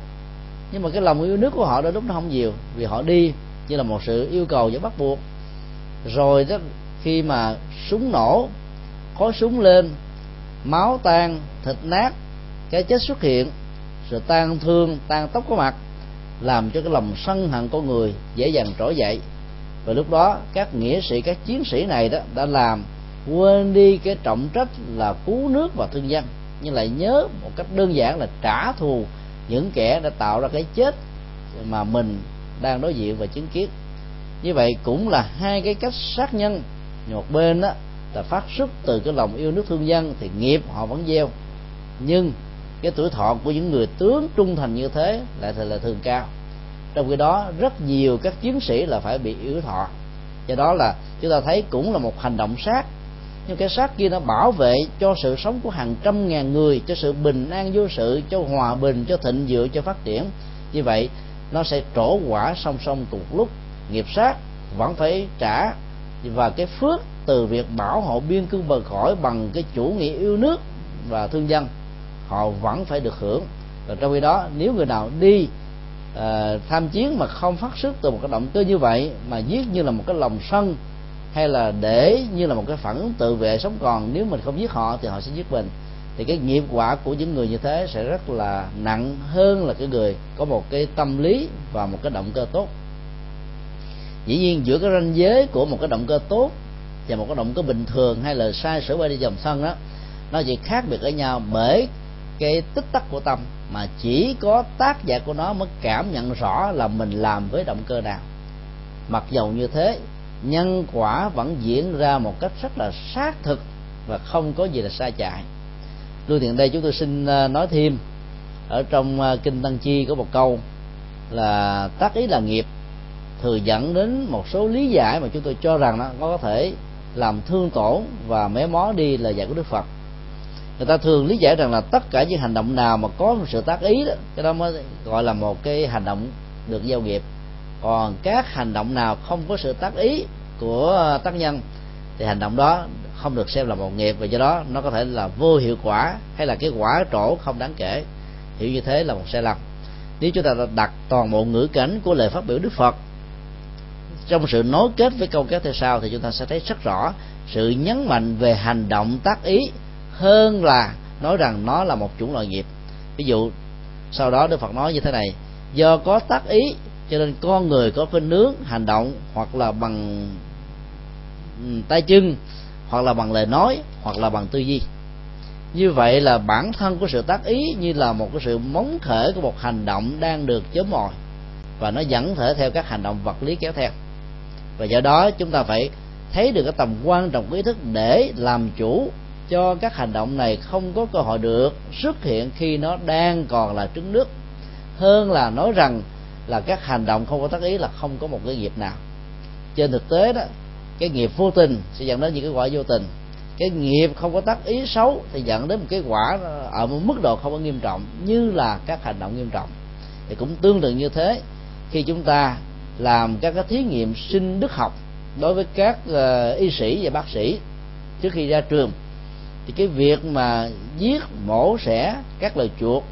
Speaker 1: Nhưng mà cái lòng yêu nước của họ đã lúc nó không nhiều, vì họ đi như là một sự yêu cầu và bắt buộc rồi đó, khi mà súng nổ khói súng lên, máu tan, thịt nát, cái chết xuất hiện, sự tan thương, tan tóc có mặt, làm cho cái lòng sân hận con người dễ dàng trỗi dậy. Và lúc đó, các nghĩa sĩ, các chiến sĩ này đó đã làm, quên đi cái trọng trách là cứu nước và thương dân. Nhưng lại nhớ một cách đơn giản là trả thù những kẻ đã tạo ra cái chết mà mình đang đối diện và chứng kiến như vậy cũng là hai cái cách sát nhân. Một bên đó là phát xuất từ cái lòng yêu nước thương dân thì nghiệp họ vẫn gieo. Nhưng cái tuổi thọ của những người tướng trung thành như thế lại thì là thường cao. Trong khi đó, rất nhiều các chiến sĩ là phải bị yếu thọ. Do đó là chúng ta thấy cũng là một hành động sát. Nhưng cái sát kia nó bảo vệ cho sự sống của hàng trăm ngàn người, cho sự bình an vô sự, cho hòa bình, cho thịnh vượng, cho phát triển. Như vậy, nó sẽ trổ quả song song cùng lúc nghiệp sát vẫn phải trả. Và cái phước từ việc bảo hộ biên cương bờ khỏi bằng cái chủ nghĩa yêu nước và thương dân họ vẫn phải được hưởng. Và trong khi đó nếu người nào đi uh, tham chiến mà không phát xuất từ một cái động cơ như vậy mà giết như là một cái lòng sân hay là để như là một cái phản tự vệ sống còn nếu mình không giết họ thì họ sẽ giết mình thì cái nghiệp quả của những người như thế sẽ rất là nặng hơn là cái người có một cái tâm lý và một cái động cơ tốt dĩ nhiên giữa cái ranh giới của một cái động cơ tốt và một cái động cơ bình thường hay là sai sửa bay đi dòng sân đó, nó chỉ khác biệt ở nhau bởi cái tích tắc của tâm mà chỉ có tác giả của nó mới cảm nhận rõ là mình làm với động cơ nào. Mặc dầu như thế, nhân quả vẫn diễn ra một cách rất là xác thực và không có gì là sai chạy lưu tiện đây chúng tôi xin à, nói thêm ở trong à, kinh tăng chi có một câu là tác ý là nghiệp thường dẫn đến một số lý giải mà chúng tôi cho rằng nó có thể làm thương tổn và mé mó đi là dạy của đức phật. Người ta thường lý giải rằng là tất cả những hành động nào mà có một sự tác ý đó, cái đó mới gọi là một cái hành động được giao nghiệp. Còn các hành động nào không có sự tác ý của tác nhân, thì hành động đó không được xem là một nghiệp và do đó nó có thể là vô hiệu quả hay là cái quả trổ không đáng kể. Hiểu như thế là một sai lầm. Nếu chúng ta đặt toàn bộ ngữ cảnh của lời phát biểu đức phật trong sự nối kết với câu kết theo sau thì chúng ta sẽ thấy rất rõ sự nhấn mạnh về hành động tác ý hơn là nói rằng nó là một chủng loại nghiệp. Ví dụ, sau đó đức phật nói như thế này, do có tác ý, cho nên con người có khuynh nướng hành động hoặc là bằng ừ, tay chân, hoặc là bằng lời nói, hoặc là bằng tư duy. Như vậy là bản thân của sự tác ý như là một cái sự móng khởi của một hành động đang được chớm mồi và nó dẫn thể theo các hành động vật lý kéo theo và do đó chúng ta phải thấy được cái tầm quan trọng của ý thức để làm chủ cho các hành động này không có cơ hội được xuất hiện khi nó đang còn là trứng nước. Hơn là nói rằng là các hành động không có tác ý là không có một cái nghiệp nào. Trên thực tế đó, cái nghiệp vô tình sẽ dẫn đến những cái quả vô tình. Cái nghiệp không có tác ý xấu thì dẫn đến một cái quả ở một mức độ không có nghiêm trọng như là các hành động nghiêm trọng. Thì cũng tương tự như thế, khi chúng ta làm các cái thí nghiệm sinh đức học đối với các uh, y sĩ và bác sĩ trước khi ra trường. Thì cái việc mà giết mổ xẻ các loài chuột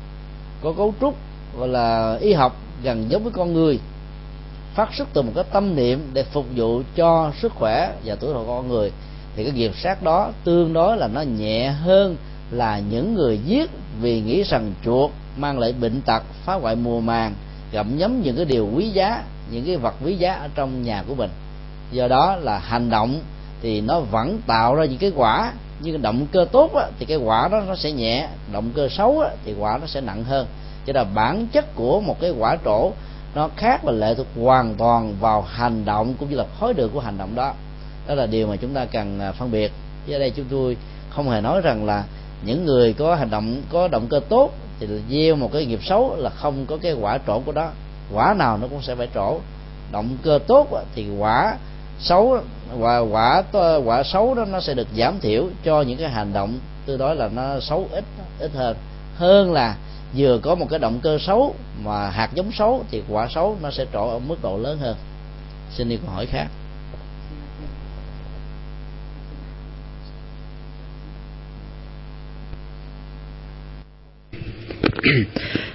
Speaker 1: có cấu trúc gọi là y học gần giống với con người phát xuất từ một cái tâm niệm để phục vụ cho sức khỏe và tuổi thọ con người thì cái nghiệp sát đó tương đối là nó nhẹ hơn là những người giết vì nghĩ rằng chuột mang lại bệnh tật phá hoại mùa màng gặm nhấm những cái điều quý giá những cái vật quý giá ở trong nhà của mình. Do đó là hành động thì nó vẫn tạo ra những cái quả. Nhưng động cơ tốt á, thì cái quả đó nó sẽ nhẹ. Động cơ xấu á, thì quả nó sẽ nặng hơn. Cho nên bản chất của một cái quả trổ nó khác và lệ thuộc hoàn toàn vào hành động cũng như là khối lượng của hành động đó. Đó là điều mà chúng ta cần à, phân biệt. Ở đây chúng tôi không hề nói rằng là những người có hành động có động cơ tốt thì gieo một cái nghiệp xấu là không có cái quả trổ của đó quả nào nó cũng sẽ phải trổ. Động cơ tốt thì quả xấu quả quả quả xấu đó nó sẽ được giảm thiểu cho những cái hành động tương đối là nó xấu ít ít hơn. Hơn là vừa có một cái động cơ xấu mà hạt giống xấu thì quả xấu nó sẽ trổ ở mức độ lớn hơn. Xin đi câu hỏi khác.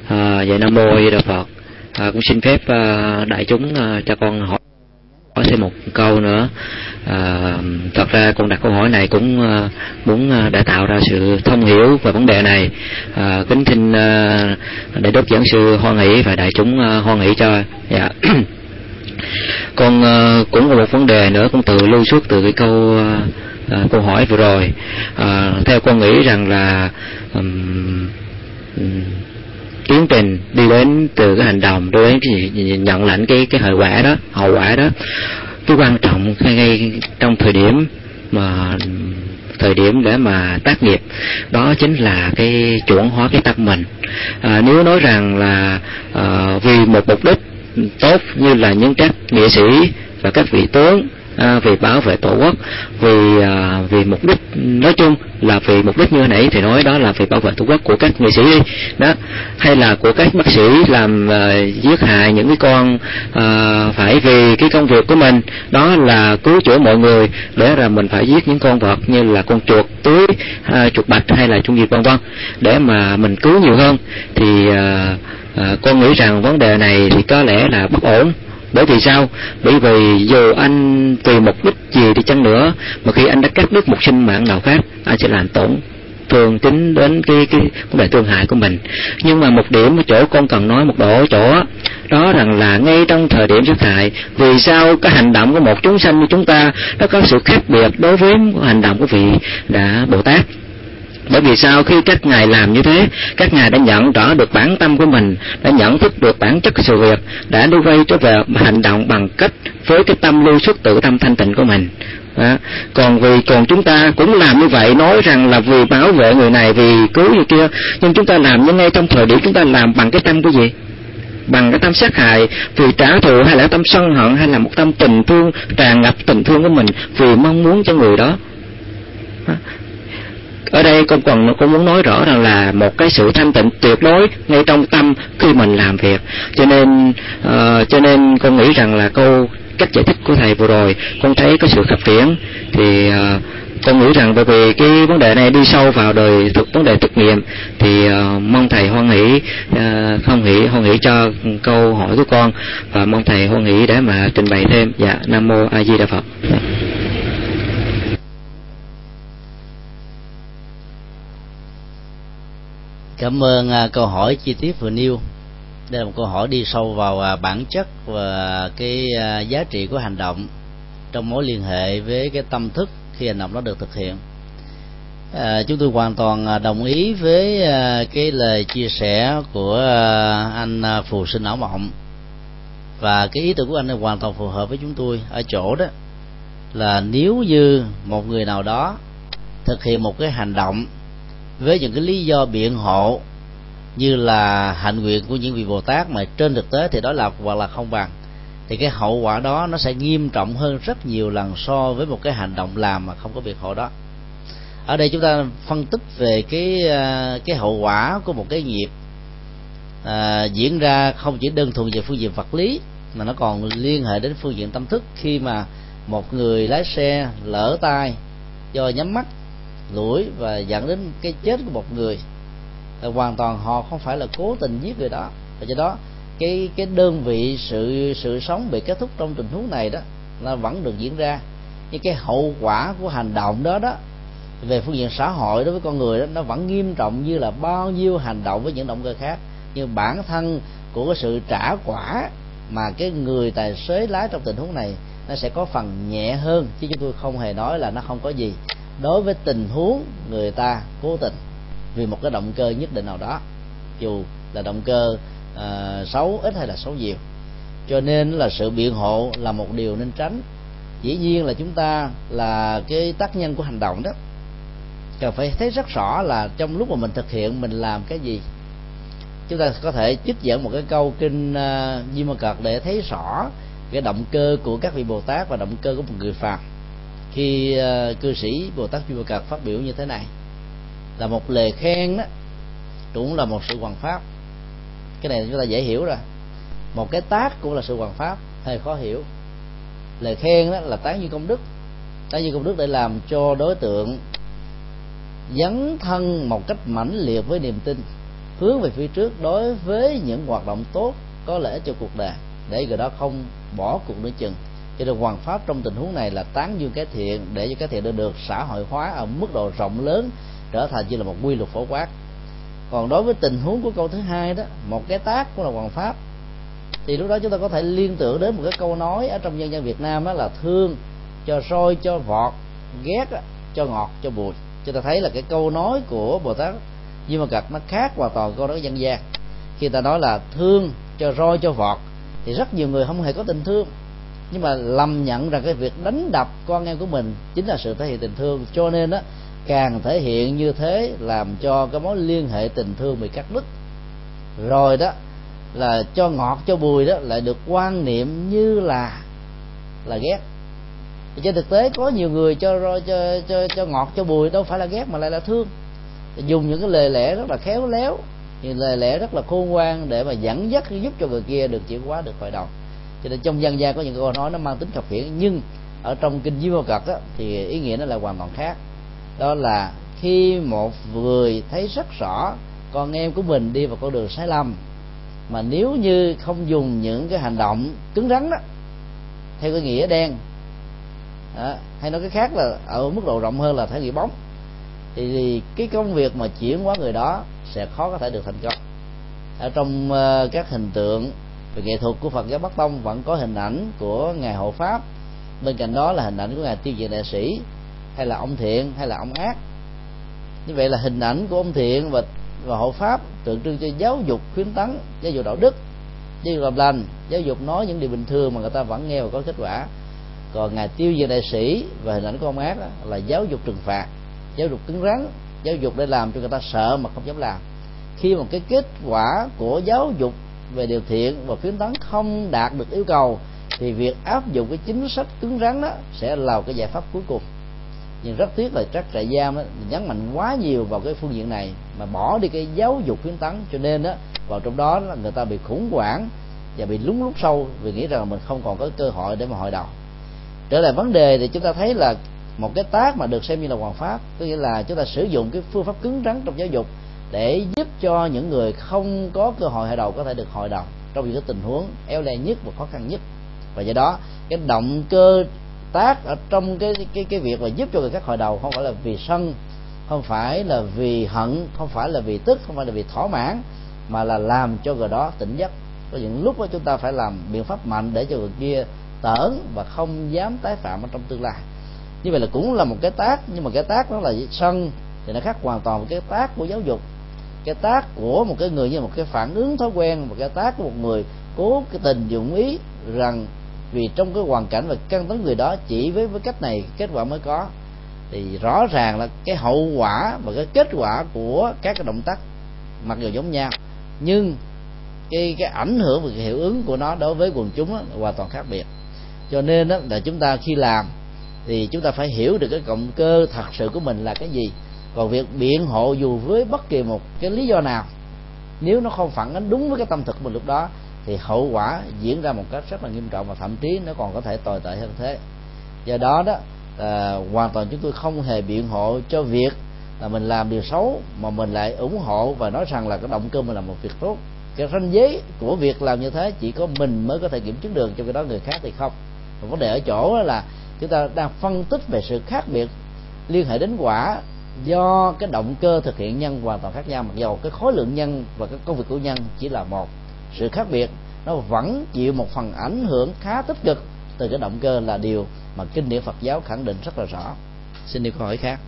Speaker 3: À, vậy nam mô di đà phật à, cũng xin phép à, đại chúng à, cho con hỏi hỏi thêm một câu nữa. À, thật ra con đặt câu hỏi này cũng à, muốn à, để tạo ra sự thông hiểu về vấn đề này. À, kính xin à, để đốc giảng sư hoan hỷ và đại chúng à, hoan hỷ cho dạ. Con à, cũng có một vấn đề nữa cũng tự lưu xuất từ cái câu à, à, câu hỏi vừa rồi. À, theo con nghĩ rằng là um, um, tiến trình đi đến từ cái hành động đi đến cái nhận lãnh cái cái hệ quả đó hậu quả đó. Cái quan trọng ngay trong thời điểm mà thời điểm để mà tác nghiệp đó chính là cái chuẩn hóa cái tâm mình. À, nếu nói rằng là à, vì một mục đích tốt như là những các nghệ sĩ và các vị tướng à, vì bảo vệ tổ quốc vì à, vì mục đích nói chung là vì mục đích như nãy thì nói đó là vì bảo vệ tổ quốc của các nghệ sĩ đi. Đó hay là của các bác sĩ làm à, giết hại những cái con à, phải vì cái công việc của mình. Đó là cứu chữa mọi người để là mình phải giết những con vật như là con chuột túi à, chuột bạch hay là chuột gì vân vân. Để mà mình cứu nhiều hơn thì à, à, con nghĩ rằng vấn đề này thì có lẽ là bất ổn bởi vì sao? Bởi vì dù anh tùy mục đích gì đi chăng nữa, mà khi anh đã cắt đứt một sinh mạng nào khác, anh sẽ làm tổn thường tính đến cái cái vấn đề thương hại của mình. Nhưng mà một điểm ở chỗ con cần nói một độ chỗ đó rằng là ngay trong thời điểm sát hại, vì sao cái hành động của một chúng sanh như chúng ta nó có sự khác biệt đối với hành động của vị đã bồ tát? Bởi vì sao khi các ngài làm như thế, các ngài đã nhận rõ được bản tâm của mình, đã nhận thức được bản chất của sự việc, đã đi quay trở về hành động bằng cách với cái tâm lưu xuất tự tâm thanh tịnh của mình. Đó. còn vì, còn chúng ta cũng làm như vậy, nói rằng là vì bảo vệ người này, vì cứu người kia, nhưng chúng ta làm như ngay trong thời điểm chúng ta làm bằng cái tâm của gì? Bằng cái tâm sát hại, vì trả thù hay là tâm sân hận hay là một tâm tình thương, tràn ngập tình thương của mình vì mong muốn cho người đó ở đây con còn cũng muốn nói rõ rằng là một cái sự thanh tịnh tuyệt đối ngay trong tâm khi mình làm việc. Cho nên uh, cho nên con nghĩ rằng là câu cách giải thích của thầy vừa rồi con thấy có sự khập khiễng. Thì uh, con nghĩ rằng bởi vì cái vấn đề này đi sâu vào đời thực vấn đề thực nghiệm thì uh, mong thầy hoan hỷ uh, không hỷ hoan hỷ cho câu hỏi của con. Và mong thầy hoan hỷ để mà trình bày thêm. Dạ nam mô a di đà phật.
Speaker 1: Cảm ơn à, câu hỏi chi tiết vừa nêu. Đây là một câu hỏi đi sâu vào à, bản chất và cái à, giá trị của hành động trong mối liên hệ với cái tâm thức khi hành động đó được thực hiện. À, chúng tôi hoàn toàn đồng ý với cái lời chia sẻ của anh phù sinh ảo mộng. Và cái ý tưởng của anh này hoàn toàn phù hợp với chúng tôi ở chỗ đó là nếu như một người nào đó thực hiện một cái hành động với những cái lý do biện hộ như là hạnh nguyện của những vị bồ tát mà trên thực tế thì đó là hoặc là không bằng thì cái hậu quả đó nó sẽ nghiêm trọng hơn rất nhiều lần so với một cái hành động làm mà không có biện hộ đó. Ở đây chúng ta phân tích về cái à, cái hậu quả của một cái nghiệp à, diễn ra không chỉ đơn thuần về phương diện vật lý mà nó còn liên hệ đến phương diện tâm thức. Khi mà một người lái xe lỡ tay do nhắm mắt lũi và dẫn đến cái chết của một người, là hoàn toàn họ không phải là cố tình giết người đó. Và do đó, cái cái đơn vị sự sự sống bị kết thúc trong tình huống này đó, nó vẫn được diễn ra. Nhưng cái hậu quả của hành động đó đó, về phương diện xã hội đối với con người đó, nó vẫn nghiêm trọng như là bao nhiêu hành động với những động cơ khác. Nhưng bản thân của cái sự trả quả mà cái người tài xế lái trong tình huống này, nó sẽ có phần nhẹ hơn, chứ chúng tôi không hề nói là nó không có gì đối với tình huống người ta cố tình vì một cái động cơ nhất định nào đó dù là động cơ à, xấu ít hay là xấu nhiều. Cho nên là sự biện hộ là một điều nên tránh. Dĩ nhiên là chúng ta là cái tác nhân của hành động đó. Cần phải thấy rất rõ là trong lúc mà mình thực hiện mình làm cái gì. Chúng ta có thể trích dẫn một cái câu kinh uh, Di Ma Cật để thấy rõ cái động cơ của các vị Bồ Tát và động cơ của một người phàm khi uh, cư sĩ Bồ Tát Di Ma Cật phát biểu như thế này là một lời khen đó cũng là một sự hoàn pháp. Cái này chúng ta dễ hiểu rồi. Một cái tác cũng là sự hoàn pháp hơi khó hiểu. Lời khen đó là tán như công đức. Tán như công đức để làm cho đối tượng dấn thân một cách mãnh liệt với niềm tin hướng về phía trước đối với những hoạt động tốt có lẽ cho cuộc đời để người đó không bỏ cuộc nữa chừng cho nên hoàn pháp trong tình huống này là tán dương cái thiện, để cho cái thiện được được xã hội hóa ở mức độ rộng lớn, trở thành như là một quy luật phổ quát. Còn đối với tình huống của câu thứ hai đó, một cái tác cũng là hoàng pháp, thì lúc đó chúng ta có thể liên tưởng đến một cái câu nói ở trong dân gian Việt Nam đó là thương cho soi, cho vọt, ghét cho ngọt, cho bùi. Chúng ta thấy là cái câu nói của Bồ Tát Di mà Cật nó khác hoàn toàn câu nói dân gian. Khi ta nói là thương cho roi cho vọt, thì rất nhiều người không hề có tình thương nhưng mà lầm nhận rằng cái việc đánh đập con em của mình chính là sự thể hiện tình thương. Cho nên đó càng thể hiện như thế làm cho cái mối liên hệ tình thương bị cắt đứt. Rồi đó là cho ngọt, cho bùi đó lại được quan niệm như là là ghét. Trên thực tế có nhiều người cho cho cho cho ngọt, cho bùi, đâu phải là ghét mà lại là thương. Dùng những cái lời lẽ rất là khéo léo, những lời lẽ rất là khôn ngoan để mà dẫn dắt, giúp cho người kia được chuyển hóa, được khỏi đầu cho nên trong dân gian có những câu nói nó mang tính khập khiển nhưng ở trong kinh di vô cật á, thì ý nghĩa nó là hoàn toàn khác. Đó là khi một người thấy rất rõ con em của mình đi vào con đường sai lầm mà nếu như không dùng những cái hành động cứng rắn đó theo cái nghĩa đen đó, hay nói cái khác là ở mức độ rộng hơn là thể nghĩa bóng thì, thì cái công việc mà chuyển hóa người đó sẽ khó có thể được thành công. Ở trong uh, các hình tượng về nghệ thuật của Phật giáo Bắc Tông vẫn có hình ảnh của ngài hộ pháp. Bên cạnh đó là hình ảnh của ngài tiêu diệt đại sĩ, hay là ông thiện, hay là ông ác. Như vậy là hình ảnh của ông thiện và và hộ pháp tượng trưng cho giáo dục khuyến tấn, giáo dục đạo đức, giáo dục làm lành, giáo dục nói những điều bình thường mà người ta vẫn nghe và có kết quả. Còn ngài tiêu diệt đại sĩ và hình ảnh của ông ác là giáo dục trừng phạt, giáo dục cứng rắn, giáo dục để làm cho người ta sợ mà không dám làm. Khi mà cái kết quả của giáo dục về điều thiện và khuyến tấn không đạt được yêu cầu thì việc áp dụng cái chính sách cứng rắn đó sẽ là cái giải pháp cuối cùng. Nhưng rất tiếc là các trại giam đó, nhấn mạnh quá nhiều vào cái phương diện này mà bỏ đi cái giáo dục khuyến tấn cho nên đó vào trong đó là người ta bị khủng hoảng và bị lúng lút sâu vì nghĩ rằng mình không còn có cơ hội để mà hội đầu. Trở lại vấn đề thì chúng ta thấy là một cái tác mà được xem như là hoàn pháp có nghĩa là chúng ta sử dụng cái phương pháp cứng rắn trong giáo dục để giúp cho những người không có cơ hội hội đầu có thể được hội đầu trong những cái tình huống eo le nhất và khó khăn nhất. Và do đó, cái động cơ tác ở trong cái cái cái việc mà giúp cho người khác hội đầu không phải là vì sân, không phải là vì hận, không phải là vì tức, không phải là vì thỏa mãn, mà là làm cho người đó tỉnh giấc. Có những lúc đó chúng ta phải làm biện pháp mạnh để cho người kia tởn và không dám tái phạm ở trong tương lai. Như vậy là cũng là một cái tác, nhưng mà cái tác đó là sân, thì nó khác hoàn toàn với cái tác của giáo dục cái tác của một cái người như một cái phản ứng thói quen một cái tác của một người cố cái tình dụng ý rằng vì trong cái hoàn cảnh và căn tấn người đó chỉ với với cách này kết quả mới có. Thì rõ ràng là cái hậu quả và cái kết quả của các cái động tác mặc dù giống nhau nhưng cái cái ảnh hưởng và cái hiệu ứng của nó đối với quần chúng đó, là hoàn toàn khác biệt. Cho nên đó là chúng ta khi làm thì chúng ta phải hiểu được cái động cơ thật sự của mình là cái gì còn việc biện hộ dù với bất kỳ một cái lý do nào nếu nó không phản ánh đúng với cái tâm thực của mình lúc đó thì hậu quả diễn ra một cách rất là nghiêm trọng và thậm chí nó còn có thể tồi tệ hơn thế. Do đó đó à, hoàn toàn chúng tôi không hề biện hộ cho việc là mình làm điều xấu mà mình lại ủng hộ và nói rằng là cái động cơ mình làm một việc tốt. Cái ranh giới của việc làm như thế chỉ có mình mới có thể kiểm chứng được cho cái đó người khác thì không. Và vấn đề ở chỗ là chúng ta đang phân tích về sự khác biệt liên hệ đến quả do cái động cơ thực hiện nhân hoàn toàn khác nhau, mặc dầu cái khối lượng nhân và cái công việc của nhân chỉ là một, sự khác biệt nó vẫn chịu một phần ảnh hưởng khá tích cực từ cái động cơ là điều mà kinh điển Phật giáo khẳng định rất là rõ. Xin đi câu hỏi khác.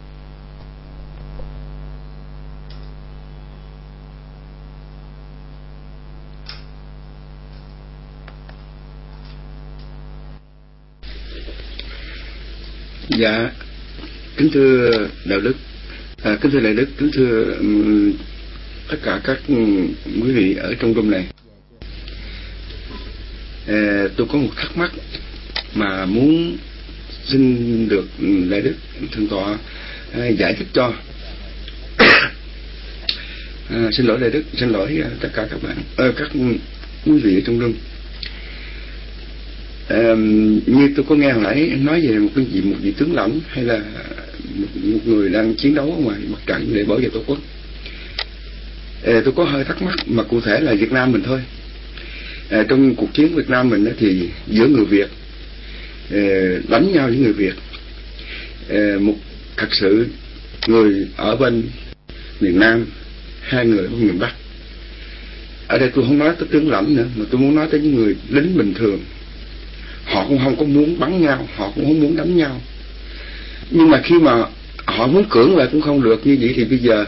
Speaker 4: Dạ kính thưa đạo đức à, kính thưa đại đức kính thưa tất cả các quý vị ở trong room này. À, tôi có một thắc mắc mà muốn xin được đại đức thượng tọa à, giải thích cho. À, xin lỗi đại đức xin lỗi à, tất cả các bạn à, các quý vị ở trong room. À, như tôi có nghe hồi nãy nói về một cái gì một vị tướng lãnh hay là một, người đang chiến đấu ở ngoài mặt trận để bảo vệ tổ quốc. À, tôi có hơi thắc mắc mà cụ thể là Việt Nam mình thôi. À, trong cuộc chiến Việt Nam mình thì giữa người Việt à, đánh nhau với người Việt à, một thật sự người ở bên miền Nam hai người ở miền Bắc. Ở đây tôi không nói tới tướng lãnh nữa mà tôi muốn nói tới những người lính bình thường. Họ cũng không có muốn bắn nhau họ cũng không muốn đánh nhau nhưng mà khi mà họ muốn cưỡng lại cũng không được như vậy thì bây giờ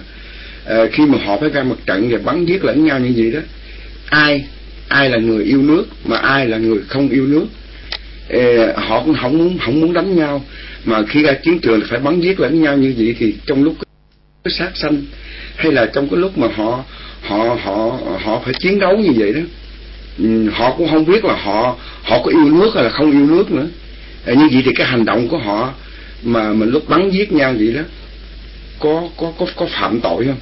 Speaker 4: à, khi mà họ phải ra mặt trận và bắn giết lẫn nhau như vậy đó ai ai là người yêu nước mà ai là người không yêu nước? À, họ cũng không muốn không muốn đánh nhau. Mà khi ra chiến trường phải bắn giết lẫn nhau như vậy thì trong lúc sát sanh hay là trong cái lúc mà họ họ họ họ phải chiến đấu như vậy đó ừ, họ cũng không biết là họ họ có yêu nước hay là không yêu nước nữa. À, như vậy thì cái hành động của họ mà mình lúc bắn giết nhau vậy đó có có có có phạm tội không?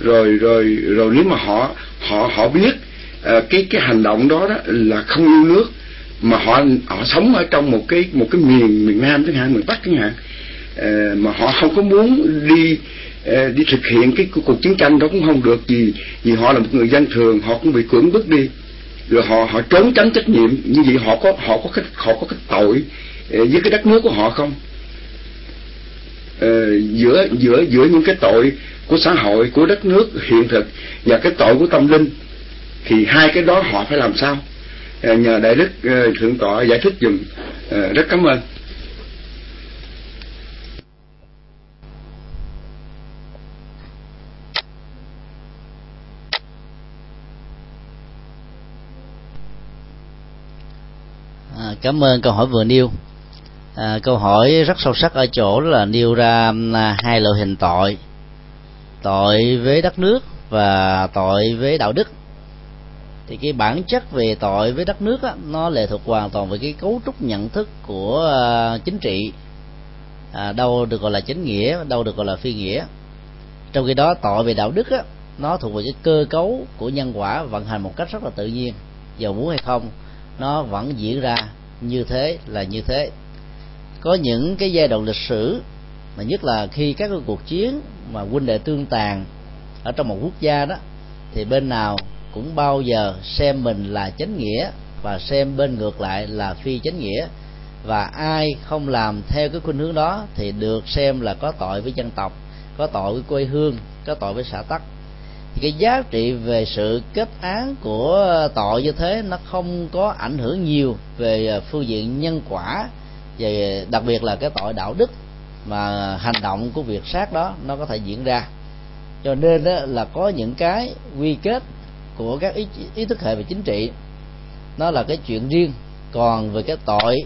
Speaker 4: Rồi rồi rồi nếu mà họ họ họ biết à, cái cái hành động đó đó là không yêu nước mà họ họ sống ở trong một cái một cái miền miền Nam chẳng hạn miền Bắc chẳng hạn à, mà họ không có muốn đi à, đi thực hiện cái cuộc chiến tranh đó cũng không được vì vì họ là một người dân thường họ cũng bị cưỡng bức đi. Rồi họ họ trốn tránh trách nhiệm như vậy họ có họ có cái họ có cái tội à, với cái đất nước của họ không? Ờ, giữa giữa giữa những cái tội của xã hội, của đất nước hiện thực và cái tội của tâm linh, thì hai cái đó họ phải làm sao? Ờ, nhờ đại đức ờ, thượng tọa giải thích dùm rất cảm ơn.
Speaker 1: À, cảm ơn câu hỏi vừa nêu à, câu hỏi rất sâu sắc ở chỗ là nêu ra à, hai loại hình tội. Tội với đất nước và tội với đạo đức. Thì cái bản chất về tội với đất nước á, nó lệ thuộc hoàn toàn về cái cấu trúc nhận thức của à, chính trị. À, đâu được gọi là chính nghĩa đâu được gọi là phi nghĩa. Trong khi đó tội về đạo đức á, nó thuộc về cái cơ cấu của nhân quả vận hành một cách rất là tự nhiên. Giàu muốn hay không nó vẫn diễn ra như thế là như thế có những cái giai đoạn lịch sử, mà nhất là khi các cái cuộc chiến mà huynh đệ tương tàn ở trong một quốc gia đó, thì bên nào cũng bao giờ xem mình là chánh nghĩa và xem bên ngược lại là phi chánh nghĩa. Và ai không làm theo cái khuynh hướng đó thì được xem là có tội với dân tộc, có tội với quê hương, có tội với xã tắc. Thì cái giá trị về sự kết án của tội như thế nó không có ảnh hưởng nhiều về phương diện nhân quả và đặc biệt là cái tội đạo đức mà hành động của việc sát đó nó có thể diễn ra. Cho nên đó là có những cái quy kết của các ý, ý thức hệ về chính trị. Nó là cái chuyện riêng. Còn về cái tội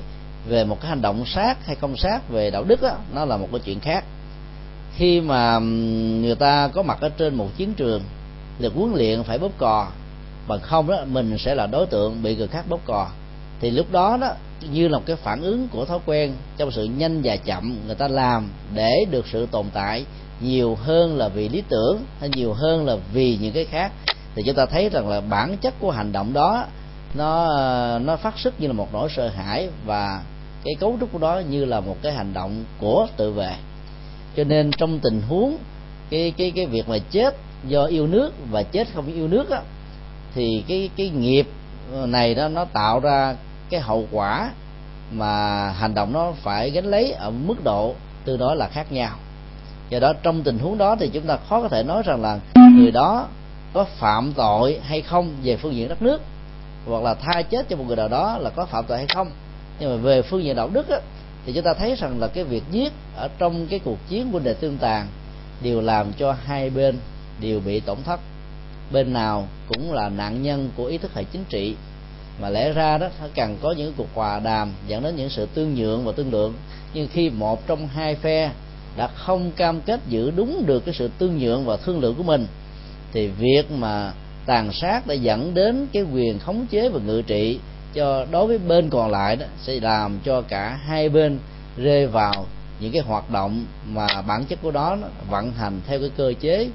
Speaker 1: về một cái hành động sát hay không sát về đạo đức đó, nó là một cái chuyện khác. Khi mà người ta có mặt ở trên một chiến trường được huấn luyện phải bóp cò. Bằng không đó mình sẽ là đối tượng bị người khác bóp cò. Thì lúc đó đó như là một cái phản ứng của thói quen trong sự nhanh và chậm người ta làm để được sự tồn tại, nhiều hơn là vì lý tưởng hay nhiều hơn là vì những cái khác. Thì chúng ta thấy rằng là bản chất của hành động đó, nó nó phát xuất như là một nỗi sợ hãi và cái cấu trúc của đó như là một cái hành động của tự vệ. Cho nên trong tình huống cái cái cái việc mà chết do yêu nước và chết không yêu nước á, thì cái cái nghiệp này đó nó tạo ra cái hậu quả mà hành động nó phải gánh lấy ở mức độ từ đó là khác nhau. Do đó trong tình huống đó thì chúng ta khó có thể nói rằng là người đó có phạm tội hay không về phương diện đất nước hoặc là tha chết cho một người nào đó là có phạm tội hay không. Nhưng mà về phương diện đạo đức á, thì chúng ta thấy rằng là cái việc giết ở trong cái cuộc chiến quân đề tương tàn đều làm cho hai bên đều bị tổn thất. Bên nào cũng là nạn nhân của ý thức hệ chính trị mà lẽ ra đó, nó cần có những cuộc hòa đàm, dẫn đến những sự tương nhượng và tương lượng. Nhưng khi một trong hai phe đã không cam kết giữ đúng được cái sự tương nhượng và thương lượng của mình, thì việc mà tàn sát đã dẫn đến cái quyền khống chế và ngự trị cho đối với bên còn lại đó, sẽ làm cho cả hai bên rơi vào những cái hoạt động mà bản chất của đó nó vận hành theo cái cơ chế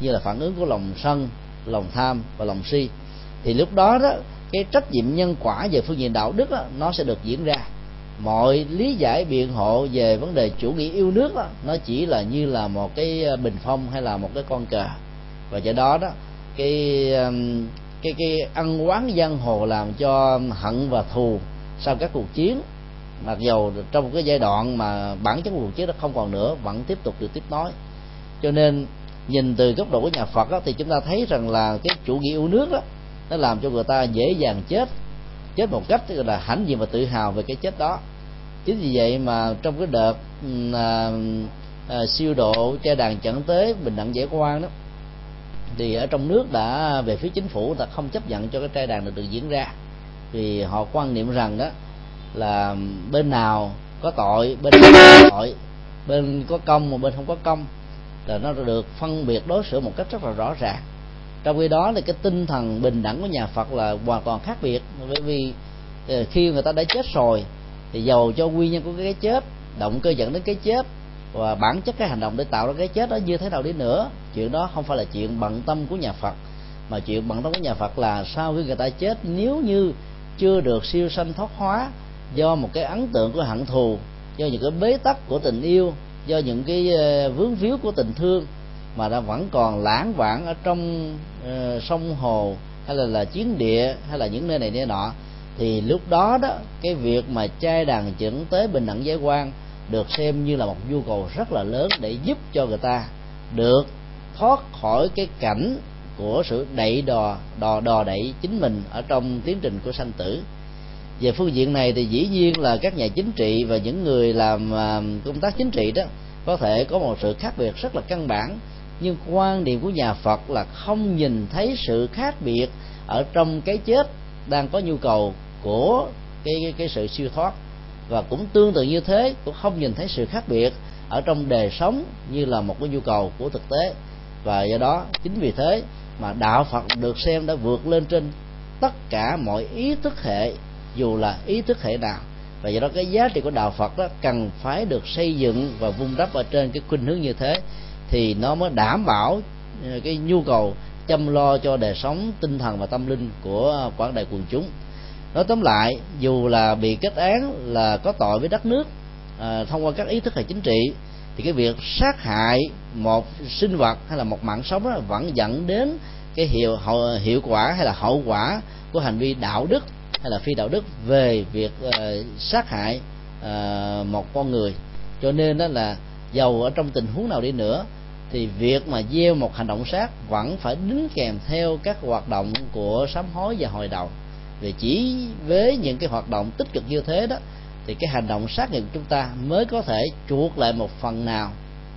Speaker 1: như là phản ứng của lòng sân, lòng tham và lòng si. Thì lúc đó đó cái trách nhiệm nhân quả về phương diện đạo đức đó, nó sẽ được diễn ra. Mọi lý giải biện hộ về vấn đề chủ nghĩa yêu nước đó, nó chỉ là như là một cái ờ, bình phong hay là một cái con cờ. Và do đó đó cái cái cái ăn quán giang hồ làm cho hận và thù sau các cuộc chiến. Mặc dầu trong cái giai đoạn mà bản chất của cuộc chiến nó không còn nữa vẫn tiếp tục được tiếp nối. Cho nên nhìn từ góc độ của nhà Phật đó, thì chúng ta thấy rằng là cái chủ nghĩa yêu nước đó nó làm cho người ta dễ dàng chết. Chết một cách tức là hãnh diện và tự hào về cái chết đó. Chính vì vậy mà trong cái đợt à, à, siêu độ cha đàn chẩn tế bình đẳng giải quan đó thì ở trong nước đã về phía chính phủ ta không chấp nhận cho cái trai đàn được được diễn ra. Vì họ quan niệm rằng đó là bên nào có tội bên nào có tội bên có công mà bên không có công là nó được phân biệt đối xử một cách rất là rõ ràng trong khi đó thì cái tinh thần bình đẳng của nhà Phật là hoàn toàn khác biệt. Bởi vì ờ, khi người ta đã chết rồi, thì dầu cho nguyên nhân của cái chết, động cơ dẫn đến cái chết, và bản chất cái hành động để tạo ra cái chết đó như thế nào đi nữa, chuyện đó không phải là chuyện bận tâm của nhà Phật. Mà chuyện bận tâm của nhà Phật là sau khi người ta chết, nếu như chưa được siêu sanh thoát hóa do một cái ấn tượng của hận thù, do những cái bế tắc của tình yêu, do những cái ờ, vướng víu của tình thương mà nó vẫn còn lãng vãng ở trong uh, sông hồ hay là là chiến địa hay là những nơi này nơi nọ thì lúc đó đó cái việc mà trai đàn chuẩn tế bình đẳng giới quan được xem như là một nhu cầu rất là lớn để giúp cho người ta được thoát khỏi cái cảnh của sự đẩy đò đò đò đẩy chính mình ở trong tiến trình của sanh tử. Về phương diện này thì dĩ nhiên là các nhà chính trị và những người làm à, công tác chính trị đó có thể có một sự khác biệt rất là căn bản nhưng quan điểm của nhà Phật là không nhìn thấy sự khác biệt ở trong cái chết đang có nhu cầu của cái cái, cái sự siêu thoát. Và cũng tương tự như thế cũng không nhìn thấy sự khác biệt ở trong đời sống như là một cái nhu cầu của thực tế. Và do đó chính vì thế mà đạo Phật được xem đã vượt lên trên tất cả mọi ý thức hệ dù là ý thức hệ nào. Và do đó cái giá trị của đạo Phật đó cần phải được xây dựng và vun đắp ở trên cái khuynh hướng như thế thì nó mới đảm bảo ờ, cái nhu cầu chăm lo cho đời sống tinh thần và tâm linh của quảng đại quần chúng. Nói tóm lại dù là bị kết án là có tội với đất nước à, thông qua các ý thức hệ chính trị thì cái việc sát hại một sinh vật hay là một mạng sống đó vẫn dẫn đến cái hiệu hậu, hiệu quả hay là hậu quả của hành vi đạo đức hay là phi đạo đức về việc uh, sát hại uh, một con người. Cho nên đó là dầu ở trong tình huống nào đi nữa, thì việc mà gieo một hành động sát vẫn phải đính kèm theo các hoạt động của sám hối và hồi đầu. Vì chỉ với những cái hoạt động tích cực như thế đó, thì cái hành động sát nghiệp của chúng ta mới có thể chuộc lại một phần nào,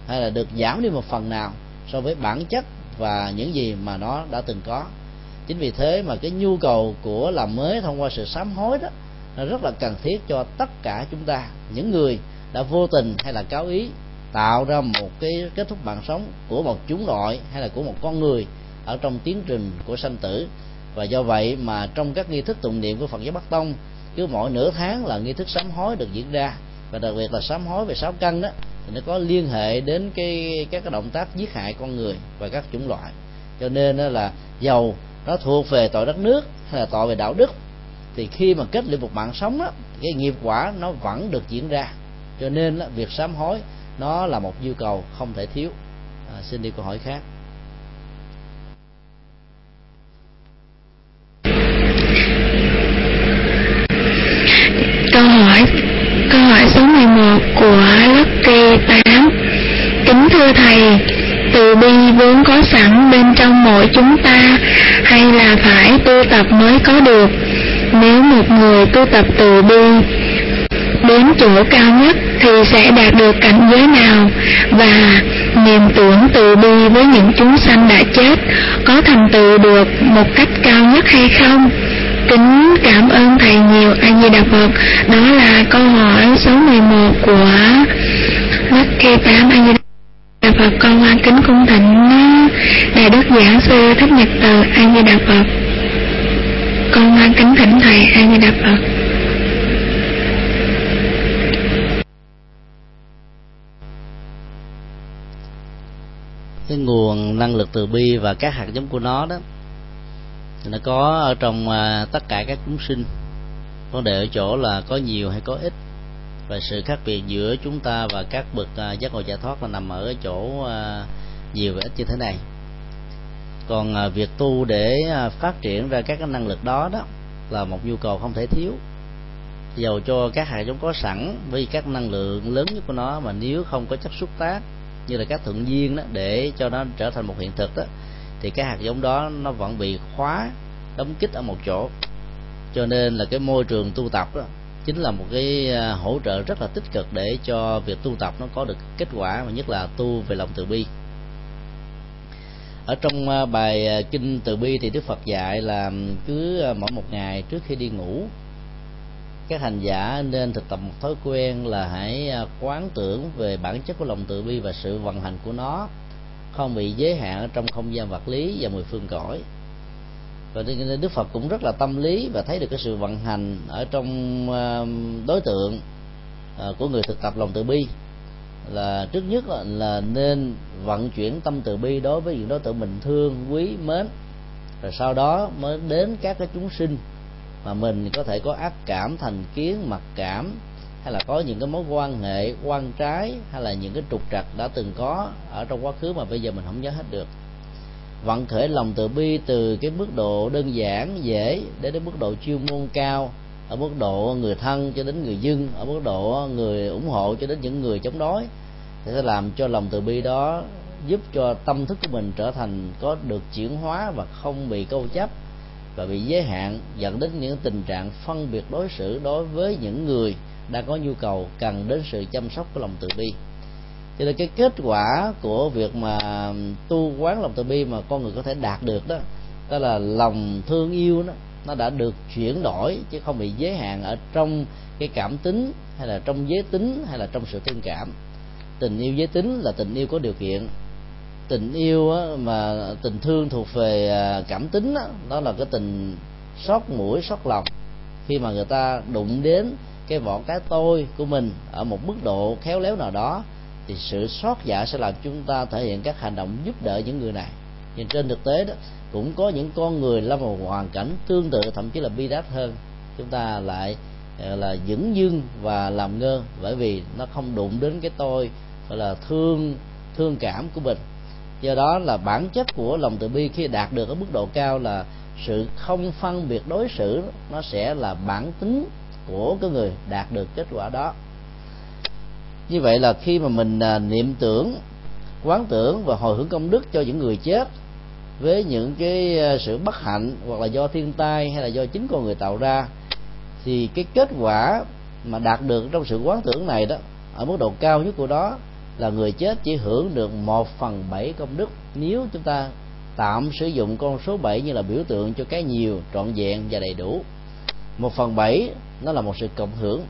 Speaker 1: hay là được giảm đi một phần nào so với bản chất và những gì mà nó đã từng có. Chính vì thế mà cái nhu cầu của làm mới thông qua sự sám hối đó, nó rất là cần thiết cho tất cả chúng ta, những người đã vô tình hay là cáo ý tạo ra một cái kết thúc mạng sống của một chúng loại hay là của một con người ở trong tiến trình của sanh tử. Và do vậy mà trong các nghi thức tụng niệm của Phật giáo Bắc Tông cứ mỗi nửa tháng là nghi thức sám hối được diễn ra. Và đặc biệt là sám hối về sáu căn đó thì nó có liên hệ đến cái các cái động tác giết hại con người và các chủng loại. Cho nên là dầu nó thuộc về tội đất nước hay là tội về đạo đức thì khi mà kết liễu một mạng sống đó, cái nghiệp quả nó vẫn được diễn ra. Cho nên là việc sám hối nó là một nhu cầu không thể thiếu. À, xin đi câu hỏi khác.
Speaker 2: Câu hỏi câu hỏi số 11 của lớp Lucky 8 kính thưa thầy từ bi vốn có sẵn bên trong mỗi chúng ta hay là phải tu tập mới có được? Nếu một người tu tập từ bi đến chỗ cao nhất thì sẽ đạt được cảnh giới nào và niềm tưởng từ bi với những chúng sanh đã chết có thành tựu được một cách cao nhất hay không? Kính cảm ơn thầy nhiều. A di đà phật, đó là câu hỏi số 11 của Lucky 8 a di đà phật, con quan kính cung thịnh đại đức giảng sư thích nhật từ, a di đà phật. Con quan kính thỉnh thầy, a di đà phật.
Speaker 1: Cái nguồn năng lực từ bi và các hạt giống của nó đó. Thì nó có ở trong à, tất cả các chúng sinh. Vấn đề ở chỗ là có nhiều hay có ít. Và sự khác biệt giữa chúng ta và các bậc à, giác ngộ giải thoát là nằm ở chỗ à, nhiều và ít như thế này. Còn việc tu để phát triển ra các cái năng lực đó đó là một nhu cầu không thể thiếu. Dầu cho các hạt giống có sẵn với các năng lượng lớn nhất của nó mà nếu không có chất xúc tác như là các thuận duyên đó, để cho nó trở thành một hiện thực đó, thì cái hạt giống đó nó vẫn bị khóa, đóng kích ở một chỗ. Cho nên là cái môi trường tu tập đó chính là một cái à, hỗ trợ rất là tích cực để cho việc tu tập nó có được kết quả và nhất là tu về lòng từ bi. Ở trong à, bài à, kinh từ bi thì đức phật dạy là ừ, cứ mỗi một ngày trước khi đi ngủ các hành giả nên thực tập một thói quen là hãy à, quán tưởng về bản chất của lòng từ bi và sự vận hành của nó. Không bị giới hạn ở trong không gian vật lý và mười phương cõi. Và nên đức phật cũng rất là tâm lý và thấy được cái sự vận hành ở trong à, đối tượng à, của người thực tập lòng từ bi. Là trước nhất là, nên vận chuyển tâm từ bi đối với những đối tượng mình thương quý mến. Rồi sau đó mới đến các cái chúng sinh mà mình có thể có ác cảm, thành kiến, mặc cảm, hay là có những cái mối quan hệ, quan trái, hay là những cái trục trặc đã từng có ở trong quá khứ mà bây giờ mình không nhớ hết được. Vận khởi lòng từ bi từ cái mức độ đơn giản, dễ đến đến mức độ chuyên môn cao, ở mức độ người thân cho đến người dân, ở mức độ người ủng hộ cho đến những người chống đối. Thì sẽ làm cho lòng từ bi đó giúp cho tâm thức của mình trở thành có được chuyển hóa và không bị câu chấp và bị giới hạn dẫn đến những tình trạng phân biệt đối xử đối với những người đang có nhu cầu cần đến sự chăm sóc của lòng từ bi. Cho nên cái kết quả của việc mà tu quán lòng từ bi mà con người có thể đạt được đó đó là lòng thương yêu đó, nó đã được chuyển đổi chứ không bị giới hạn ở trong cái cảm tính hay là trong giới tính hay là trong sự thương cảm. Tình yêu giới tính là tình yêu có điều kiện tình yêu á, mà tình thương thuộc về à, cảm tính đó, đó là cái tình sót mũi sót lòng. Khi mà người ta đụng đến cái vỏ cái tôi của mình ở một mức độ khéo léo nào đó thì sự xót dạ sẽ làm chúng ta thể hiện các hành động giúp đỡ những người này. Nhưng trên thực tế đó cũng có những con người lâm vào hoàn cảnh tương tự thậm chí là bi đát hơn. Chúng ta lại à, là dững dưng và làm ngơ bởi vì nó không đụng đến cái tôi gọi là thương thương cảm của mình do đó là bản chất của lòng từ bi khi đạt được ở mức độ cao là sự không phân biệt đối xử, nó sẽ là bản tính của cái người đạt được kết quả đó. Như vậy là khi mà mình à, niệm tưởng, quán tưởng và hồi hướng công đức cho những người chết với những cái à, sự bất hạnh hoặc là do thiên tai hay là do chính con người tạo ra, thì cái kết quả mà đạt được trong sự quán tưởng này đó, ở mức độ cao nhất của đó là người chết chỉ hưởng được một phần bảy công đức. Nếu chúng ta tạm sử dụng con số bảy như là biểu tượng cho cái nhiều trọn vẹn và đầy đủ, một phần bảy nó là một sự cộng hưởng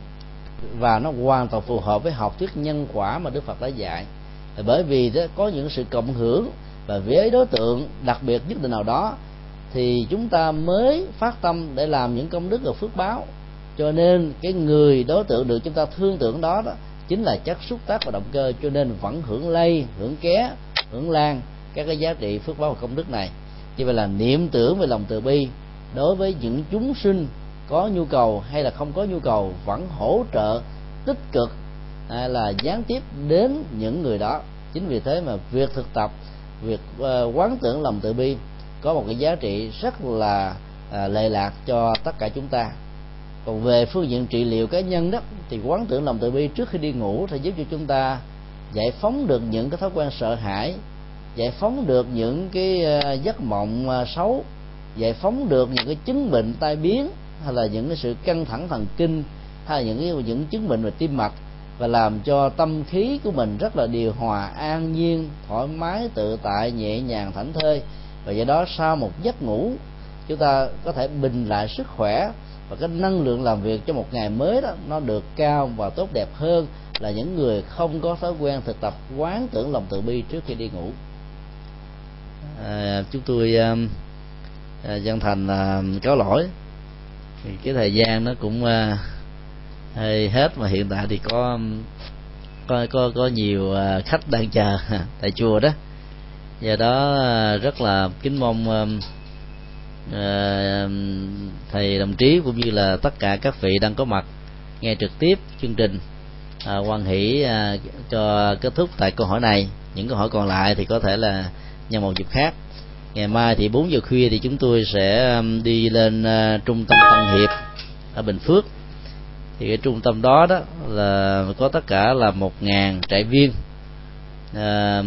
Speaker 1: và nó hoàn toàn phù hợp với học thuyết nhân quả mà Đức Phật đã dạy. Bởi vì đó, có những sự cộng hưởng và với đối tượng đặc biệt nhất định nào đó, thì chúng ta mới phát tâm để làm những công đức và phước báo. Cho nên cái người đối tượng được chúng ta thương tưởng đó đó chính là chất xúc tác và động cơ, cho nên vẫn hưởng lây, hưởng ké, hưởng lan các cái giá trị phước báo và công đức này. Như vậy là niệm tưởng về lòng từ bi, đối với những chúng sinh có nhu cầu hay là không có nhu cầu vẫn hỗ trợ, tích cực, hay là gián tiếp đến những người đó. Chính vì thế mà việc thực tập, việc ờ, quán tưởng lòng từ bi có một cái giá trị rất là ờ, lệ lạc cho tất cả chúng ta còn về phương diện trị liệu cá nhân đó, thì quán tưởng lòng từ bi trước khi đi ngủ thì giúp cho chúng ta giải phóng được những cái thói quen sợ hãi, giải phóng được những cái ờ, giấc mộng ờ, xấu, giải phóng được những cái chứng bệnh tai biến hay là những cái sự căng thẳng thần kinh hay là những cái, những chứng bệnh về tim mạch và làm cho tâm khí của mình rất là điều hòa, an nhiên, thoải mái, tự tại, nhẹ nhàng, thảnh thơi. Và do đó sau một giấc ngủ, chúng ta có thể bình lại sức khỏe và cái năng lượng làm việc cho một ngày mới đó nó được cao và tốt đẹp hơn là những người không có thói quen thực tập quán tưởng lòng từ bi trước khi đi ngủ. À, chúng tôi um, à, dân thành à, có lỗi. Thì cái thời gian nó cũng à, hơi hết mà hiện tại thì có um, có có có nhiều à, khách đang chờ tại chùa đó. Do đó à, rất là kính mong um, Ờ, thầy đồng chí cũng như là tất cả các vị đang có mặt nghe trực tiếp chương trình à, quan hỷ à, cho kết thúc tại câu hỏi này. Những câu hỏi còn lại thì có thể là nhân một dịp khác. Ngày mai thì 4 giờ khuya thì chúng tôi sẽ đi lên à, trung tâm Tân Hiệp ở Bình Phước. Thì cái trung tâm đó đó là có tất cả là một ngàn trại viên. À,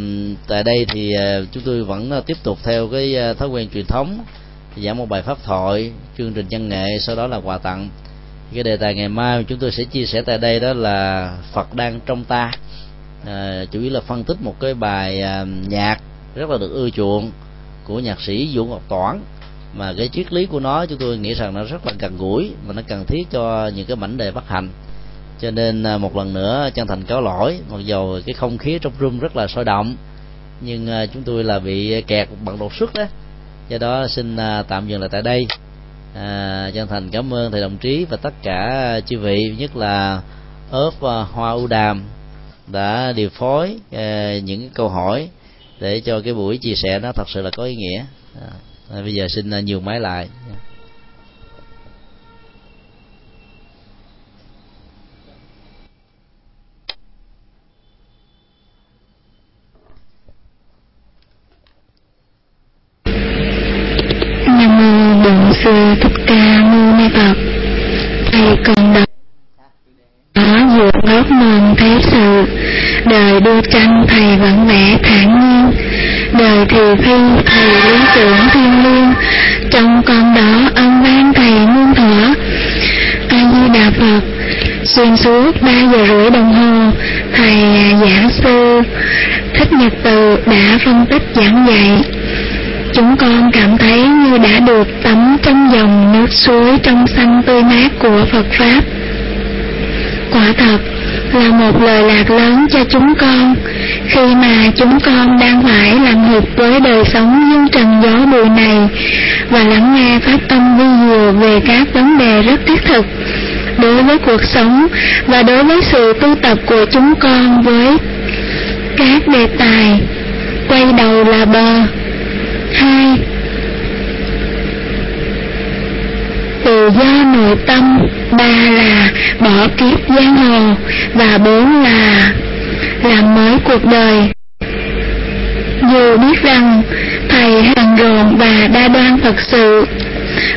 Speaker 1: tại đây thì à, chúng tôi vẫn tiếp tục theo cái à, thói quen truyền thống giảng một bài pháp thoại chương trình văn nghệ sau đó là quà tặng. Cái đề tài ngày mai chúng tôi sẽ chia sẻ tại đây đó là Phật đang trong ta. À, chủ yếu là phân tích một cái bài à, nhạc rất là được ưa chuộng của nhạc sĩ Vũ Ngọc Toản. Mà cái triết lý của nó chúng tôi nghĩ rằng nó rất là gần gũi và nó cần thiết cho những cái mảnh đề bất hạnh cho nên à, một lần nữa chân thành cáo lỗi mặc dầu cái không khí trong room rất là sôi động nhưng à, chúng tôi là bị kẹt bằng đột xuất đó do đó xin à, tạm dừng lại tại đây. À, chân thành cảm ơn thầy đồng chí và tất cả chư vị nhất là ớp à, hoa u đàm đã điều phối à, những câu hỏi để cho cái buổi chia sẻ nó thật sự là có ý nghĩa. À, bây giờ xin à, nhiều máy lại.
Speaker 2: Đời đua tranh thầy vẫn vẽ thản nhiên. Đời thì phi thầy lý tưởng thiên liêng. Trong con đó ân ban thầy muôn thở a di đà phật, xuyên suốt ba giờ rưỡi đồng hồ, thầy giảng sư, thích nhật từ đã phân tích giảng dạy. Chúng con cảm thấy như đã được tắm trong dòng nước suối trong xanh tươi mát của phật pháp. Quả thật là một lời lạc lớn cho chúng con. Khi mà chúng con đang phải làm hụt với đời sống dương trần gió bụi này và lắng nghe pháp tâm vi diệu về các vấn đề rất thiết thực đối với cuộc sống và đối với sự tu tập của chúng con với các đề tài, quay đầu là bờ. Hai, tự do nội tâm ba là bỏ kiếp giang hồ và bốn là làm mới cuộc đời. Dù biết rằng thầy hàng rồn và đa đoan Phật sự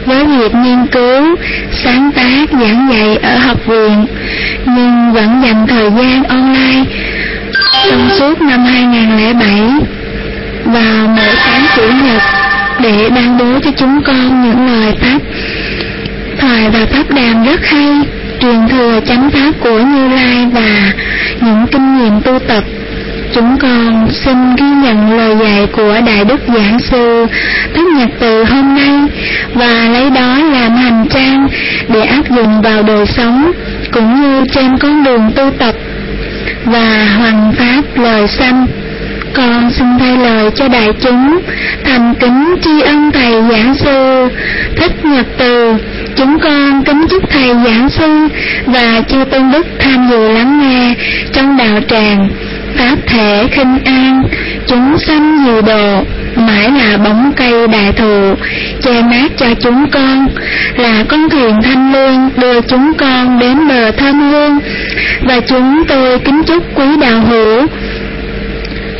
Speaker 2: với việc nghiên cứu, sáng tác, giảng dạy ở học viện, nhưng vẫn dành thời gian online trong suốt năm 2007 vào mỗi sáng chủ nhật để ban bố cho chúng con những lời pháp thoại và pháp đàm rất hay, truyền thừa chánh pháp của Như Lai và những kinh nghiệm tu tập. Chúng con xin ghi nhận lời dạy của Đại Đức Giảng Sư Thích Nhật Từ hôm nay và lấy đó làm hành trang để áp dụng vào đời sống cũng như trên con đường tu tập và hoàn pháp lời sanh. Con xin thay lời cho đại chúng, thành kính tri ân thầy giảng sư thích nhật từ chúng con kính chúc thầy giảng sư và chư tôn đức tham dự lắng nghe trong đạo tràng pháp thể khinh an chúng sanh nhiều độ mãi là bóng cây đại thụ che mát cho chúng con là con thuyền thanh lương đưa chúng con đến bờ thơm hương và chúng tôi kính chúc quý đạo hữu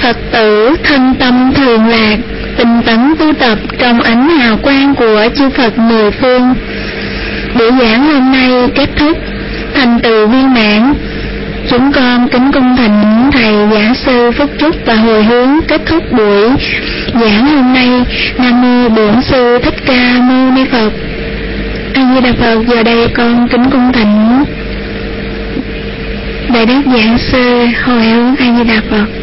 Speaker 2: Phật tử thân tâm thường lạc, tinh tấn tu tập trong ánh hào quang của chư Phật mười phương. Buổi giảng hôm nay kết thúc thành từ viên mãn. Chúng con kính cung thành thầy giảng sư phúc trúc và hồi hướng kết thúc buổi giảng hôm nay. Nam mô Bổn sư Thích Ca Mâu Ni Phật. A Di Đà Phật, giờ đây con kính cung thành đại đức giảng sư hồi hướng A Di Đà Phật.